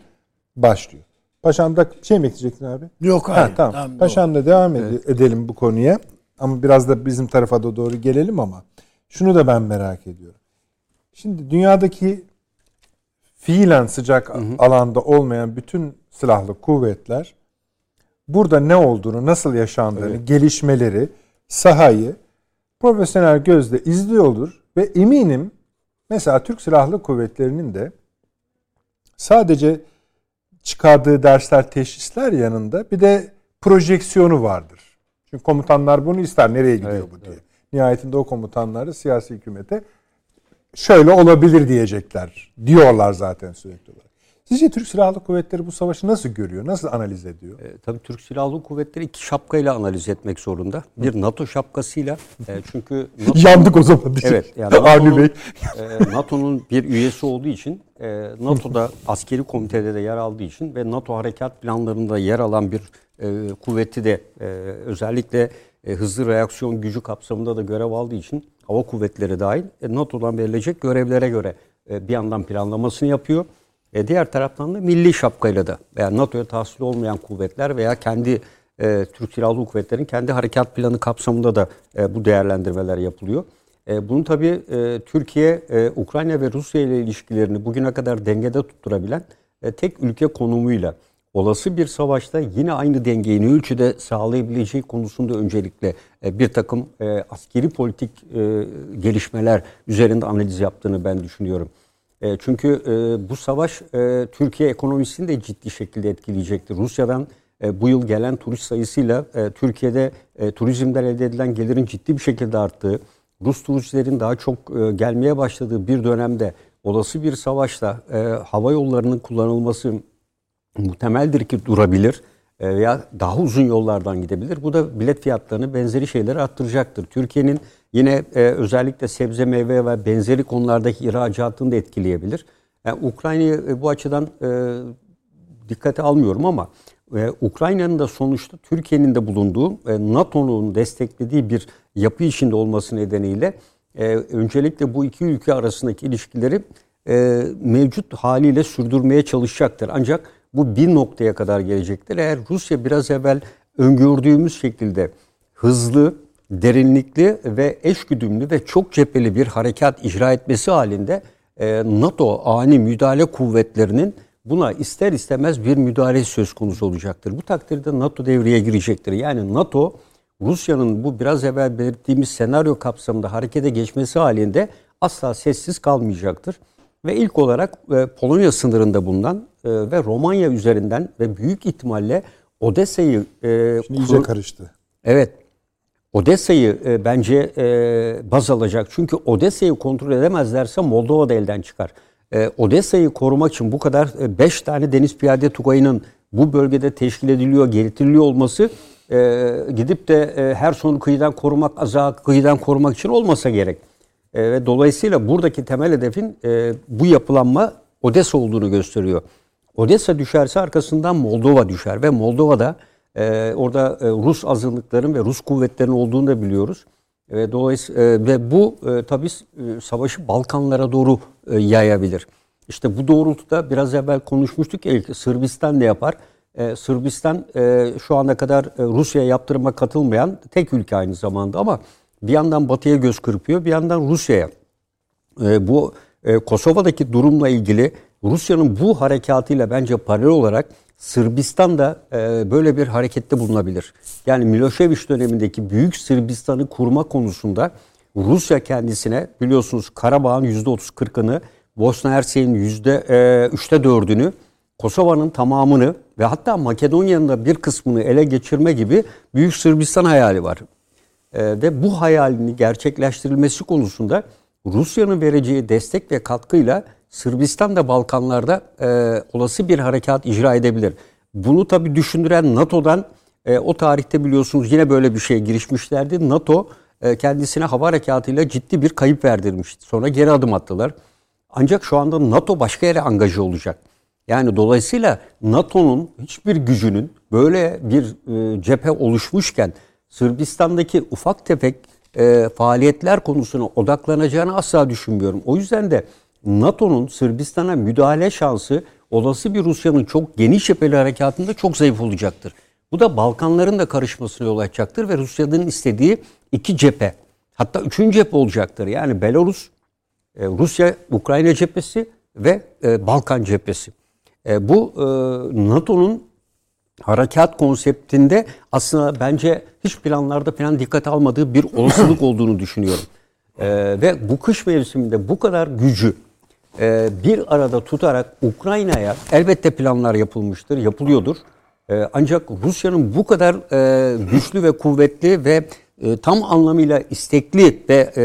başlıyor. Paşam da şey mi ekleyecektin abi? Yok hayır. Ha, tamam. tamam Paşam'la devam ede- edelim bu konuya. Ama biraz da bizim tarafa da doğru gelelim ama şunu da ben merak ediyorum. Şimdi dünyadaki fiilen sıcak alanda olmayan bütün silahlı kuvvetler burada ne olduğunu, nasıl yaşandığını, gelişmeleri, sahayı profesyonel gözle izliyordur ve eminim mesela Türk Silahlı Kuvvetleri'nin de sadece çıkardığı dersler, teşhisler yanında bir de projeksiyonu vardır. Çünkü komutanlar bunu ister. Nereye gidiyor Evet, bu diye. Nihayetinde o komutanları siyasi hükümete şöyle olabilir diyecekler. Diyorlar zaten sürekli olarak. Sizce Türk Silahlı Kuvvetleri bu savaşı nasıl görüyor? Nasıl analiz ediyor? E, tabii Türk Silahlı Kuvvetleri iki şapkayla analiz etmek zorunda. Bir NATO şapkasıyla e, çünkü NATO, Yandık o zaman. diyecek. Evet, yani NATO'nun, Bey. e, NATO'nun bir üyesi olduğu için, e, NATO'da askeri komitede de yer aldığı için ve NATO harekat planlarında yer alan bir e, kuvveti de e, özellikle e, hızlı reaksiyon gücü kapsamında da görev aldığı için hava kuvvetleri dahil e, NATO'dan verilecek görevlere göre e, bir yandan planlamasını yapıyor. Diğer taraftan da milli şapkayla da veya NATO'ya tahsil olmayan kuvvetler veya kendi e, Türk Silahlı Kuvvetleri'nin kendi harekat planı kapsamında da bu değerlendirmeler yapılıyor. E, bunu tabii Türkiye, Ukrayna ve Rusya ile ilişkilerini bugüne kadar dengede tutturabilen tek ülke konumuyla olası bir savaşta yine aynı dengeyi ne ölçüde sağlayabileceği konusunda öncelikle e, bir takım e, askeri politik e, gelişmeler üzerinde analiz yaptığını ben düşünüyorum. Çünkü bu savaş Türkiye ekonomisini de ciddi şekilde etkileyecektir. Rusya'dan bu yıl gelen turist sayısıyla Türkiye'de turizmden elde edilen gelirin ciddi bir şekilde arttığı, Rus turistlerin daha çok gelmeye başladığı bir dönemde olası bir savaşta hava yollarının kullanılması muhtemeldir ki durabilir e, veya daha uzun yollardan gidebilir. Bu da bilet fiyatlarını benzeri şeyleri arttıracaktır. Türkiye'nin yine e, özellikle sebze meyve ve benzeri konulardaki ihracatını da etkileyebilir. Yani Ukrayna'yı e, bu açıdan dikkate almıyorum ama Ukrayna'nın da sonuçta Türkiye'nin de bulunduğu NATO'nun desteklediği bir yapı içinde olması nedeniyle öncelikle bu iki ülke arasındaki ilişkileri mevcut haliyle sürdürmeye çalışacaktır. Ancak bu bir noktaya kadar gelecektir. Eğer Rusya biraz evvel öngördüğümüz şekilde hızlı, derinlikli ve eşgüdümlü ve çok cepheli bir harekat icra etmesi halinde e, NATO ani müdahale kuvvetlerinin buna ister istemez bir müdahale söz konusu olacaktır. Bu takdirde NATO devreye girecektir. Yani NATO Rusya'nın bu biraz evvel belirttiğimiz senaryo kapsamında harekete geçmesi halinde asla sessiz kalmayacaktır. Ve ilk olarak e, Polonya sınırında bulunan e, ve Romanya üzerinden ve büyük ihtimalle Odessa'yı e, Şimdi iyice karıştı. Evet. Odessa'yı e, bence e, baz alacak. Çünkü Odessa'yı kontrol edemezlerse Moldova da elden çıkar. E, Odessa'yı korumak için bu kadar 5 tane deniz piyade tugayının bu bölgede teşkil ediliyor, getiriliyor olması e, gidip de e, her sonu kıyıdan korumak, aza kıyıdan korumak için olmasa gerek. E, ve dolayısıyla buradaki temel hedefin e, bu yapılanma Odessa olduğunu gösteriyor. Odessa düşerse arkasından Moldova düşer ve Moldova'da e, orada e, Rus azınlıkların ve Rus kuvvetlerin olduğunu da biliyoruz. Ve dolayısıyla e, ve bu e, tabii e, savaşı Balkanlara doğru e, yayabilir. İşte bu doğrultuda biraz evvel konuşmuştuk ya Sırbistan ne yapar? E, Sırbistan e, şu ana kadar e, Rusya'ya yaptırıma katılmayan tek ülke aynı zamanda ama bir yandan Batı'ya göz kırpıyor, bir yandan Rusya'ya. E, bu e, Kosova'daki durumla ilgili Rusya'nın bu harekatıyla bence paralel olarak Sırbistan da e, böyle bir harekette bulunabilir. Yani Milošević dönemindeki Büyük Sırbistan'ı kurma konusunda Rusya kendisine biliyorsunuz Karabağ'ın %30-40'ını, Bosna Hersek'in %3'te 4'ünü, Kosova'nın tamamını ve hatta Makedonya'nın da bir kısmını ele geçirme gibi Büyük Sırbistan hayali var. Ee, ve bu hayalini gerçekleştirilmesi konusunda Rusya'nın vereceği destek ve katkıyla Sırbistan da Balkanlarda e, olası bir harekat icra edebilir. Bunu tabii düşündüren NATO'dan e, o tarihte biliyorsunuz yine böyle bir şeye girişmişlerdi. NATO e, kendisine hava harekatıyla ciddi bir kayıp verdirmişti. Sonra geri adım attılar. Ancak şu anda NATO başka yere angaje olacak. Yani dolayısıyla NATO'nun hiçbir gücünün böyle bir e, cephe oluşmuşken Sırbistan'daki ufak tefek e, faaliyetler konusuna odaklanacağını asla düşünmüyorum. O yüzden de NATO'nun Sırbistan'a müdahale şansı olası bir Rusya'nın çok geniş cepheli harekatında çok zayıf olacaktır. Bu da Balkanların da karışmasına yol açacaktır ve Rusya'nın istediği iki cephe hatta üçüncü cephe olacaktır. Yani Belarus, e, Rusya, Ukrayna cephesi ve e, Balkan cephesi. E, bu NATO'nun harekat konseptinde aslında bence hiç planlarda falan dikkat almadığı bir olasılık olduğunu düşünüyorum. Ve bu kış mevsiminde bu kadar gücü bir arada tutarak Ukrayna'ya elbette planlar yapılmıştır, yapılıyordur. Ee, ancak Rusya'nın bu kadar e, güçlü ve kuvvetli ve e, tam anlamıyla istekli ve e,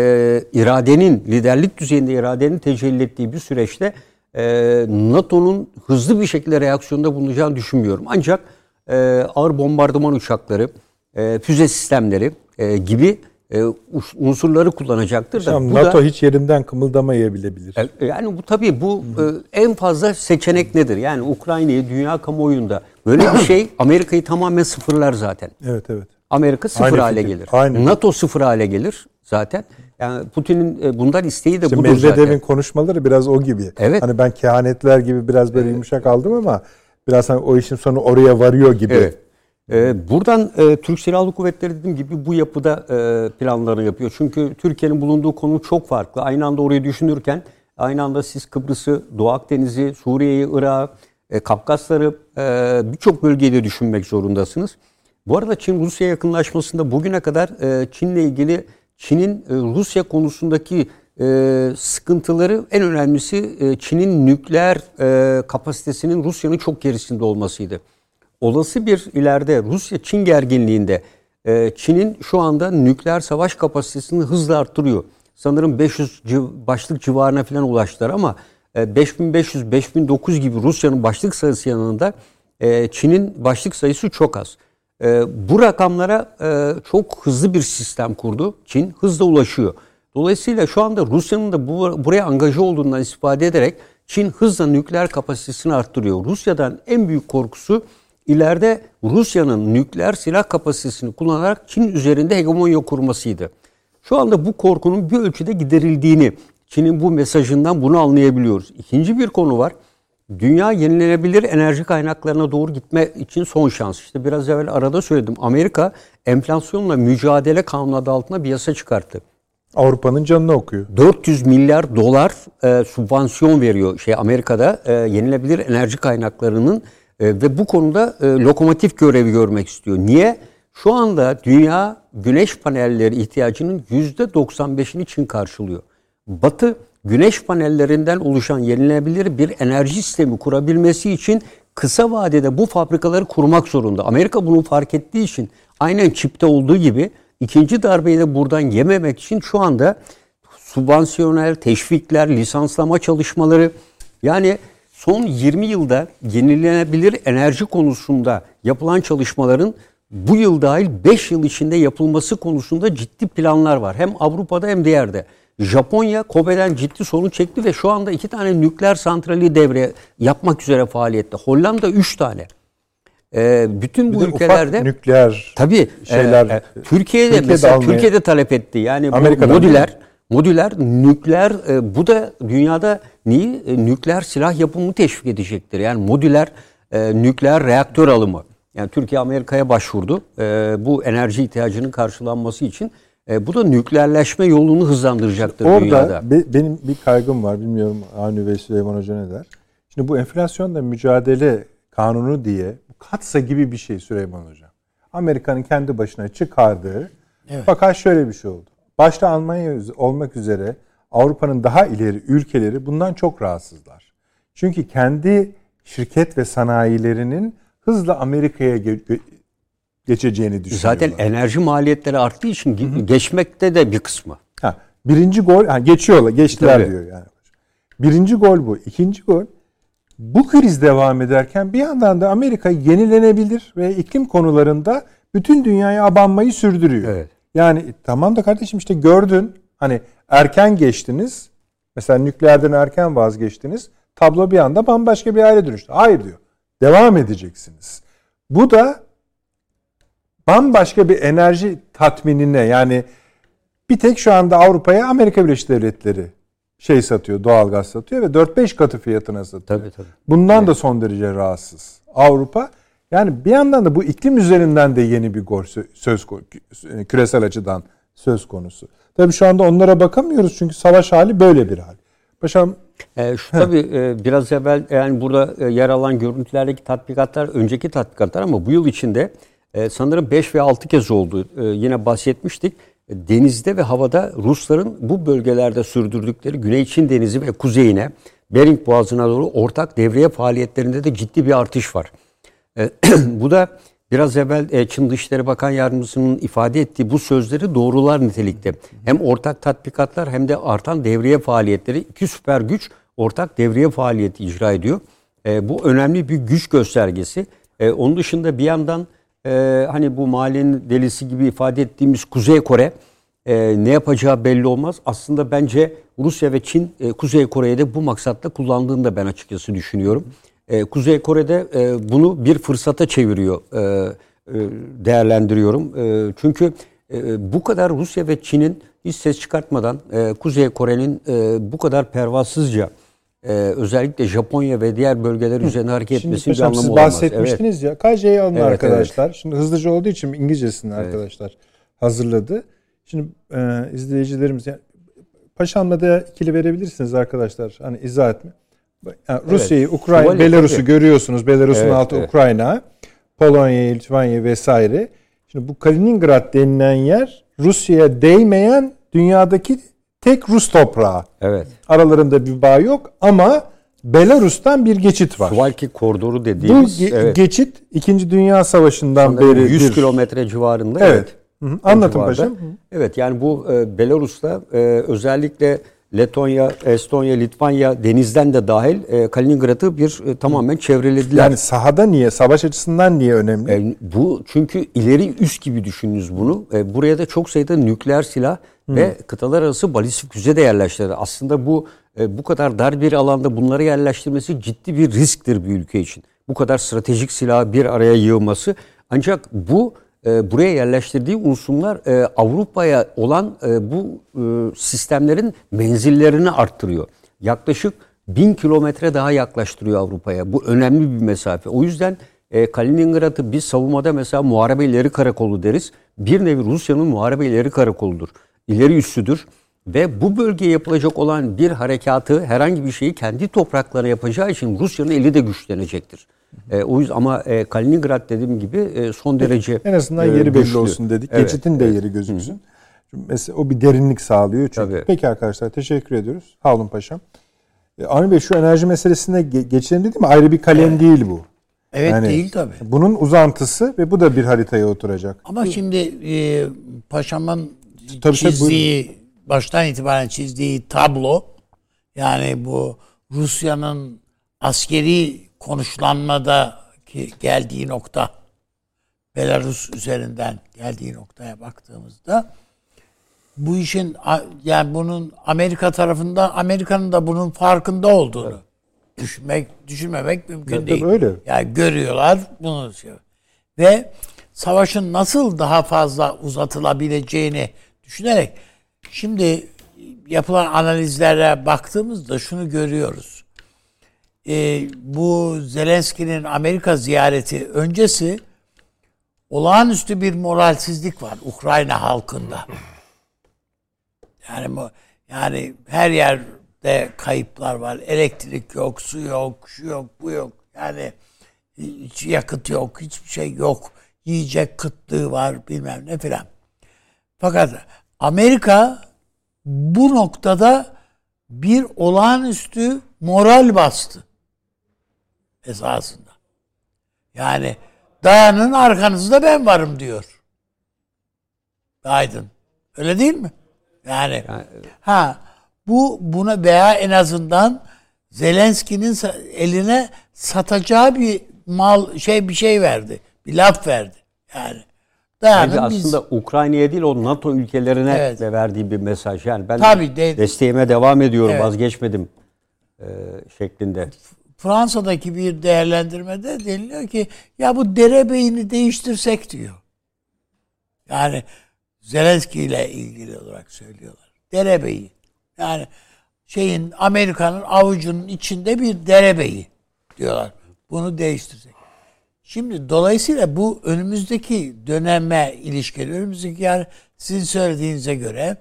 iradenin, liderlik düzeyinde iradenin tecelli ettiği bir süreçte NATO'nun hızlı bir şekilde reaksiyonda bulunacağını düşünmüyorum. Ancak ağır bombardıman uçakları, füze sistemleri gibi unsurları kullanacaktır. Da, bu NATO da, hiç yerinden kımıldamayabilir. Yani bu tabii bu en fazla seçenek nedir? Yani Ukrayna'yı dünya kamuoyunda Böyle bir şey Amerika'yı tamamen sıfırlar zaten. Evet evet. Amerika sıfır Aynı hale fikir. gelir. Aynı NATO sıfır hale gelir zaten. Yani Putin'in e, bundan isteği de işte budur Medvedev'in zaten. konuşmaları biraz o gibi. Evet. Hani ben kehanetler gibi biraz böyle yumuşak aldım ama biraz hani o işin sonu oraya varıyor gibi. Evet. Ee, buradan e, Türk Silahlı Kuvvetleri dediğim gibi bu yapıda e, planlarını yapıyor. Çünkü Türkiye'nin bulunduğu konu çok farklı. Aynı anda orayı düşünürken aynı anda siz Kıbrıs'ı, Doğu Akdeniz'i, Suriye'yi, Irak'ı, e, Kafkasları e, birçok bölgede düşünmek zorundasınız. Bu arada Çin-Rusya yakınlaşmasında bugüne kadar e, Çin'le ilgili Çin'in e, Rusya konusundaki e, sıkıntıları en önemlisi e, Çin'in nükleer e, kapasitesinin Rusya'nın çok gerisinde olmasıydı. Olası bir ileride Rusya-Çin gerginliğinde e, Çin'in şu anda nükleer savaş kapasitesini hızla arttırıyor. Sanırım 500 başlık civarına falan ulaştılar ama 5500-5009 e, gibi Rusya'nın başlık sayısı yanında e, Çin'in başlık sayısı çok az. E, bu rakamlara çok hızlı bir sistem kurdu. Çin hızla ulaşıyor. Dolayısıyla şu anda Rusya'nın da bu, buraya angaja olduğundan istifade ederek Çin hızla nükleer kapasitesini arttırıyor. Rusya'dan en büyük korkusu ileride Rusya'nın nükleer silah kapasitesini kullanarak Çin üzerinde hegemonya kurmasıydı. Şu anda bu korkunun bir ölçüde giderildiğini Çin'in bu mesajından bunu anlayabiliyoruz. İkinci bir konu var. Dünya yenilenebilir enerji kaynaklarına doğru gitme için son şans. İşte biraz evvel arada söyledim. Amerika enflasyonla mücadele kanunu adı altında bir yasa çıkarttı. Avrupa'nın canını okuyor. 400 milyar dolar e, subvansiyon veriyor şey Amerika'da e, yenilebilir enerji kaynaklarının e, ve bu konuda e, lokomotif görevi görmek istiyor. Niye? Şu anda dünya güneş panelleri ihtiyacının %95'ini Çin karşılıyor. Batı güneş panellerinden oluşan yenilenebilir bir enerji sistemi kurabilmesi için kısa vadede bu fabrikaları kurmak zorunda. Amerika bunu fark ettiği için aynen çipte olduğu gibi ikinci darbeyi de buradan yememek için şu anda subvansiyonel teşvikler, lisanslama çalışmaları yani son 20 yılda yenilenebilir enerji konusunda yapılan çalışmaların bu yıl dahil 5 yıl içinde yapılması konusunda ciddi planlar var. Hem Avrupa'da hem diğerde. Japonya Kobe'den ciddi sorun çekti ve şu anda iki tane nükleer santrali devre yapmak üzere faaliyette. Hollanda üç tane. Ee, bütün bu bir ülkelerde nükleer tabii şeyler e, e, Türkiye'de Türkiye'de mesela almaya, Türkiye'de talep etti. Yani Amerika'dan modüler modüler nükleer e, bu da dünyada neyi e, nükleer silah yapımı teşvik edecektir. Yani modüler e, nükleer reaktör alımı. Yani Türkiye Amerika'ya başvurdu. E, bu enerji ihtiyacının karşılanması için e, bu da nükleerleşme yolunu hızlandıracaktır Orada dünyada. Orada benim bir kaygım var. Bilmiyorum Avni ve Süleyman Hoca ne der. Şimdi bu enflasyonla mücadele kanunu diye katsa gibi bir şey Süleyman Hoca. Amerika'nın kendi başına çıkardığı. Evet. Fakat şöyle bir şey oldu. Başta Almanya olmak üzere Avrupa'nın daha ileri ülkeleri bundan çok rahatsızlar. Çünkü kendi şirket ve sanayilerinin hızla Amerika'ya geçeceğini düşünüyorlar. Zaten enerji maliyetleri arttığı için Hı-hı. geçmekte de bir kısmı. Ha, birinci gol yani geçiyorlar, geçtiler Tabii. diyor yani. Birinci gol bu. İkinci gol bu kriz devam ederken bir yandan da Amerika yenilenebilir ve iklim konularında bütün dünyaya abanmayı sürdürüyor. Evet. Yani tamam da kardeşim işte gördün hani erken geçtiniz. Mesela nükleerden erken vazgeçtiniz. Tablo bir anda bambaşka bir hale dönüştü. Hayır diyor. Devam edeceksiniz. Bu da bambaşka bir enerji tatminine yani bir tek şu anda Avrupa'ya Amerika Birleşik Devletleri şey satıyor, doğalgaz satıyor ve 4-5 katı fiyatına satıyor. Tabii tabii. Bundan evet. da son derece rahatsız. Avrupa yani bir yandan da bu iklim üzerinden de yeni bir gol söz küresel açıdan söz konusu. Tabii şu anda onlara bakamıyoruz çünkü savaş hali böyle bir hal. Paşam e, şu tabii e, biraz evvel yani burada e, yer alan görüntülerdeki tatbikatlar önceki tatbikatlar ama bu yıl içinde e, sanırım 5 ve 6 kez oldu. E, yine bahsetmiştik. Denizde ve havada Rusların bu bölgelerde sürdürdükleri Güney Çin Denizi ve kuzeyine Bering Boğazı'na doğru ortak devriye faaliyetlerinde de ciddi bir artış var. E, bu da biraz evvel e, Çin Dışişleri Bakan Yardımcısının ifade ettiği bu sözleri doğrular nitelikte. Hem ortak tatbikatlar hem de artan devriye faaliyetleri iki süper güç ortak devriye faaliyeti icra ediyor. E, bu önemli bir güç göstergesi. Onun dışında bir yandan e, hani bu mahallenin delisi gibi ifade ettiğimiz Kuzey Kore e, ne yapacağı belli olmaz. Aslında bence Rusya ve Çin e, Kuzey Kore'yi de bu maksatla kullandığını da ben açıkçası düşünüyorum. E, Kuzey Kore'de e, bunu bir fırsata çeviriyor e, e, değerlendiriyorum. E, çünkü e, bu kadar Rusya ve Çin'in hiç ses çıkartmadan e, Kuzey Kore'nin e, bu kadar pervasızca e, özellikle Japonya ve diğer bölgeler üzerine hareket Şimdi etmesinin bir anlamı siz olmaz. bahsetmiştiniz ya. KJ'yi alın Evet, arkadaşlar. Şimdi hızlıca olduğu için İngilizcesini arkadaşlar hazırladı. Şimdi e, izleyicilerimiz yani, paşamla da ikili verebilirsiniz arkadaşlar. Hani izah etme. Yani Rusya'yı, Ukrayna, Şövalye, Belarus'u tabii. görüyorsunuz. Belarus'un Evet, altı evet. Ukrayna, Polonya, Litvanya vesaire. Şimdi bu Kaliningrad denilen yer Rusya'ya değmeyen dünyadaki tek Rus toprağı. Evet. Aralarında bir bağ yok ama Belarus'tan bir geçit var. Suvalki koridoru Bu dediğimiz ge- evet, geçit 2. Dünya Savaşı'ndan sanırım beri 100 bir- kilometre civarında. Evet. Hı hı. O Anlatın civarda. paşam. Evet yani bu e, Belarus'ta e, özellikle Letonya, Estonya, Litvanya denizden de dahil e, Kaliningrad'ı bir e, tamamen çevrelediler. Yani sahada niye, savaş açısından niye önemli? E, bu çünkü ileri üst gibi düşününüz bunu. E, buraya da çok sayıda nükleer silah ve kıtalar arası balistik füze de yerleştirildi. Aslında bu e, bu kadar dar bir alanda bunları yerleştirmesi ciddi bir risktir bir ülke için. Bu kadar stratejik silahı bir araya yığması. Ancak bu e, buraya yerleştirdiği unsurlar e, Avrupa'ya olan e, bu e, sistemlerin menzillerini arttırıyor. Yaklaşık bin kilometre daha yaklaştırıyor Avrupa'ya. Bu önemli bir mesafe. O yüzden Kaliningrad'ı biz savunmada mesela muharebe ileri karakolu deriz. Bir nevi Rusya'nın muharebe ileri karakoludur. İleri üssüdür. Ve bu bölgeye yapılacak olan bir harekatı herhangi bir şeyi kendi topraklarına yapacağı için Rusya'nın eli de güçlenecektir. E, o yüzden ama e, Kaliningrad dediğim gibi e, son derece En azından e, yeri belli güçlü. olsun dedik. Evet, Geçitin de yeri gözüksün. Çünkü Mesela o bir derinlik sağlıyor çünkü. Tabii. Peki arkadaşlar teşekkür ediyoruz. Sağ olun paşam. E, Avni Bey şu enerji meselesine ge- geçelim dedim mi? Ayrı bir kalem değil bu. Evet Yani değil tabii. Bunun uzantısı ve bu da bir haritaya oturacak. Ama şimdi e, paşamın tabii, çizdiği, baştan itibaren çizdiği tablo yani bu Rusya'nın askeri konuşlanmada ki geldiği nokta Belarus üzerinden geldiği noktaya baktığımızda bu işin yani bunun Amerika tarafında Amerika'nın da bunun farkında olduğunu düşünmek düşünmemek mümkün Tabii, değil. öyle. Yani görüyorlar bunu şey. ve savaşın nasıl daha fazla uzatılabileceğini düşünerek şimdi yapılan analizlere baktığımızda şunu görüyoruz. Ee, bu Zelenski'nin Amerika ziyareti öncesi olağanüstü bir moralsizlik var Ukrayna halkında. Yani yani her yerde kayıplar var. Elektrik yok, su yok, şu yok, bu yok. Yani hiç yakıt yok, hiçbir şey yok. Yiyecek kıtlığı var, bilmem ne filan. Fakat Amerika bu noktada bir olağanüstü moral bastı esasında. Yani dayanın arkanızda ben varım diyor. Biden. Öyle değil mi? Yani ha Bu buna veya en azından Zelenski'nin eline satacağı bir mal şey bir şey verdi. Bir laf verdi. Yani dayanın biz aslında Ukrayna'ya değil o NATO ülkelerine Evet. de verdiği bir mesaj. Yani ben Tabii, de- desteğime devam ediyorum, Evet. vazgeçmedim e, şeklinde. Fransa'daki bir değerlendirmede deniliyor ki ya bu derebeyini değiştirsek diyor. Yani Zelenski ile ilgili olarak söylüyorlar. Derebeyi. Yani şeyin Amerika'nın avucunun içinde bir derebeyi diyorlar. Bunu değiştirsek. Şimdi dolayısıyla bu önümüzdeki döneme ilişkin, önümüzdeki yani sizin söylediğinize göre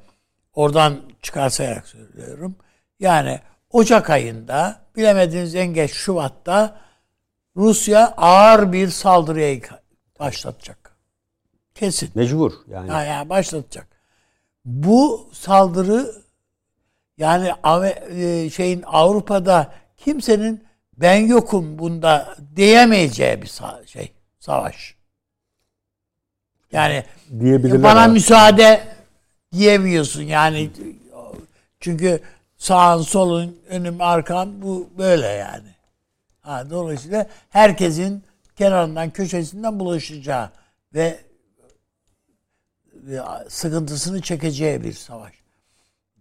oradan çıkarsayarak söylüyorum. Yani Ocak ayında bilemediğiniz en geç Şubat'ta Rusya ağır bir saldırıya başlatacak. Kesin. Mecbur yani. Ha, yani başlatacak. Bu saldırı yani e, şeyin Avrupa'da kimsenin ben yokum bunda diyemeyeceği bir şey savaş. Yani bana aslında. müsaade diyemiyorsun yani çünkü sağın solun önüm arkam bu böyle yani. Ha, dolayısıyla herkesin kenarından köşesinden bulaşacağı ve ve sıkıntısını çekeceği bir savaş.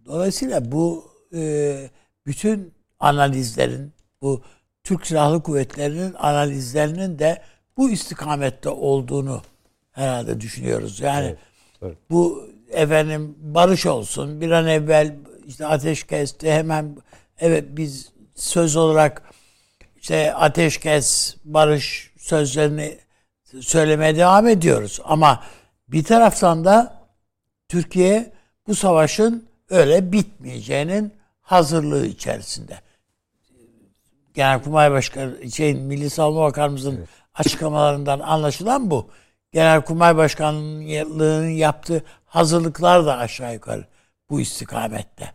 Dolayısıyla bu e, bütün analizlerin, bu Türk Silahlı Kuvvetleri'nin analizlerinin de bu istikamette olduğunu herhalde düşünüyoruz. Yani evet. bu efendim barış olsun, bir an evvel işte ateşkesti hemen evet biz söz olarak işte ateşkes, barış sözlerini söylemeye devam ediyoruz. Ama bir taraftan da Türkiye bu savaşın öyle bitmeyeceğinin hazırlığı içerisinde. Genelkurmay Başkanı, şey, Milli Savunma Bakanımızın açıklamalarından anlaşılan bu. Genelkurmay Başkanlığı'nın yaptığı hazırlıklar da aşağı yukarı bu istikamette.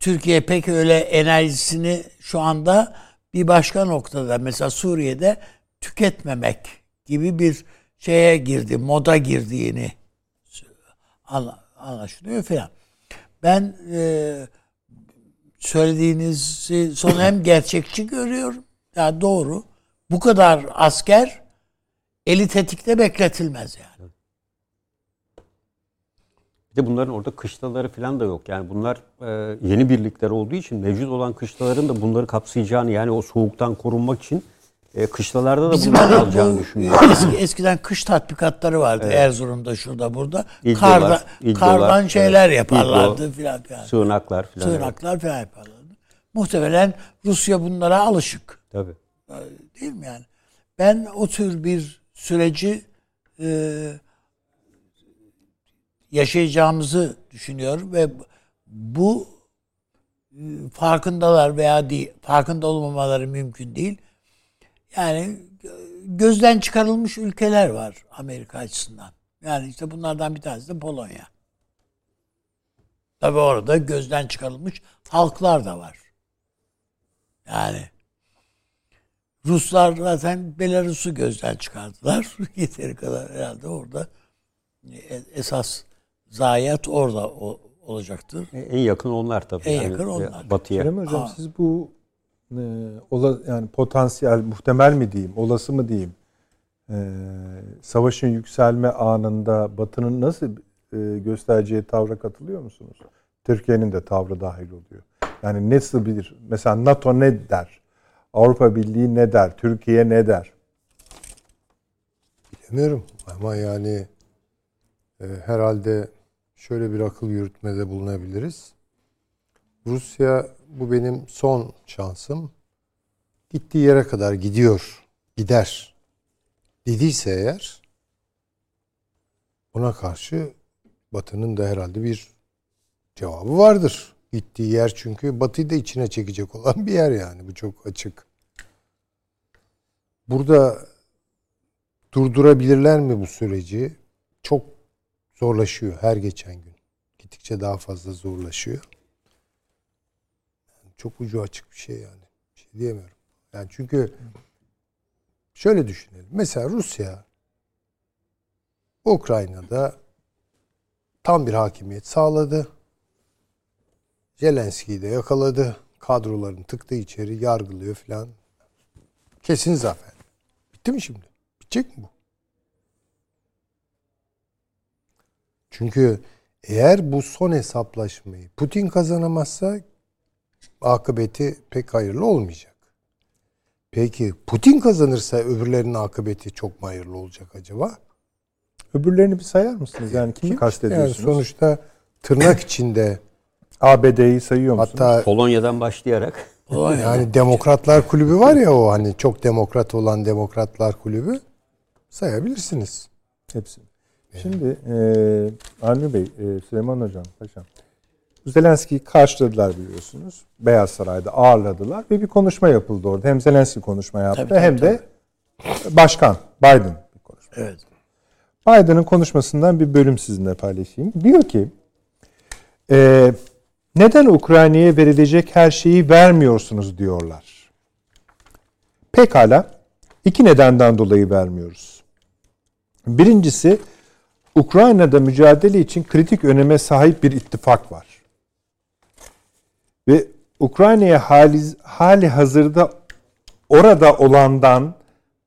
Türkiye pek öyle enerjisini şu anda bir başka noktada mesela Suriye'de tüketmemek gibi bir şeye girdi, moda girdiğini anla- anlaşılıyor filan. Ben e, söylediğinizi son hem gerçekçi görüyorum. Ya doğru. Bu kadar asker eli tetikte bekletilmez yani. De bunların orada kışlaları falan da yok. Yani bunlar e, yeni birlikler olduğu için mevcut olan kışlaların da bunları kapsayacağını yani o soğuktan korunmak için e, kışlalarda da Bizim bunları hani alacağını bu düşünüyorum. eski, eskiden kış tatbikatları vardı Erzurum'da şurada burada. İldolar, Karda, ildolar, kardan şeyler evet, yaparlardı filan filan. Sığınaklar falan. Sığınaklar falan yaparlardı. Muhtemelen Rusya bunlara alışık. Tabii. Değil mi yani? Ben o tür bir süreci e, yaşayacağımızı düşünüyorum ve bu e, farkındalar veya değil, farkında olmamaları mümkün değil. Yani e, gözden çıkarılmış ülkeler var Amerika açısından. Yani işte bunlardan bir tanesi de Polonya. Tabi orada gözden çıkarılmış halklar da var. Yani Ruslar zaten Belarus'u gözden çıkardılar. Yeteri kadar herhalde orada e- esas zayiat orada o- olacaktır. E, En yakın onlar tabii. En Yani, yakın e, onlar. Batıya. Kerem Hocam Aa. siz bu e, ola, yani potansiyel muhtemel mi diyeyim, olası mı diyeyim? e, savaşın yükselme anında Batı'nın nasıl e, göstereceği tavra katılıyor musunuz? Türkiye'nin de tavrı dahil oluyor. Yani nasıl bir mesela NATO ne der? Avrupa Birliği ne der? Türkiye ne der? Bilemiyorum ama yani e, herhalde şöyle bir akıl yürütmede bulunabiliriz. Rusya bu benim son şansım. Gittiği yere kadar gidiyor, gider. Dediyse eğer buna karşı Batı'nın da herhalde bir cevabı vardır. Gittiği yer çünkü Batı'yı da içine çekecek olan bir yer yani. Bu çok açık. Burada durdurabilirler mi bu süreci? Çok zorlaşıyor her geçen gün. Gittikçe daha fazla zorlaşıyor. Yani çok ucu açık bir şey yani. Bir şey diyemiyorum. Yani çünkü şöyle düşünelim. Mesela Rusya Ukrayna'da tam bir hakimiyet sağladı. Zelenski'yi de yakaladı. Kadrolarını tıktı içeri, yargılıyor falan. Kesin zafer. Bitti mi şimdi? Bitecek mi bu? Çünkü eğer bu son hesaplaşmayı Putin kazanamazsa akıbeti pek hayırlı olmayacak. Peki Putin kazanırsa öbürlerinin akıbeti çok mu hayırlı olacak acaba? Öbürlerini bir sayar mısınız? Yani kimi Kim? kastediyorsunuz? Yani sonuçta tırnak içinde ABD'yi sayıyor musunuz? hatta Polonya'dan başlayarak yani Demokratlar Kulübü var ya o hani çok demokrat olan Demokratlar Kulübü sayabilirsiniz. Hepsi. Şimdi e, Avni Bey, e, Süleyman Hocam, Paşam. Zelenski'yi karşıladılar biliyorsunuz. Beyaz Saray'da ağırladılar ve bir konuşma yapıldı orada. Hem Zelenski konuşma yaptı Tabii, tabii, hem de Başkan Biden bir konuşma. Evet. Biden'ın konuşmasından bir bölüm sizinle paylaşayım. Diyor ki e, neden Ukrayna'ya verilecek her şeyi vermiyorsunuz diyorlar. Pekala iki nedenden dolayı vermiyoruz. Birincisi Ukrayna'da mücadele için kritik öneme sahip bir ittifak var. Ve Ukrayna'ya hali, hali hazırda orada olandan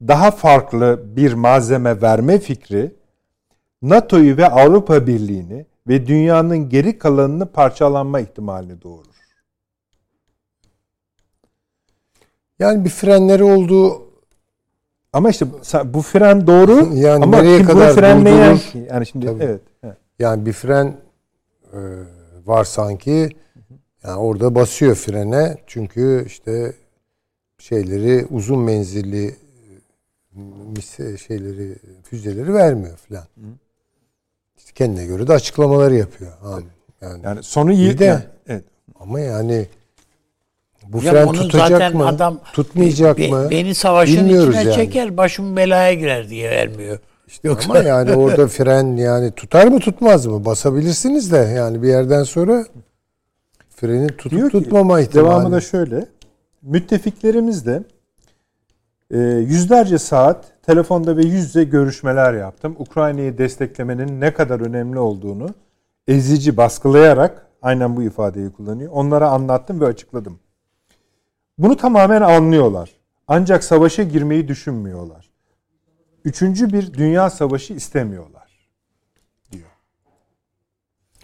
daha farklı bir malzeme verme fikri NATO'yu ve Avrupa Birliği'ni ve dünyanın geri kalanını parçalanma ihtimalini doğurur. Yani bir frenleri olduğu Ama işte bu fren doğru Yani ama nereye kim kadar frenleyen ki? Yani şimdi Tabii. evet. yani bir fren e, var sanki. Yani orada basıyor frene. Çünkü işte şeyleri uzun menzilli e, mis- şeyleri füzeleri vermiyor filan. İşte kendine göre de açıklamaları yapıyor. Abi. Yani, Yani sonu İyi de- yani, evet. ama yani bu Ya fren onu tutacak zaten mı? adam tutmayacak be- mı? Beni savaşın Bilmiyoruz içine yani. çeker, başım belaya girer diye vermiyor. Yoksa Ama yani orada fren yani tutar mı tutmaz mı? Basabilirsiniz de yani bir yerden sonra freni tutup Diyor ki, tutmama ihtimali. Devamı da şöyle. Müttefiklerimiz de e, yüzlerce saat telefonda ve yüz yüze görüşmeler yaptım. Ukrayna'yı desteklemenin ne kadar önemli olduğunu ezici baskılayarak aynen bu ifadeyi kullanıyor. Onlara anlattım ve açıkladım. Bunu tamamen anlıyorlar. Ancak savaşa girmeyi düşünmüyorlar. Üçüncü bir dünya savaşı istemiyorlar.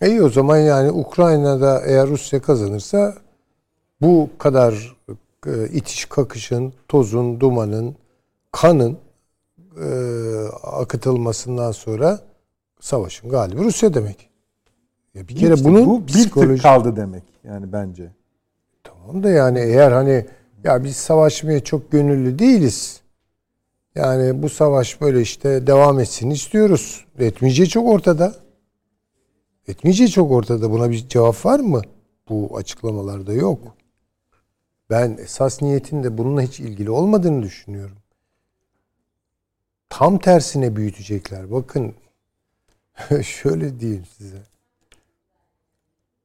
İyi o zaman yani Ukrayna'da eğer Rusya kazanırsa bu kadar e, itiş kakışın, tozun, dumanın, kanın e, akıtılmasından sonra savaşın galibi Rusya demek. Ya bir kere İşte bunun bu bir psikoloji tık kaldı demek yani bence. Tamam da yani eğer hani ya biz savaşmaya çok gönüllü değiliz. Yani bu savaş böyle işte devam etsin istiyoruz. Etmeyeceği çok ortada. Etmeyeceği çok ortada. Buna bir cevap var mı? Bu açıklamalarda yok. Ben esas niyetin de bununla hiç ilgili olmadığını düşünüyorum. Tam tersine büyütecekler. Bakın şöyle diyeyim size.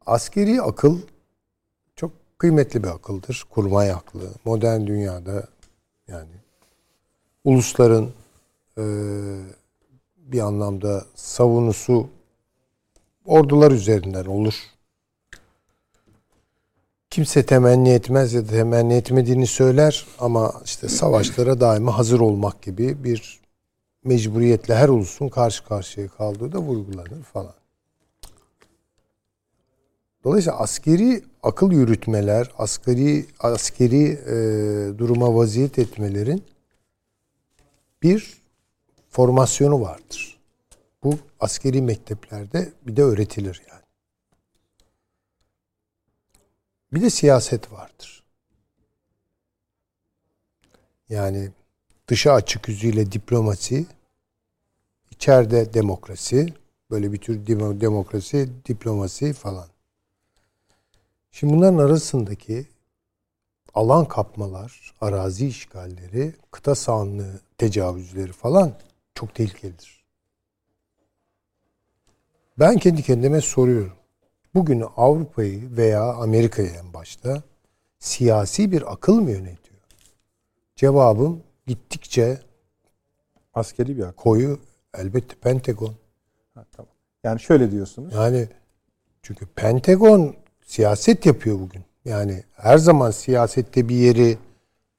Askeri akıl kıymetli bir akıldır. Kurmay aklı. Modern dünyada yani ulusların e, bir anlamda savunusu ordular üzerinden olur. Kimse temenni etmez ya da temenni etmediğini söyler ama işte savaşlara daima hazır olmak gibi bir mecburiyetle her ulusun karşı karşıya kaldığı da vurgulanır falan. Dolayısıyla askeri akıl yürütmeler, askeri askeri e, duruma vaziyet etmelerin bir formasyonu vardır. Bu askeri mekteplerde bir de öğretilir yani. Bir de siyaset vardır. Yani dışa açık yüzüyle diplomasi, içeride demokrasi, böyle bir tür demo- demokrasi, diplomasi falan. Şimdi bunların arasındaki alan kapmalar, arazi işgalleri, kıta sahanlığı tecavüzleri falan çok tehlikelidir. Ben kendi kendime soruyorum. Bugün Avrupa'yı veya Amerika'yı en başta siyasi bir akıl mı yönetiyor? Cevabım gittikçe Askeri bir akıl. koyu elbette Pentagon. Ha, tamam. Yani şöyle diyorsunuz. Yani çünkü Pentagon siyaset yapıyor bugün. Yani her zaman siyasette bir yeri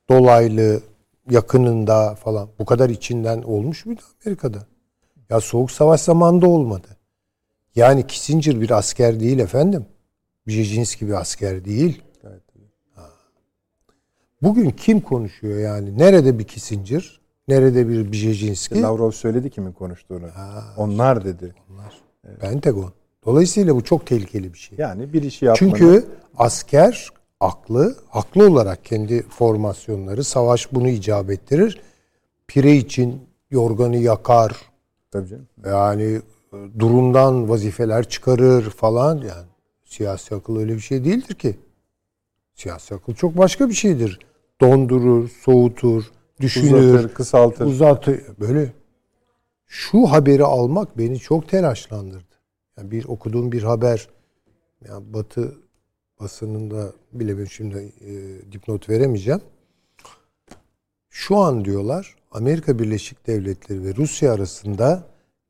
dolaylı, yakınında falan bu kadar içinden olmuş muydu Amerika'da? Ya soğuk savaş zamanında olmadı. Yani Kissinger bir asker değil efendim. Brzezinski bir asker değil. Ha. Bugün kim konuşuyor yani? Nerede bir Kissinger? Nerede bir Brzezinski? Lavrov söyledi kimin konuştuğunu. Onlar dedi. Pentagon. Dolayısıyla bu çok tehlikeli bir şey. Yani bir işi yapmanın Çünkü asker aklı, haklı olarak kendi formasyonları, savaş bunu icap ettirir. Pire için yorganı yakar, Tabii canım. yani e, durumdan vazifeler çıkarır falan yani. Siyasi akıl öyle bir şey değildir ki. Siyasi akıl çok başka bir şeydir. Dondurur, soğutur, düşünür, Uzatır, kısaltır. uzatır. Böyle şu haberi almak beni çok telaşlandırdı. Yani bir okuduğum bir haber yani Batı basınında bile ben şimdi e, dipnot veremeyeceğim. Şu an diyorlar Amerika Birleşik Devletleri ve Rusya arasında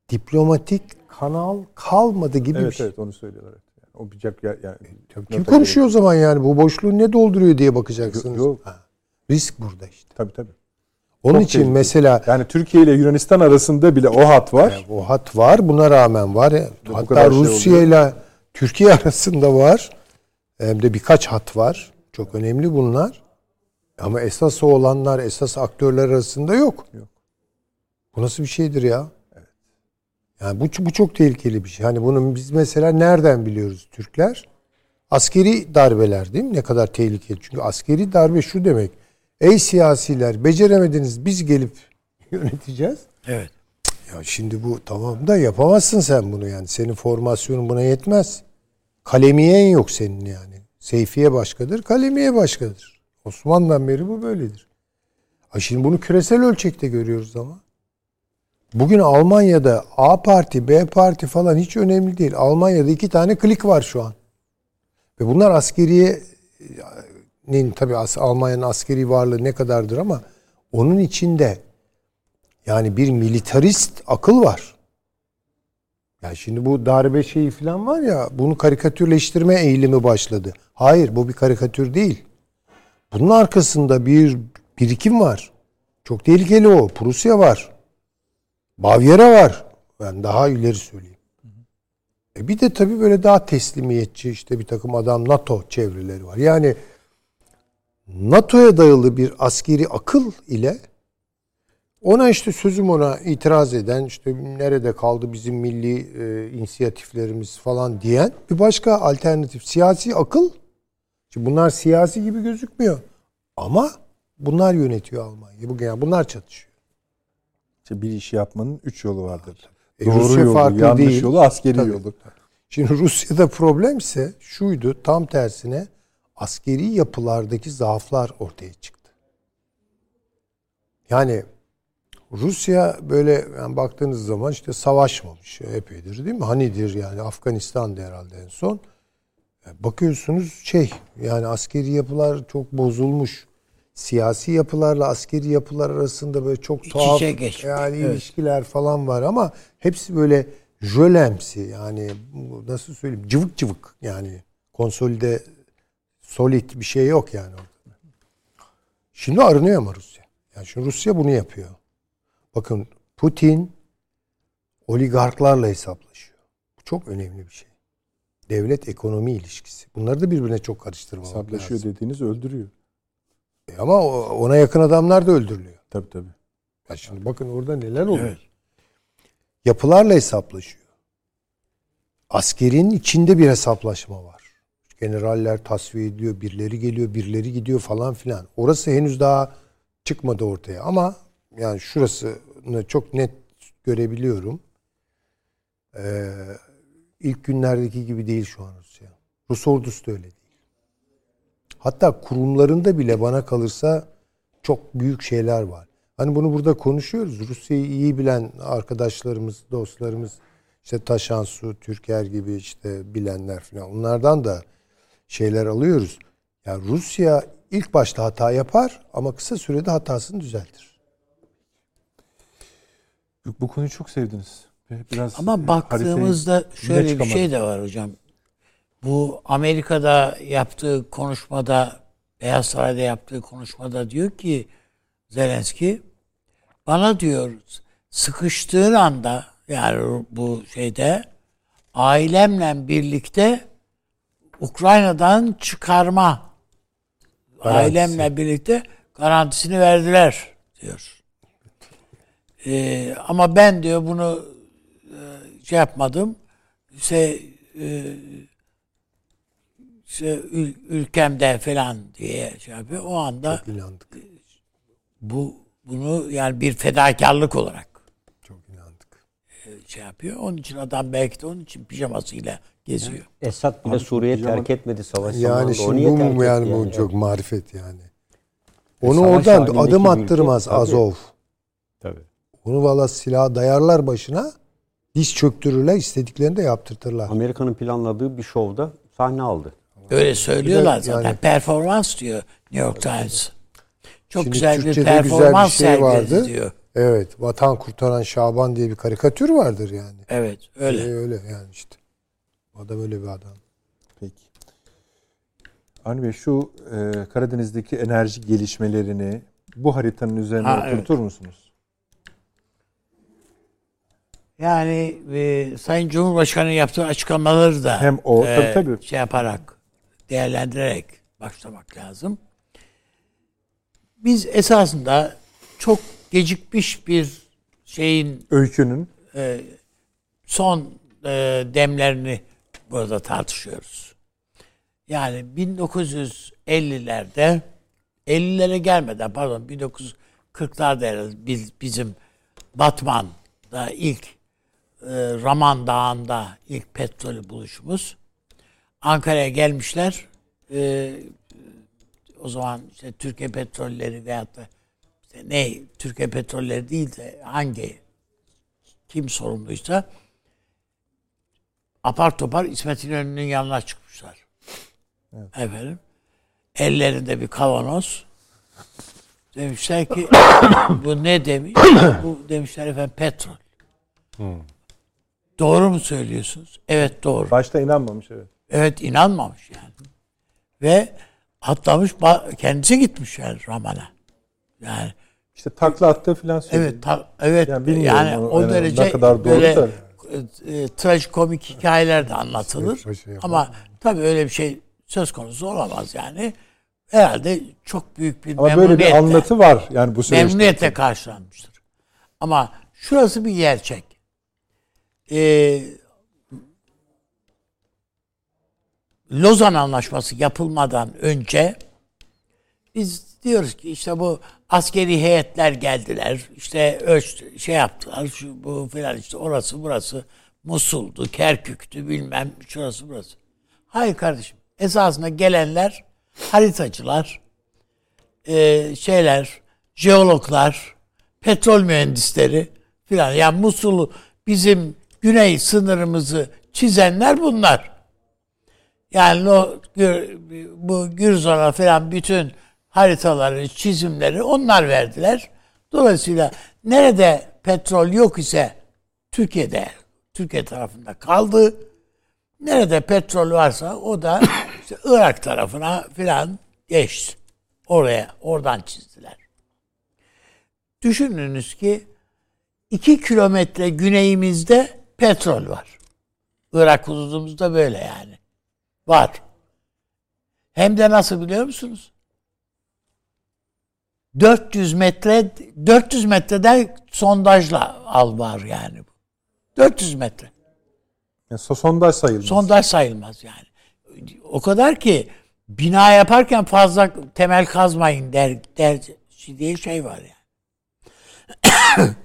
diplomatik kanal kalmadı gibi bir Evet şey. evet onu söylüyorlar. Evet. Yani o bıçak ya, yani Tabii Kim konuşuyor o zaman yani bu boşluğu ne dolduruyor diye bakacaksınız. Yok, yok. Ha, Risk burada işte. Tabii tabii. Onun Çok için tehlikeli. mesela Yani Türkiye ile Yunanistan arasında bile o hat var. Yani o hat var. Buna rağmen var. ya. Bu Hatta şey Rusya ile Türkiye arasında var. Hem de birkaç hat var. Çok önemli bunlar. Ama esas o olanlar, esas aktörler arasında yok. Yok. Bu nasıl bir şeydir ya? Yani bu, bu çok tehlikeli bir şey. Hani bunu biz mesela nereden biliyoruz Türkler? Askeri darbeler değil mi? Ne kadar tehlikeli. Çünkü askeri darbe şu demek. Ey siyasiler beceremediniz biz gelip yöneteceğiz. Evet. Ya şimdi bu tamam da yapamazsın sen bunu yani. Senin formasyonun buna yetmez. Kalemiyen yok senin yani. Seyfiye başkadır, kalemiye başkadır. Osmanlı'dan beri bu böyledir. Ha şimdi bunu küresel ölçekte görüyoruz ama. Bugün Almanya'da A parti, B parti falan hiç önemli değil. Almanya'da iki tane klik var şu an. Ve bunlar askeriyenin tabii Almanya'nın askeri varlığı ne kadardır ama onun içinde yani bir militarist akıl var. Ya şimdi bu darbe şeyi falan var ya bunu karikatürleştirme eğilimi başladı. Hayır bu bir karikatür değil. Bunun arkasında bir birikim var. Çok tehlikeli o. Prusya var. Bavyera var. Ben daha ileri söyleyeyim. E bir de tabii böyle daha teslimiyetçi işte bir takım adam NATO çevreleri var. Yani NATO'ya dayalı bir askeri akıl ile ona işte sözüm ona itiraz eden işte nerede kaldı bizim milli e, inisiyatiflerimiz falan diyen bir başka alternatif siyasi akıl. Şimdi bunlar siyasi gibi gözükmüyor. Ama bunlar yönetiyor Almanya'yı. Bugün yani bunlar çatışıyor. İşte bir işi yapmanın üç yolu vardır. E, Doğru Rusya yolu, farklı yanlış değil. yolu, askeri Tabii. yolu. Şimdi Rusya'da problem ise şuydu tam tersine askeri yapılardaki zaaflar ortaya çıktı. Yani Rusya böyle yani baktığınız zaman işte savaşmamış epeydir değil mi? Hanidir yani Afganistan'da herhalde en son. Bakıyorsunuz şey yani askeri yapılar çok bozulmuş. Siyasi yapılarla askeri yapılar arasında böyle çok tuhaf yani evet. ilişkiler falan var ama hepsi böyle jölemsi yani nasıl söyleyeyim cıvık cıvık yani konsolide solid bir şey yok yani orada. Şimdi arınıyor ama Rusya. Yani şimdi Rusya bunu yapıyor. Bakın Putin oligarklarla hesaplaşıyor. Bu çok önemli bir şey. Devlet ekonomi ilişkisi. Bunları da birbirine çok karıştırmamak Hesaplaşıyor lazım. dediğiniz öldürüyor. E Ama ona yakın adamlar da öldürülüyor. Tabii tabii. Ya şimdi bakın orada neler oluyor. Evet. Yapılarla hesaplaşıyor. Askerin içinde bir hesaplaşma var. Generaller tasfiye ediyor, birileri geliyor, birileri gidiyor falan filan. Orası henüz daha çıkmadı ortaya ama yani şurasını çok net görebiliyorum. Ee, ilk günlerdeki gibi değil şu an Rusya. Rus ordusu da öyle değil. Hatta kurumlarında bile bana kalırsa çok büyük şeyler var. Hani bunu burada konuşuyoruz. Rusya'yı iyi bilen arkadaşlarımız, dostlarımız işte Taşansu, Türker gibi işte bilenler falan onlardan da şeyler alıyoruz. Ya Rusya ilk başta hata yapar ama kısa sürede hatasını düzeltir. Bu, konuyu çok sevdiniz. Biraz Ama haritayı baktığımızda şöyle bir şey de var hocam. bu Amerika'da yaptığı konuşmada Beyaz Saray'da yaptığı konuşmada diyor ki Zelenski bana diyor sıkıştığın anda yani bu şeyde ailemle birlikte Ukrayna'dan çıkarma Garantisi. ailemle birlikte garantisini verdiler diyor. Ee, ama ben diyor bunu e, şey yapmadım. İşte, e, işte ül- ülkemde falan diye şey yapıyor. O anda bu bunu yani bir fedakarlık olarak. Şey yapıyor. Onun için adam belki de onun için pijamasıyla geziyor. Esad bile Suriye'yi terk etmedi savaş Yani şimdi bu mu yani etti bu çok marifet yani. Onu savaş oradan adım attırmaz ülke. Azov. Tabii. Onu valla silah dayarlar başına. Diz çöktürürler, istediklerini de yaptırtırlar. Amerika'nın planladığı bir şovda sahne aldı. Öyle söylüyorlar Yani- zaten. Performans diyor New York Times. Çok güzel bir Türkçe'de güzel bir performans şey sergiledi vardı. diyor. Evet, Vatan Kurtaran Şaban diye bir karikatür vardır yani. Evet öyle. Öyle. öyle yani işte. Adam öyle bir adam. Peki. Avni Bey şu e, Karadeniz'deki enerji gelişmelerini bu haritanın üzerine Ha, evet. oturtur musunuz? Yani e, Sayın Cumhurbaşkanı yaptığı açıklamaları da Hem o, e, tabii, tabii. şey yaparak değerlendirerek başlamak lazım. Biz esasında çok gecikmiş bir şeyin Öykünün e, son e, demlerini burada tartışıyoruz. Yani 1950'lerde 50'lere gelmeden pardon 1940'larda herhalde biz, bizim Batman'da ilk e, Raman Dağı'nda ilk petrolü buluşumuz. Ankara'ya gelmişler. E, o zaman işte Türkiye Petrolleri veyahut da işte ne Türkiye Petrolleri değil de hangi kim sorumluysa apar topar İsmet İnönü'nün yanına çıkmışlar. Efendim. Ellerinde bir kavanoz. Demişler ki bu ne demiş? bu demişler efendim petrol. Doğru mu söylüyorsunuz? Evet doğru. başta inanmamış evet. Evet inanmamış yani. Ve atlamış kendisi gitmiş yani Raman'a. Yani İşte takla attığı falan söyledi. Evet, ta- evet. Yani Yani, onu, o yani derece ne kadar doğru böyle da. e, e, trajikomik hikayeler de anlatılır. Şey- şey yapar. Ama tabii öyle bir şey söz konusu olamaz yani. Herhalde çok büyük bir Ama böyle bir anlatı var yani bu süreçte. memnuniyetle karşılanmıştır. Ama şurası bir gerçek. Ee, Lozan Anlaşması yapılmadan önce biz diyoruz ki işte bu askeri heyetler geldiler. işte ölç şey yaptılar. Şu bu filan işte orası burası Musul'du, Kerkük'tü bilmem şurası burası. Hayır kardeşim. Esasında gelenler haritacılar, e, şeyler, jeologlar, petrol mühendisleri filan. Yani Musul'u bizim güney sınırımızı çizenler bunlar. Yani o bu Gürzon'a falan bütün haritaları, çizimleri onlar verdiler. Dolayısıyla nerede petrol yok ise Türkiye'de, Türkiye tarafında kaldı. Nerede petrol varsa o da işte Irak tarafına filan geçti. Oraya, oradan çizdiler. Düşününüz ki iki kilometre güneyimizde petrol var. Irak hududumuzda böyle yani. Var. Hem de nasıl biliyor musunuz? 400 metre 400 metreden sondajla al var yani bu. 400 metre. Yani so- sondaj sayılmaz. Sondaj sayılmaz yani. O kadar ki bina yaparken fazla temel kazmayın der, der diye şey var yani.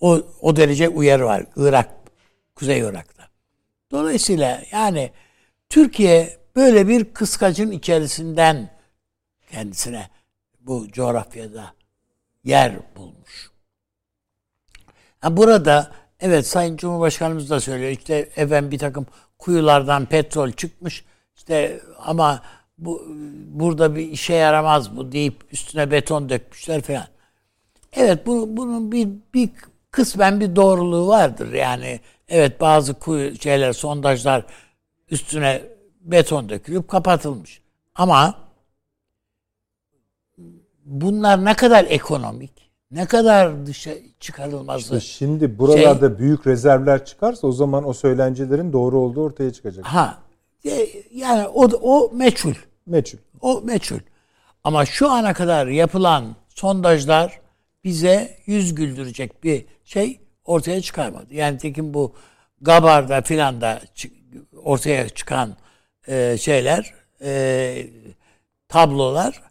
o, o derece uyarı var Irak, Kuzey Irak'ta. Dolayısıyla yani Türkiye böyle bir kıskacın içerisinden kendisine bu coğrafyada yer bulmuş. Ha burada evet Sayın Cumhurbaşkanımız da söylüyor işte efendim bir takım kuyulardan petrol çıkmış işte ama bu burada bir işe yaramaz bu deyip üstüne beton dökmüşler falan. Evet bu, bunun bir, bir kısmen bir doğruluğu vardır yani. Evet bazı kuyu şeyler sondajlar üstüne beton dökülüp kapatılmış. Ama bunlar ne kadar ekonomik, ne kadar dışa çıkarılmazı. İşte şimdi buralarda şey, büyük rezervler çıkarsa o zaman o söylencelerin doğru olduğu ortaya çıkacak. Ha. Yani o o meçhul. Meçhul. O meçhul. Ama şu ana kadar yapılan sondajlar bize yüz güldürecek bir şey ortaya çıkarmadı. Yani tekin bu Gabar'da filan da ortaya çıkan e, şeyler, e, tablolar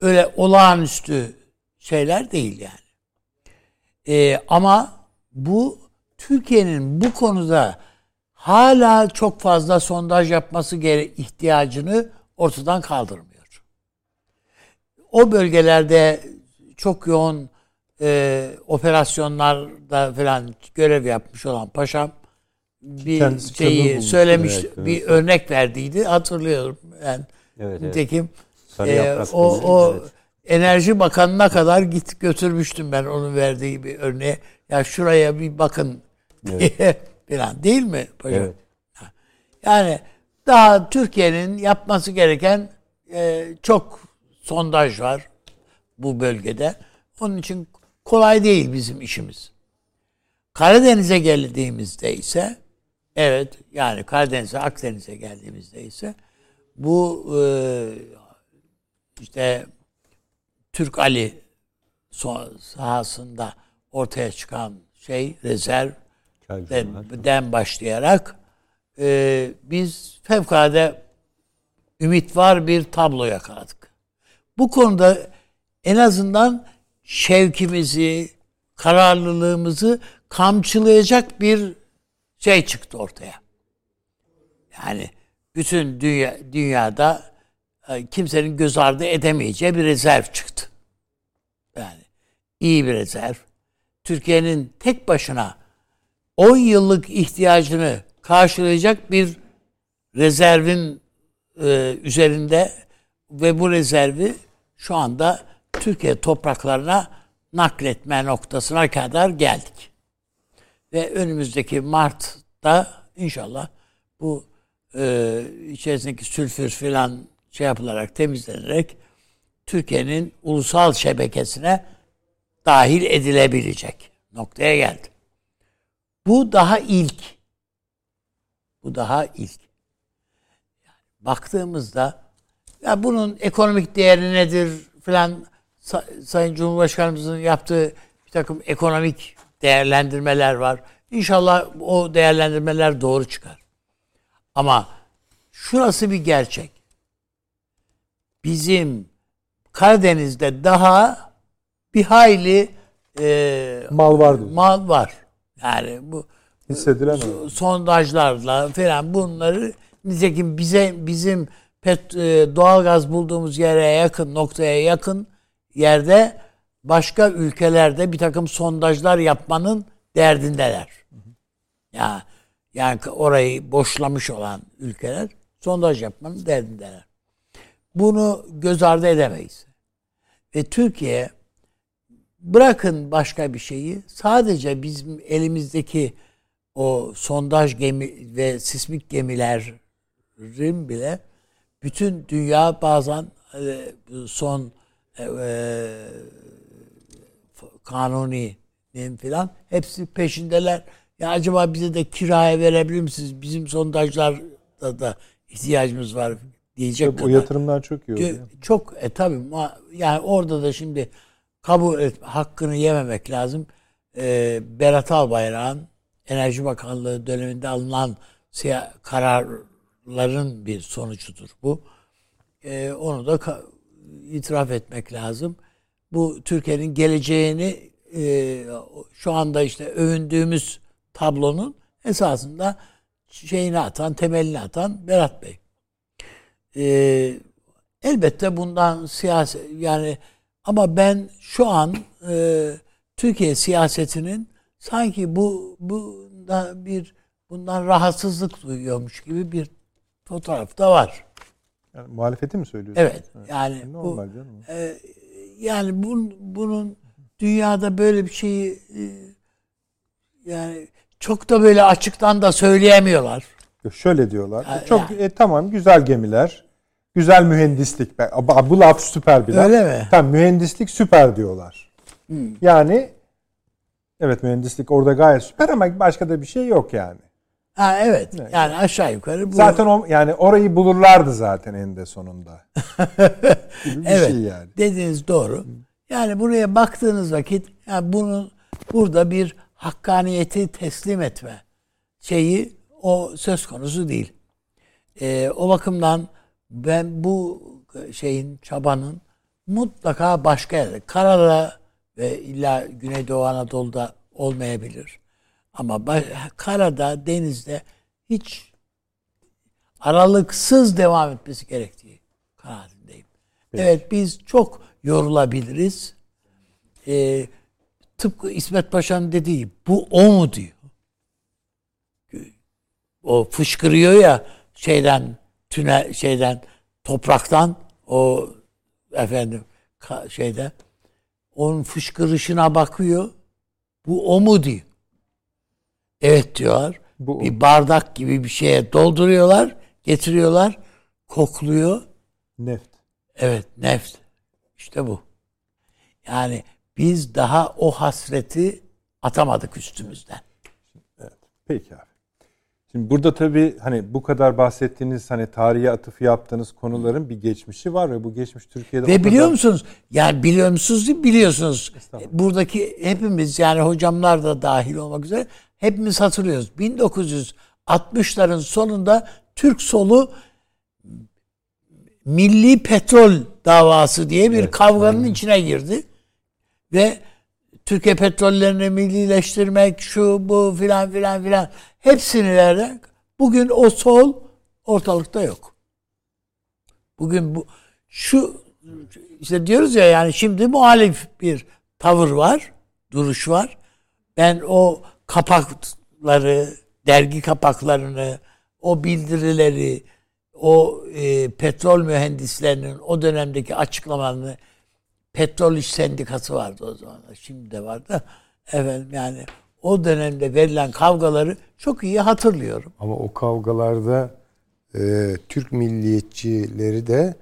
öyle olağanüstü şeyler değil yani. E, ama bu Türkiye'nin bu konuda hala çok fazla sondaj yapması gere ihtiyacını ortadan kaldırmıyor. O bölgelerde çok yoğun e, operasyonlarda falan görev yapmış olan paşam bir Kendisi şeyi söylemiş, evet, bir evet. örnek verdiydi. Hatırlıyorum. Yani evet, nitekim e, o, o evet. Enerji Bakanı'na kadar git götürmüştüm ben onun verdiği bir örneği. Ya şuraya bir bakın diye evet. falan değil mi? Evet. Yani daha Türkiye'nin yapması gereken e, çok sondaj var bu bölgede. Onun için kolay değil bizim işimiz. Karadeniz'e geldiğimizde ise evet yani Karadeniz'e Akdeniz'e geldiğimizde ise bu e, işte Türk Ali sahasında ortaya çıkan şey rezerv den başlayarak e, biz fevkalade ümit var bir tablo yakaladık. Bu konuda en azından şevkimizi, kararlılığımızı kamçılayacak bir şey çıktı ortaya. Yani bütün dünya, dünyada kimsenin göz ardı edemeyeceği bir rezerv çıktı. Yani iyi bir rezerv. Türkiye'nin tek başına 10 yıllık ihtiyacını karşılayacak bir rezervin e, üzerinde ve bu rezervi şu anda Türkiye topraklarına nakletme noktasına kadar geldik. Ve önümüzdeki Mart'ta inşallah bu e, içerisindeki sülfür filan şey yapılarak temizlenerek Türkiye'nin ulusal şebekesine dahil edilebilecek noktaya geldi. Bu daha ilk. Bu daha ilk. Baktığımızda ya bunun ekonomik değeri nedir filan Sayın Cumhurbaşkanımızın yaptığı bir takım ekonomik değerlendirmeler var. İnşallah o değerlendirmeler doğru çıkar. Ama şurası bir gerçek. Bizim Karadeniz'de daha bir hayli e, mal var. Mal var. Yani bu hissedilen sondajlarla falan bunları nitekim bize bizim pet, e, doğalgaz bulduğumuz yere yakın noktaya yakın yerde başka ülkelerde bir takım sondajlar yapmanın derdindeler. Ya yani orayı boşlamış olan ülkeler sondaj yapmanın derdindeler. Bunu göz ardı edemeyiz. Ve Türkiye bırakın başka bir şeyi sadece bizim elimizdeki o sondaj gemi ve sismik gemilerin bile bütün dünya bazen e, son e, e, kanuni filan hepsi peşindeler. Ya acaba bize de kiraya verebilir misiniz? Bizim sondajlarda da ihtiyacımız var diyecek Tabii, kadar. O yatırımlar çok iyi oluyor. Çok e tabii yani orada da şimdi kabul et, hakkını yememek lazım. E, Berat Albayrak'ın Enerji Bakanlığı döneminde alınan kararların bir sonucudur bu. E, onu da itiraf etmek lazım. Bu Türkiye'nin geleceğini e, şu anda işte övündüğümüz tablonun esasında şeyini atan, temelini atan Berat Bey. E, elbette bundan siyasi yani ama ben şu an e, Türkiye siyasetinin sanki bu bundan bir bundan rahatsızlık duyuyormuş gibi bir fotoğraf da var. Yani muhalefeti mi söylüyorsun? Evet. Yani e, Normal bu, canım. E, yani bun, bunun dünyada böyle bir şeyi e, yani çok da böyle açıktan da söyleyemiyorlar. Şöyle diyorlar. Ha, Çok e, tamam güzel gemiler. Güzel mühendislik. Bu laf süper bir laf. Öyle mi? Tamam mühendislik süper diyorlar. Yani evet mühendislik orada gayet süper ama başka da bir şey yok yani. Ha evet. Yani aşağı yukarı bu. Zaten o yani orayı bulurlardı zaten eninde sonunda. Gibi bir evet. şey yani. Dediğiniz doğru. Yani buraya baktığınız vakit yani bunun burada bir hakkaniyeti teslim etme şeyi o söz konusu değil. Ee, o bakımdan ben bu şeyin çabanın mutlaka başka yerde karada ve illa Güneydoğu Anadolu'da olmayabilir. Ama karada, denizde hiç aralıksız devam etmesi gerektiği kanaatindeyim. Evet biz çok yorulabiliriz. Ee, tıpkı İsmet Paşa'nın dediği bu o mu diyor. O fışkırıyor ya şeyden tünel şeyden topraktan o efendim ka- şeyde onun fışkırışına bakıyor. Bu o mu diyor. Evet diyor. Bu bir bardak gibi bir şeye dolduruyorlar, getiriyorlar, kokluyor. Neft. Evet, neft. İşte bu. Yani biz daha o hasreti atamadık üstümüzden. Peki abi. Şimdi burada tabii hani bu kadar bahsettiğiniz hani tarihe atıf yaptığınız konuların bir geçmişi var ve bu geçmiş Türkiye'de Ve biliyor kadar- musunuz? Yani biliyor musunuz değil biliyorsunuz. Buradaki hepimiz yani hocamlar da dahil olmak üzere hepimiz hatırlıyoruz. 1960'ların sonunda Türk solu milli petrol davası diye bir kavganın içine girdi. Ve Türkiye petrollerini millileştirmek şu bu filan filan filan hepsini vererek bugün o sol ortalıkta yok. Bugün bu şu işte diyoruz ya yani şimdi muhalif bir tavır var, duruş var. Ben o kapakları, dergi kapaklarını, o bildirileri, o e, petrol mühendislerinin o dönemdeki açıklamalarını Petrol İş Sendikası vardı o zaman. Şimdi de var da efendim yani o dönemde verilen kavgaları çok iyi hatırlıyorum. Ama o kavgalarda e, Türk milliyetçileri de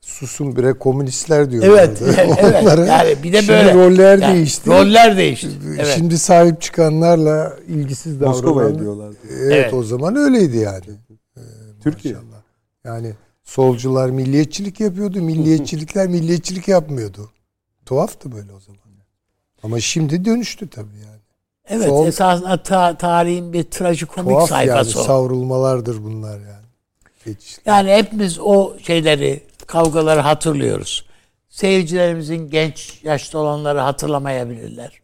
susun bre komünistler diyorlardı. Evet, evet. Onlara- Yani bir de Şimdi böyle roller yani değişti. Roller değişti. Evet. Şimdi sahip çıkanlarla ilgisiz Moskova'ya davranan. diyorlar. Evet, Evet. o zaman öyleydi yani. Türkiye. Maşallah. Yani solcular milliyetçilik yapıyordu, milliyetçilikler milliyetçilik yapmıyordu. Tuhaftı böyle o zaman. Ama şimdi dönüştü tabii yani. Evet Sol- esasında ta- tarihin bir trajikomik Tuhaf yani sayfası o. savrulmalardır bunlar yani. Geçişler. Yani hepimiz o şeyleri, kavgaları hatırlıyoruz. Seyircilerimizin genç yaşta olanları hatırlamayabilirler.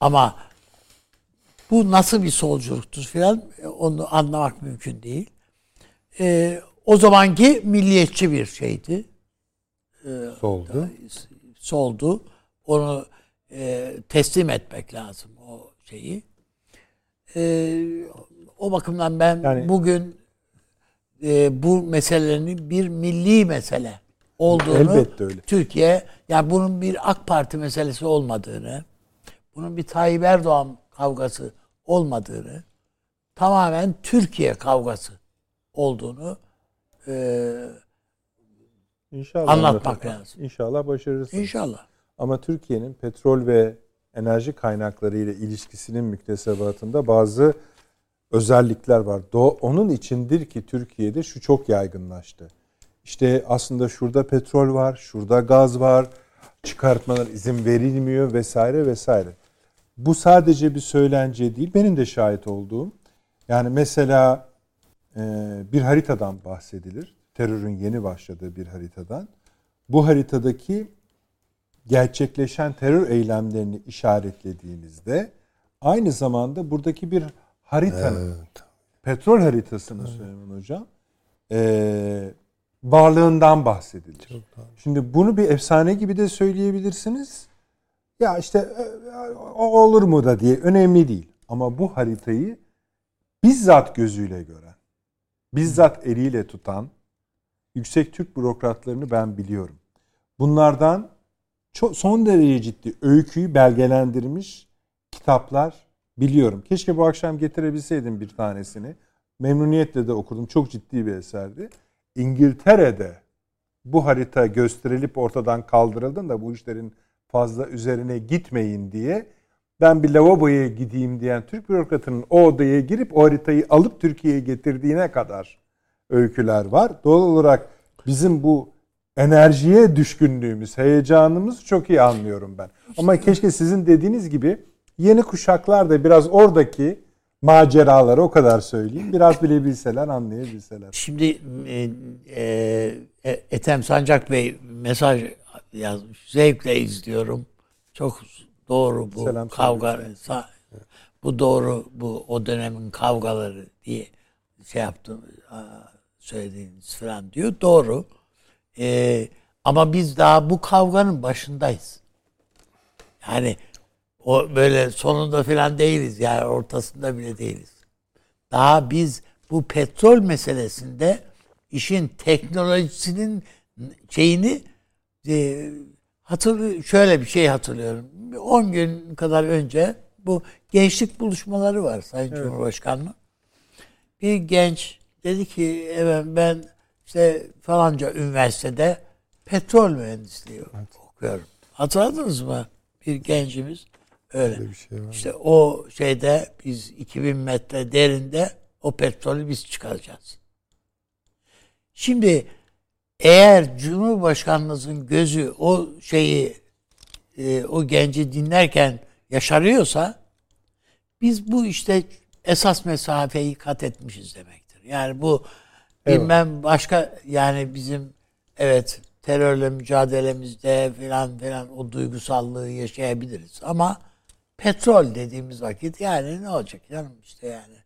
Ama bu nasıl bir solculuktur filan onu anlamak mümkün değil. Ee, o zamanki milliyetçi bir şeydi. Soldu. Soldu. Onu e, teslim etmek lazım o şeyi. E, o bakımdan ben Yani- bugün e, bu meselenin bir milli mesele olduğunu Elbette öyle. Türkiye yani bunun bir AK Parti meselesi olmadığını, bunun bir Tayyip Erdoğan kavgası olmadığını, tamamen Türkiye kavgası olduğunu e, İnşallah Anlatmak lazım. İnşallah başarırsın. inşallah. Ama Türkiye'nin petrol ve enerji kaynakları ile ilişkisinin müktesebatında bazı özellikler var. Do- Onun içindir ki Türkiye'de şu çok yaygınlaştı. İşte aslında şurada petrol var, şurada gaz var, çıkartmalar izin verilmiyor vesaire vesaire. Bu sadece bir söylence değil, benim de şahit olduğum. Yani mesela bir haritadan bahsedilir. Terörün yeni başladığı bir haritadan. Bu haritadaki gerçekleşen terör eylemlerini işaretlediğinizde aynı zamanda buradaki bir haritanın petrol haritasını Süleyman Hocam e, varlığından bahsedilir. Şimdi bunu bir efsane gibi de söyleyebilirsiniz. Ya işte e, o olur mu da diye önemli değil. Ama bu haritayı bizzat gözüyle gören, bizzat eliyle tutan yüksek Türk bürokratlarını ben biliyorum. Bunlardan çok son derece ciddi öyküyü belgelendirmiş kitaplar biliyorum. Keşke bu akşam getirebilseydim bir tanesini. memnuniyetle de okudum. Çok ciddi bir eserdi. İngiltere'de bu harita gösterilip ortadan kaldırıldığında bu işlerin fazla üzerine gitmeyin diye ben bir lavaboya gideyim diyen Türk bürokratının o odaya girip o haritayı alıp Türkiye'ye getirdiğine kadar öyküler var. Doğal olarak bizim bu enerjiye düşkünlüğümüz, heyecanımız çok iyi anlıyorum ben. Ama keşke sizin dediğiniz gibi yeni kuşaklar da biraz oradaki maceraları o kadar söyleyeyim. Biraz bilebilseler, anlayabilseler. Şimdi e, e, Ethem Sancak Bey mesaj yazmış. Zevkle izliyorum. Çok doğru bu Selam kavga. Sa- bu doğru bu o dönemin kavgaları diye şey yaptım söylediğiniz falan diyor. Doğru. Ee, ama biz daha bu kavganın başındayız. Yani o böyle sonunda falan değiliz. Yani ortasında bile değiliz. Daha biz bu petrol meselesinde işin teknolojisinin şeyini e, hatırlı şöyle bir şey hatırlıyorum. 10 gün kadar önce bu gençlik buluşmaları var Sayın evet. Cumhurbaşkanı. Bir genç dedi ki evet ben işte falanca üniversitede petrol mühendisliği evet. okuyorum. Hatırladınız mı? Bir gencimiz öyle. öyle bir şey var. İşte o şeyde biz 2000 metre derinde o petrolü biz çıkaracağız. Şimdi eğer Cumhurbaşkanınızın gözü o şeyi e, o genci dinlerken yaşarıyorsa biz bu işte esas mesafeyi kat etmişiz demektir. Yani bu evet. bilmem başka yani bizim evet terörle mücadelemizde filan filan o duygusallığı yaşayabiliriz ama petrol dediğimiz vakit yani ne olacak canım işte yani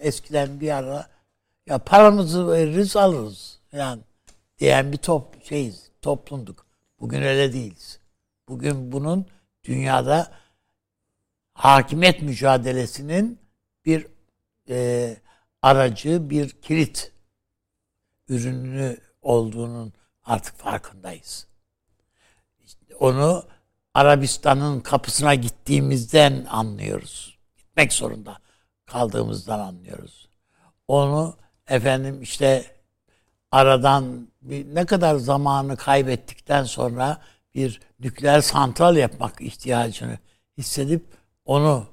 eskiden bir ara ya paramızı veririz alırız yani diyen bir top şeyiz toplumduk. Bugün öyle değiliz. Bugün bunun dünyada hakimiyet mücadelesinin bir e, aracı, bir kilit ürünü olduğunun artık farkındayız. Onu Arabistan'ın kapısına gittiğimizden anlıyoruz. Gitmek zorunda kaldığımızdan anlıyoruz. Onu efendim işte aradan bir, ne kadar zamanı kaybettikten sonra bir nükleer santral yapmak ihtiyacını hissedip onu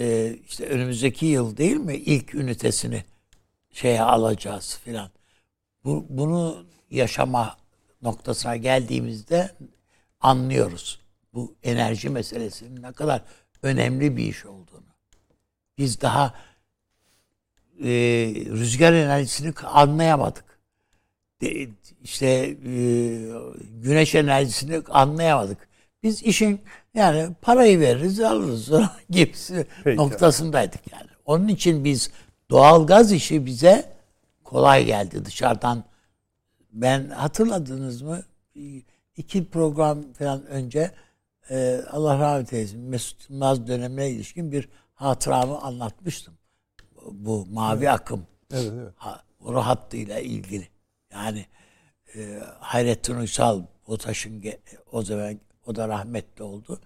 e, işte önümüzdeki yıl değil mi ilk ünitesini şeye alacağız filan. Bu, bunu yaşama noktasına geldiğimizde anlıyoruz. Bu enerji meselesinin ne kadar önemli bir iş olduğunu. Biz daha e, rüzgar enerjisini anlayamadık. De, işte e, güneş enerjisini anlayamadık. Biz işin yani parayı veririz alırız gibisi Peki. noktasındaydık yani. Onun için biz doğal gaz işi bize kolay geldi dışarıdan. Ben hatırladınız mı? iki program falan önce e, Allah rahmet eylesin Mesut Yılmaz dönemine ilişkin bir hatıramı anlatmıştım. Bu mavi evet. akım evet, evet. Ha, hattıyla ilgili. Yani e, Hayrettin Uysal BOTAŞ'ın o zaman o da rahmetli oldu.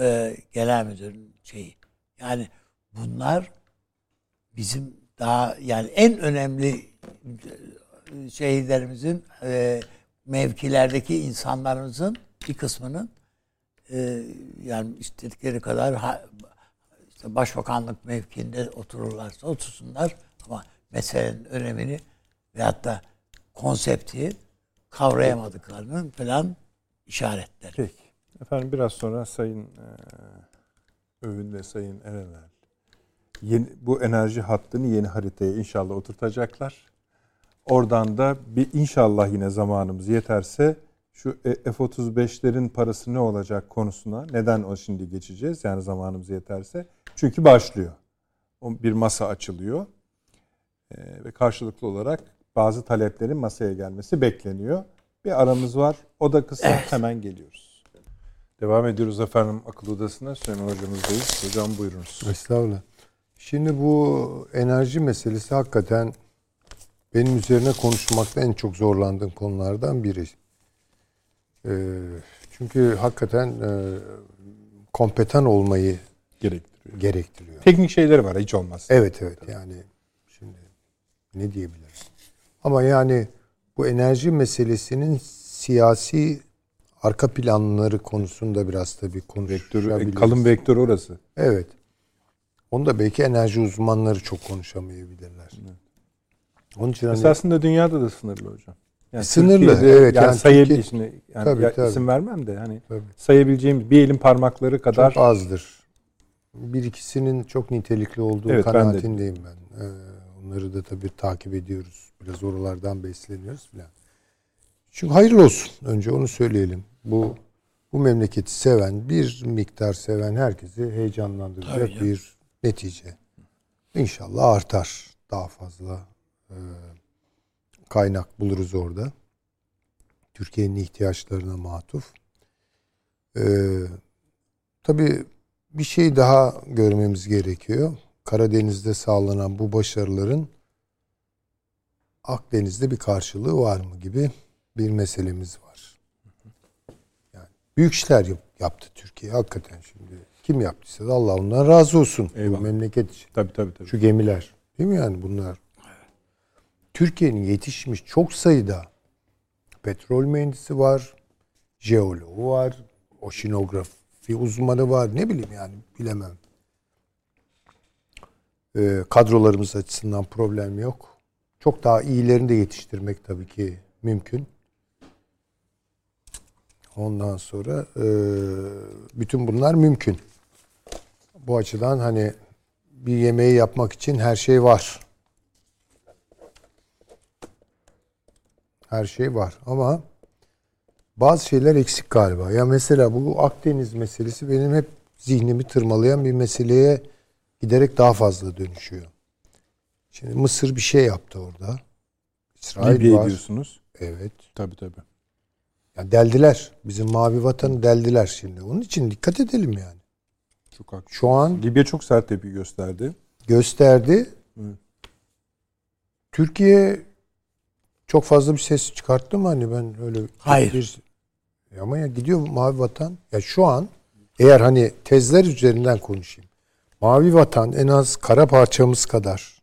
E, genel müdürün şeyi. Yani bunlar bizim daha yani en önemli e, şehirlerimizin e, mevkilerdeki insanlarımızın bir kısmının e, yani istedikleri kadar ha, işte başbakanlık mevkiinde otururlarsa otursunlar ama meselenin önemini veyahut da konsepti kavrayamadıklarının falan işaretleri. Peki. Efendim biraz sonra Sayın e, Övün ve Sayın Erenel yeni, bu enerji hattını yeni haritaya inşallah oturtacaklar. Oradan da bir inşallah yine zamanımız yeterse şu e, F-35'lerin parası ne olacak konusuna neden o şimdi geçeceğiz yani zamanımız yeterse. Çünkü başlıyor. Bir masa açılıyor ee, ve karşılıklı olarak bazı taleplerin masaya gelmesi bekleniyor. Bir aramız var. O da kısa. Evet. Hemen geliyoruz. Devam ediyoruz efendim akıl odasına. Süleyman hocamızdayız. Hocam buyurunuz. Estağfurullah. Şimdi bu enerji meselesi hakikaten benim üzerine konuşmakta en çok zorlandığım konulardan biri. Ee, çünkü hakikaten e, kompetan olmayı gerektiriyor. gerektiriyor. Teknik şeyleri var hiç olmazsa. Evet evet yani şimdi ne diyebilirim. Ama yani bu enerji meselesinin siyasi arka planları konusunda biraz tabii konuşabiliriz. kalın vektör orası. Evet. Onu da belki enerji uzmanları çok konuşamayabilirler. Onun için hani Esasında dünyada da sınırlı hocam. Yani Sınırlı, Türkiye'de evet. Yani, Yani sayabil- Türkiye- yani Tabii, ya tabii. isim vermem de hani Tabii. sayabileceğim bir elin parmakları kadar çok azdır. Bir ikisinin çok nitelikli olduğu Evet, ben de. kanaatindeyim ben. Ee, onları da tabii takip ediyoruz. Biraz oralardan besleniyoruz filan. Çünkü hayırlı olsun. Önce onu söyleyelim. Bu bu memleketi seven, bir miktar seven herkesi heyecanlandıracak Tabii bir netice. İnşallah artar. Daha fazla e, kaynak buluruz orada. Türkiye'nin ihtiyaçlarına matuf. Ee, tabii bir şey daha görmemiz gerekiyor. Karadeniz'de sağlanan bu başarıların Akdeniz'de bir karşılığı var mı gibi bir meselemiz var. Yani büyük işler yap- yaptı Türkiye hakikaten şimdi. Kim yaptıysa da Allah ondan razı olsun. Bu Eyvallah. memleket için. tabii tabii tabii. Şu gemiler. Değil mi yani bunlar? Türkiye'nin yetişmiş çok sayıda petrol mühendisi var, jeoloğu var, oşinografi uzmanı var. Ne bileyim yani bilemem. Ee, kadrolarımız açısından problem yok. Çok daha iyilerini de yetiştirmek tabii ki mümkün. Ondan sonra e, bütün bunlar mümkün. Bu açıdan hani bir yemeği yapmak için her şey var. Her şey var ama bazı şeyler eksik galiba. Ya mesela bu Akdeniz meselesi benim hep zihnimi tırmalayan bir meseleye giderek daha fazla dönüşüyor. Şimdi Mısır bir şey yaptı orada. İsrail Libya var. diyorsunuz. Evet. Tabii tabii. Ya deldiler. Bizim mavi vatanı deldiler şimdi. Onun için dikkat edelim yani. Çok haklı. Şu an Libya çok sert tepki gösterdi. gösterdi. Evet. Türkiye çok fazla bir ses çıkarttı mı hani ben öyle Hayır. bir ama ya gidiyor Mavi Vatan. Ya şu an eğer hani tezler üzerinden konuşayım. Mavi Vatan en az kara parçamız kadar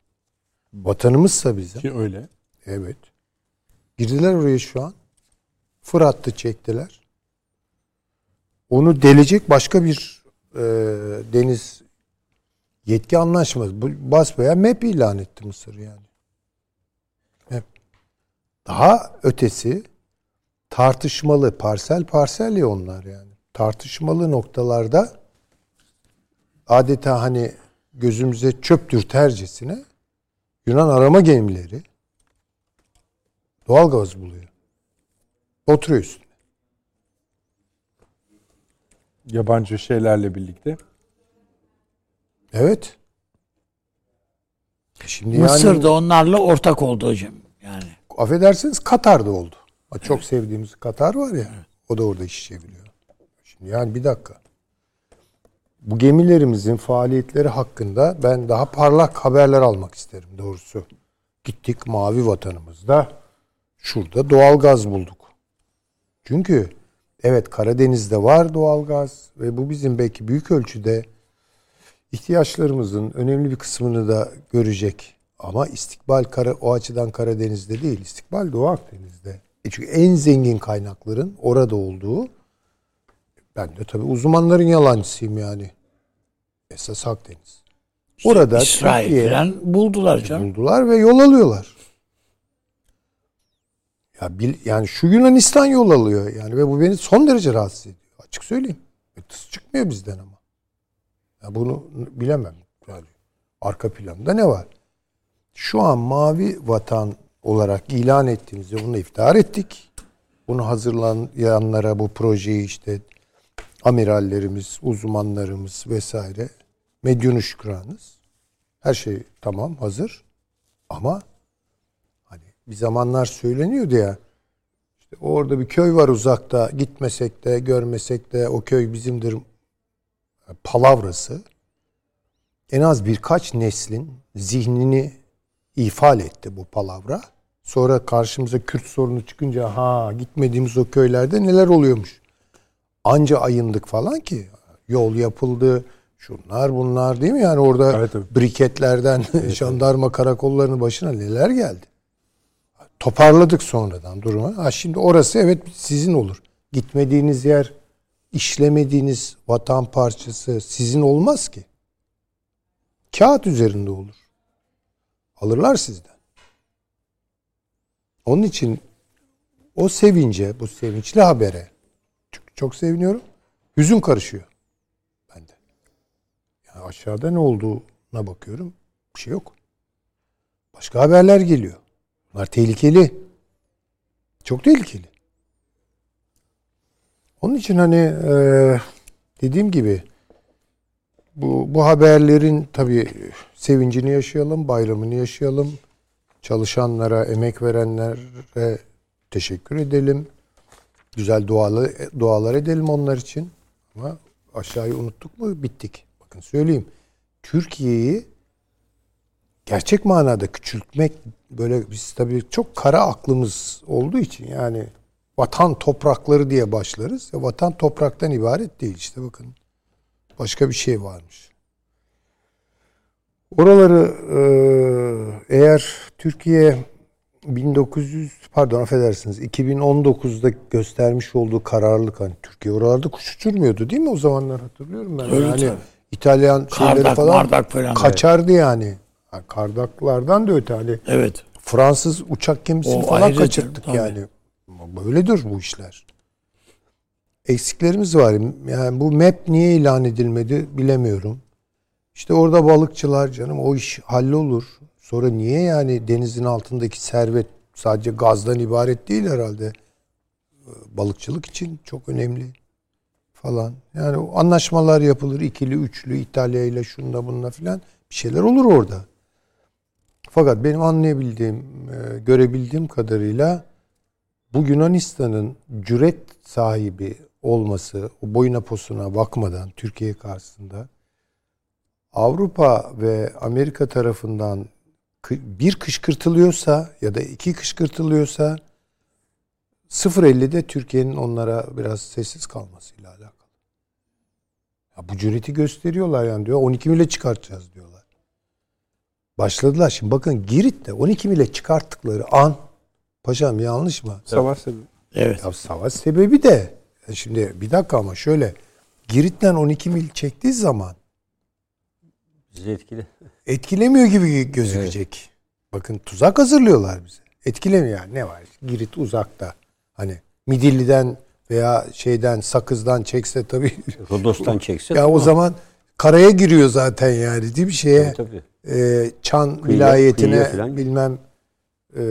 vatanımızsa bizim. Ki öyle. Evet. Girdiler oraya şu an. Fırat'tı çektiler. Onu delecek başka bir e, deniz yetki anlaşması. Bu basbaya MEP ilan etti Mısır yani. MEP. Daha ötesi tartışmalı parsel parsel ya onlar yani. Tartışmalı noktalarda adeta hani gözümüze çöp dürtercesine Yunan arama gemileri doğal gaz buluyor. Oturuyor üstüne. Yabancı şeylerle birlikte. Evet. E Şimdi Mısır yani onlarla ortak oldu hocam. Yani affedersiniz Katar'da oldu. Ha, Çok sevdiğimiz Katar var ya. O da orada iş çeviriyor. Şimdi yani bir dakika. Bu gemilerimizin faaliyetleri hakkında ben daha parlak haberler almak isterim doğrusu. Gittik mavi vatanımızda şurada doğal gaz bulduk. Çünkü evet Karadeniz'de var doğal gaz ve bu bizim belki büyük ölçüde ihtiyaçlarımızın önemli bir kısmını da görecek. Ama istikbal kara, o açıdan Karadeniz'de değil, istikbal Doğu Akdeniz'de. E çünkü en zengin kaynakların orada olduğu, ben de tabii uzmanların yalancısıyım yani. Esas Akdeniz. Orada İsrail Türkiye falan buldular canım. buldular ve yol alıyorlar. Ya bil, yani şu Yunanistan yol alıyor yani ve bu beni son derece rahatsız ediyor. Açık söyleyeyim. E, tıs çıkmıyor bizden ama. Ya bunu bilemem. Yani arka planda ne var? Şu an mavi vatan olarak ilan ettiğimizde bunu iftihar ettik. Bunu hazırlayanlara bu projeyi işte amirallerimiz, uzmanlarımız vesaire medyunu şükranız. Her şey tamam hazır. Ama bir zamanlar söyleniyordu ya işte orada bir köy var uzakta gitmesek de görmesek de o köy bizimdir palavrası en az birkaç neslin zihnini ifade etti bu palavra. Sonra karşımıza Kürt sorunu çıkınca ha gitmediğimiz o köylerde neler oluyormuş. Anca ayındık falan ki yol yapıldı, Şunlar bunlar değil mi? Yani orada Evet, evet. briketlerden jandarma karakollarının başına neler geldi. Toparladık sonradan durumu. Ha şimdi orası evet sizin olur. Gitmediğiniz yer, işlemediğiniz vatan parçası sizin olmaz ki. Kağıt üzerinde olur. Alırlar sizden. Onun için o sevince, bu sevinçli habere çok, çok seviniyorum. Hüzün karışıyor bende. Yani aşağıda ne olduğuna bakıyorum. Bir şey yok. Başka haberler geliyor. Bunlar tehlikeli. Çok tehlikeli. Onun için hani e, dediğim gibi bu, bu haberlerin tabii sevincini yaşayalım, bayramını yaşayalım. Çalışanlara, emek verenlere teşekkür edelim. Güzel dualar, dualar edelim onlar için. Ama aşağıyı unuttuk mu bittik. Bakın söyleyeyim. Türkiye'yi gerçek manada küçültmek böyle biz tabii çok kara aklımız olduğu için yani vatan toprakları diye başlarız. Ya vatan topraktan ibaret değil işte bakın. Başka bir şey varmış. Oraları e, eğer Türkiye 1900 pardon affedersiniz 2019'da göstermiş olduğu kararlılık hani Türkiye oralarda kuş uçurmuyordu değil mi o zamanlar hatırlıyorum ben. Öyle yani tabii. İtalyan şeyleri Kardak, falan mardak falan. kaçardı yani. Ha, Kardaklardan da öte hani Evet. Fransız uçak gemisini O falan kaçırttık tabii. yani. Böyledir bu işler. Eksiklerimiz var. Yani bu map niye ilan edilmedi bilemiyorum. İşte orada balıkçılar canım o iş hallolur. Sonra niye yani denizin altındaki servet sadece gazdan ibaret değil herhalde. Balıkçılık için çok önemli falan. Yani o anlaşmalar yapılır ikili üçlü İtalya ile şunda bununla filan bir şeyler olur orada. Fakat benim anlayabildiğim, e, görebildiğim kadarıyla bu Yunanistan'ın cüret sahibi olması, o boyuna posuna bakmadan Türkiye karşısında Avrupa ve Amerika tarafından bir kışkırtılıyorsa ya da iki kışkırtılıyorsa 0.50'de Türkiye'nin onlara biraz sessiz kalmasıyla alakalı. Ya bu cüreti gösteriyorlar yani diyor. 12 mile çıkartacağız diyorlar. Başladılar. Şimdi bakın Girit'te 12 mile çıkarttıkları an paşam yanlış mı? Savaş sebebi. Evet. Ya savaş sebebi de e şimdi bir dakika ama şöyle Girit'ten 12 mil çektiği zaman Bizi etkili. etkilemiyor gibi gözükecek. Bakın tuzak hazırlıyorlar bize. Etkilemiyor yani ne var? Girit uzakta. Hani Midilli'den veya şeyden Sakız'dan çekse tabii. Rodos'tan çekse. ya o zaman karaya giriyor zaten yani değil mi şeye? Tabii, tabii. e, Çan Kıyıya- vilayetine kıyıya falan. bilmem e,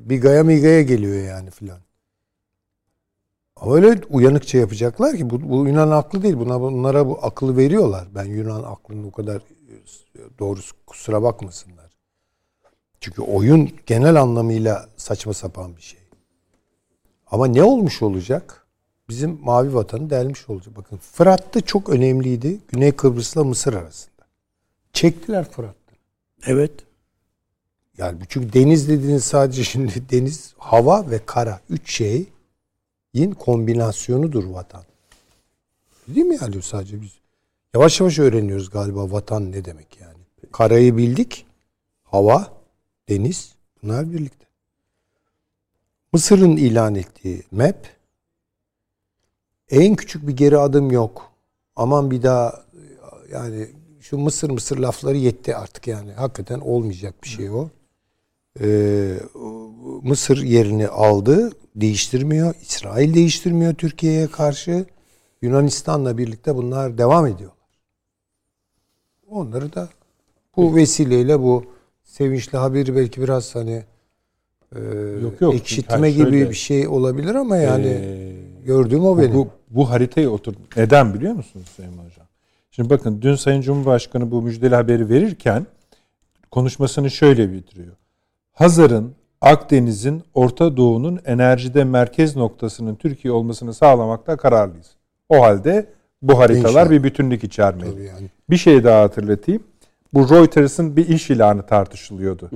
Biga'ya Miga'ya geliyor yani filan. Öyle uyanıkça yapacaklar ki bu, bu Yunan aklı değil. Buna, bunlara bu aklı veriyorlar. Ben Yunan aklının o kadar doğrusu kusura bakmasınlar. Çünkü oyun genel anlamıyla saçma sapan bir şey. Ama ne olmuş olacak? Bizim mavi vatanı delmiş olacak. Bakın Fırat'ta çok önemliydi. Güney Kıbrıs'la Mısır arasında. Çektiler Fırat'ta. Evet. Yani bu- çünkü deniz dediğiniz sadece şimdi deniz, hava ve kara. Üç şeyin kombinasyonudur vatan. Değil mi yani sadece biz? Yavaş yavaş öğreniyoruz galiba vatan ne demek yani. Karayı bildik. Hava, deniz bunlar birlikte. Mısır'ın ilan ettiği map en küçük bir geri adım yok. Aman bir daha yani şu Mısır Mısır lafları yetti artık yani. Hakikaten olmayacak bir şey o. Ee, Mısır yerini aldı. Değiştirmiyor. İsrail değiştirmiyor Türkiye'ye karşı. Yunanistan'la birlikte bunlar devam ediyorlar. Onları da bu vesileyle bu sevinçli haberi belki biraz hani e, Yok, yok. ekşitme Yani gibi şöyle, bir şey olabilir ama yani Ee, gördüğüm o bu, benim. bu, bu haritayı otur. Neden biliyor musunuz Sayın Hocam? Şimdi bakın dün Sayın Cumhurbaşkanı bu müjdeli haberi verirken konuşmasını şöyle bitiriyor. Hazar'ın, Akdeniz'in, Orta Doğu'nun enerjide merkez noktasının Türkiye olmasını sağlamakta kararlıyız. O halde bu haritalar İnşallah. bir bütünlük içermeli. Tabii yani. Bir şey daha hatırlatayım. Bu Reuters'ın bir iş ilanı tartışılıyordu.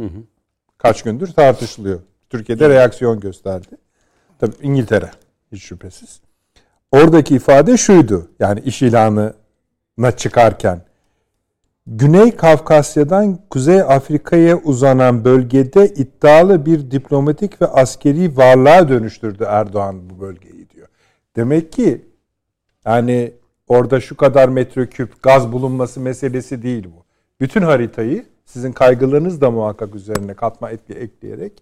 Kaç gündür tartışılıyor. Türkiye'de reaksiyon gösterdi. Tabii İngiltere hiç şüphesiz. Oradaki ifade şuydu. Yani iş ilanı na çıkarken Güney Kafkasya'dan Kuzey Afrika'ya uzanan bölgede iddialı bir diplomatik ve askeri varlığa dönüştürdü Erdoğan bu bölgeyi diyor. Demek ki yani orada şu kadar metreküp gaz bulunması meselesi değil bu. Bütün haritayı sizin kaygılarınız da muhakkak üzerine katma ekleyerek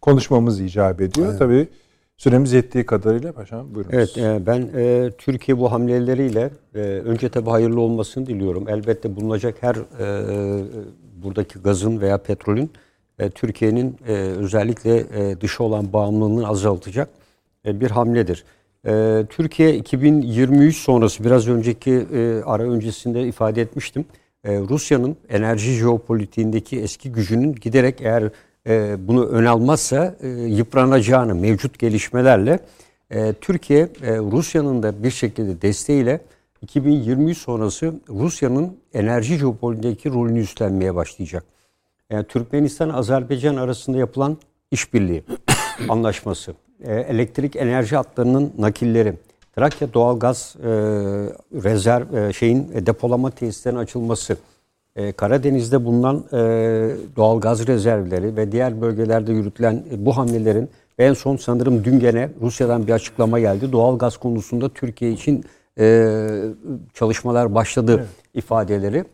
konuşmamız icap ediyor. Evet. Tabii Süremiz yettiği kadarıyla paşam buyurun. Evet e, ben e, Türkiye bu hamleleriyle e, önce tabii hayırlı olmasını diliyorum. Elbette bulunacak her e, buradaki gazın veya petrolün e, Türkiye'nin e, özellikle e, dışa olan bağımlılığını azaltacak e, bir hamledir. E, Türkiye 2023 sonrası biraz önceki e, ara öncesinde ifade etmiştim. E, Rusya'nın enerji jeopolitiğindeki eski gücünün giderek eğer e, bunu ön almazsa e, yıpranacağını mevcut gelişmelerle e, Türkiye Rusya'nın da bir şekilde desteğiyle 2023 sonrası Rusya'nın enerji jeopolitiğindeki rolünü üstlenmeye başlayacak. Yani Türkmenistan Azerbaycan arasında yapılan işbirliği anlaşması, elektrik enerji hatlarının nakilleri, Trakya doğalgaz e, rezerv e, şeyin depolama tesislerinin açılması, e, Karadeniz'de bulunan e, doğal gaz rezervleri ve diğer bölgelerde yürütülen e, bu hamlelerin en son sanırım dün gene Rusya'dan bir açıklama geldi. Doğal gaz konusunda Türkiye için e, çalışmalar başladı evet. ifadeleri.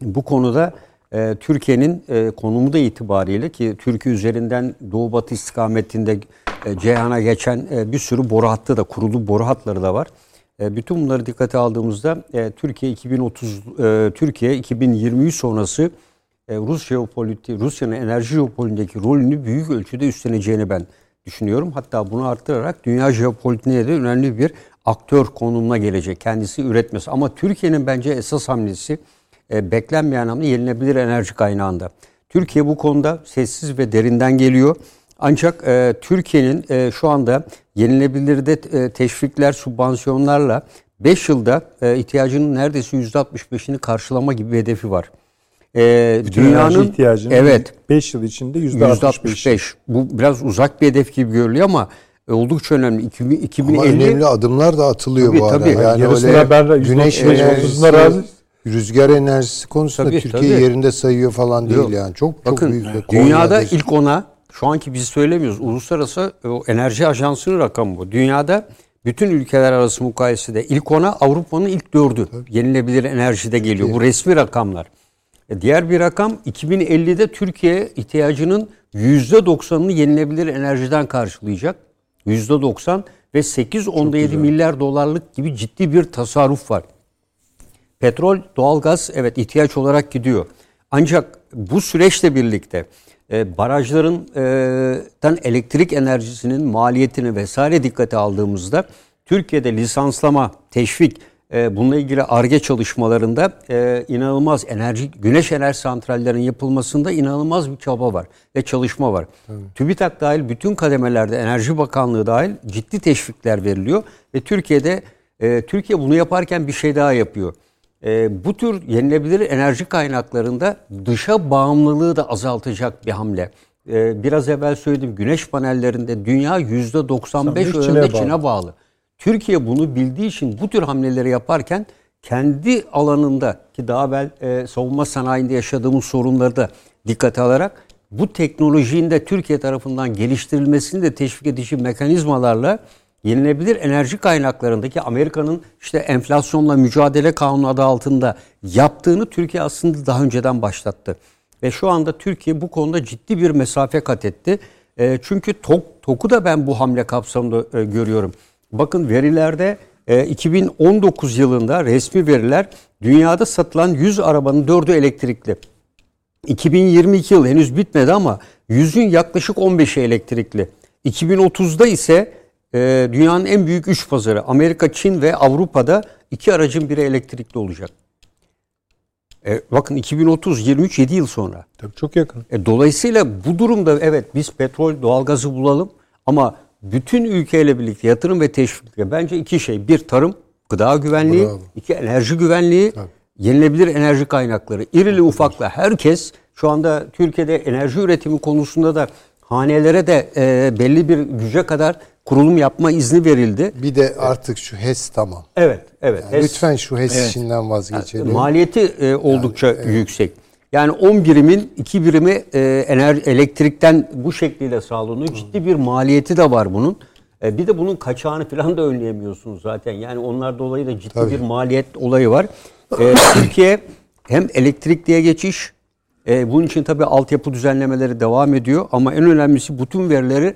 Bu konuda e, Türkiye'nin e, konumu da itibariyle ki Türkiye üzerinden Doğu Batı istikametinde e, Ceyhan'a geçen e, bir sürü boru hattı da kurulu boru hatları da var. E, bütün bunları dikkate aldığımızda e, Türkiye 2030 e, Türkiye 2023 sonrası Rus jeopolitiği, Rusya'nın enerji jeopolitiğindeki rolünü büyük ölçüde üstleneceğini ben düşünüyorum. Hatta bunu arttırarak dünya jeopolitiğine de önemli bir aktör konumuna gelecek. Kendisi üretmesi. Ama Türkiye'nin bence esas hamlesi beklenmeyen hamle yenilebilir enerji kaynağında. Türkiye bu konuda sessiz ve derinden geliyor. Ancak e, Türkiye'nin e, şu anda yenilebilirde e, teşvikler, subvansiyonlarla 5 yılda e, ihtiyacının neredeyse %65'ini karşılama gibi bir hedefi var. E, Bütün dünyanın ihtiyacının evet 5 yıl içinde %65. %65. Bu biraz uzak bir hedef gibi görülüyor ama oldukça önemli. 2050 Ama önemli adımlar da atılıyor tabii, bu arada. Tabii. Yani öyle ben güneş enerjisi, razı. rüzgar enerjisi konusunda tabii, Türkiye tabii. yerinde sayıyor falan değil Yok. yani. Çok Bakın, çok büyük. Dünyada ilk ona şu anki biz söylemiyoruz. Uluslararası o enerji ajansının rakamı bu. Dünyada bütün ülkeler arası mukayesede ilk ona Avrupa'nın ilk dördü Tabii. yenilebilir enerjide geliyor. Bu resmi rakamlar. E diğer bir rakam 2050'de Türkiye ihtiyacının %90'ını yenilebilir enerjiden karşılayacak. %90 ve 8.7 milyar dolarlık gibi ciddi bir tasarruf var. Petrol, doğalgaz evet ihtiyaç olarak gidiyor. Ancak bu süreçle birlikte e, barajlarından e, elektrik enerjisinin maliyetini vesaire dikkate aldığımızda Türkiye'de lisanslama, teşvik, e, bununla ilgili ARGE çalışmalarında e, inanılmaz enerji, güneş enerji santrallerinin yapılmasında inanılmaz bir çaba var ve çalışma var. Evet. TÜBİTAK dahil bütün kademelerde Enerji Bakanlığı dahil ciddi teşvikler veriliyor ve Türkiye'de e, Türkiye bunu yaparken bir şey daha yapıyor e, bu tür yenilebilir enerji kaynaklarında dışa bağımlılığı da azaltacak bir hamle. E, biraz evvel söyledim güneş panellerinde dünya %95 oranında Çin'e bağlı. bağlı. Türkiye bunu bildiği için bu tür hamleleri yaparken kendi alanında ki daha evvel e, savunma sanayinde yaşadığımız sorunları da dikkate alarak bu teknolojinin de Türkiye tarafından geliştirilmesini de teşvik edici mekanizmalarla yenilebilir enerji kaynaklarındaki Amerika'nın işte enflasyonla mücadele kanunu adı altında yaptığını Türkiye aslında daha önceden başlattı. Ve şu anda Türkiye bu konuda ciddi bir mesafe kat etti. E, çünkü TOK, TOK'u da ben bu hamle kapsamında e, görüyorum. Bakın verilerde e, 2019 yılında resmi veriler dünyada satılan 100 arabanın 4'ü elektrikli. 2022 yıl henüz bitmedi ama 100'ün yaklaşık 15'i elektrikli. 2030'da ise e, dünyanın en büyük üç pazarı Amerika, Çin ve Avrupa'da iki aracın biri elektrikli olacak. E, bakın 2030 23 7 yıl sonra. Tabii çok yakın. E, dolayısıyla bu durumda evet biz petrol, doğalgazı bulalım ama bütün ülkeyle birlikte yatırım ve teşvikle bence iki şey. Bir tarım, gıda güvenliği, Bravo. iki enerji güvenliği, Tabii. yenilebilir enerji kaynakları. İrili ufakla herkes şu anda Türkiye'de enerji üretimi konusunda da hanelere de e, belli bir güce kadar kurulum yapma izni verildi. Bir de artık şu HES tamam. Evet, evet. Yani HES- lütfen şu HES Evet. işinden vazgeçelim. Maliyeti e, oldukça yüksek. Yani 10 birimin 2 birimi e, enerji elektrikten bu şekliyle sağlanıyor. Ciddi bir maliyeti de var bunun. E, bir de bunun kaçağını falan da önleyemiyorsunuz zaten. Yani onlar dolayı da ciddi Tabii. bir maliyet olayı var. E, Türkiye hem elektrikliye geçiş, e, bunun için tabii altyapı düzenlemeleri devam ediyor. Ama en önemlisi bütün verileri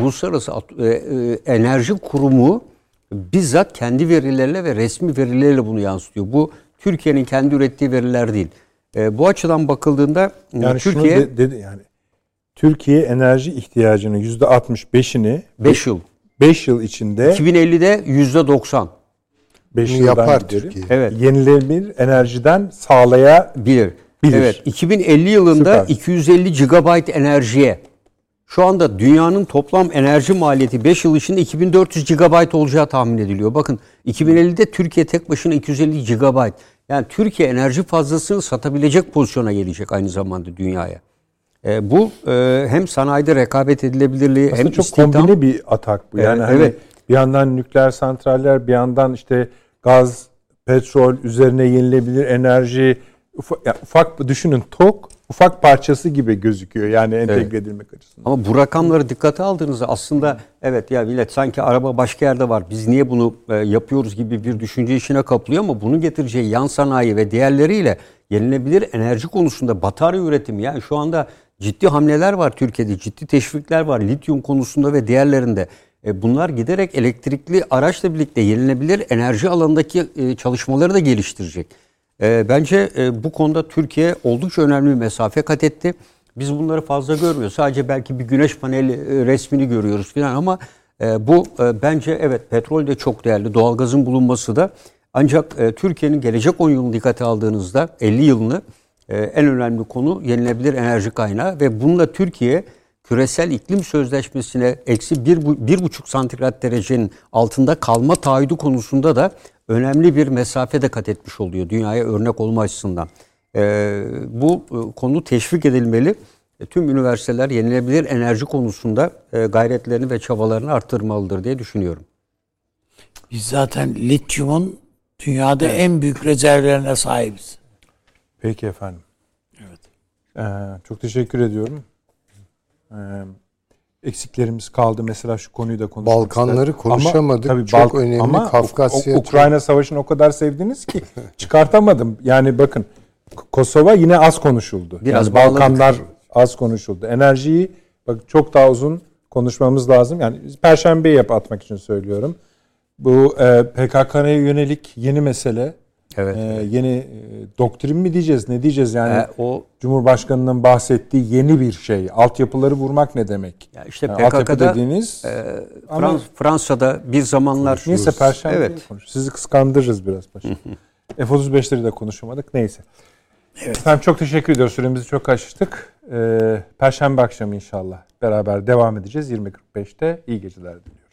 Uluslararası e, e, Enerji Kurumu bizzat kendi verileriyle ve resmi verileriyle bunu yansıtıyor. Bu Türkiye'nin kendi ürettiği veriler değil. E, bu açıdan bakıldığında Yani Türkiye şunu de- dedi yani Türkiye enerji ihtiyacının yüzde 65'ini 5 yıl. 5 yıl içinde 2050'de %90 5 Bunu yıldan yapar. Türkiye. Evet. Yenilenebilir enerjiden sağlaya bilir. Bilir. Evet. 2050 yılında Süper. 250 GB enerjiye şu anda dünyanın toplam enerji maliyeti 5 yıl içinde 2400 GB olacağı tahmin ediliyor. Bakın 2050'de Türkiye tek başına 250 GB. Yani Türkiye enerji fazlasını satabilecek pozisyona gelecek aynı zamanda dünyaya. E, bu e, hem sanayide rekabet edilebilirliği aslında hem çok istihdam. kombine bir atak bu. Yani Evet, hani evet. bir yandan nükleer santraller, bir yandan işte gaz, petrol, üzerine yenilebilir enerji ufak, ya ufak düşünün TOK ufak parçası gibi gözüküyor yani entegre edilmek açısından. Ama bu rakamları dikkate aldığınızda aslında evet ya millet sanki araba başka yerde var. Biz niye bunu e, yapıyoruz gibi bir düşünce işine kapılıyor ama bunun getireceği yan sanayi ve diğerleriyle yenilebilir enerji konusunda batarya üretimi yani şu anda ciddi hamleler var Türkiye'de. Ciddi teşvikler var lityum konusunda ve diğerlerinde. E, bunlar giderek elektrikli araçla birlikte yenilebilir enerji alanındaki e, çalışmaları da geliştirecek. E, bence e, bu konuda Türkiye oldukça önemli bir mesafe kat etti. Biz bunları fazla görmüyoruz. Sadece belki bir güneş paneli e, resmini görüyoruz falan ama e, bu e, bence evet petrol de çok değerli. Doğalgazın bulunması da ancak e, Türkiye'nin gelecek 10 yılını dikkate aldığınızda 50 yılını e, en önemli konu yenilebilir enerji kaynağı ve bununla Türkiye küresel iklim sözleşmesine eksi bir, bir buçuk santigrat derecenin altında kalma taahhüdü konusunda da önemli bir mesafe de kat etmiş oluyor dünyaya örnek olma açısından. Ee, bu e, konu teşvik edilmeli. E, Tüm üniversiteler yenilebilir enerji konusunda e, gayretlerini ve çabalarını arttırmalıdır diye düşünüyorum. Biz zaten lityumun dünyada en büyük rezervlerine sahibiz. Peki efendim. Evet. Ee, çok teşekkür ediyorum. Ee, eksiklerimiz kaldı. Mesela şu konuyu da konuşmak Balkanları konuşamadık. tabii Çok önemli Kafkasya U- Ukrayna Savaşı'nı o kadar sevdiniz ki çıkartamadım. Yani bakın Kosova yine az konuşuldu. Biraz yani bağladık. Balkanlar az konuşuldu. Enerjiyi bak çok daha uzun konuşmamız lazım. Yani Perşembeyi yap atmak için söylüyorum. Bu e, PKK'ya yönelik yeni mesele. Evet. e, yeni e, doktrin mi diyeceğiz? Ne diyeceğiz yani? E, o Cumhurbaşkanının bahsettiği yeni bir şey. Altyapıları vurmak ne demek? ya işte Yani PKK'da dediğiniz e, ama- Frans- Fransa'da bir zamanlar neyse perşembe Evet. konuş. Sizi kıskandırırız biraz paşa. F-35'leri de konuşamadık. Neyse. Evet. Efendim çok teşekkür ediyoruz. Süremizi çok aştık. Ee, Perşembe akşamı inşallah beraber devam edeceğiz. 20.45'te iyi geceler diliyoruz.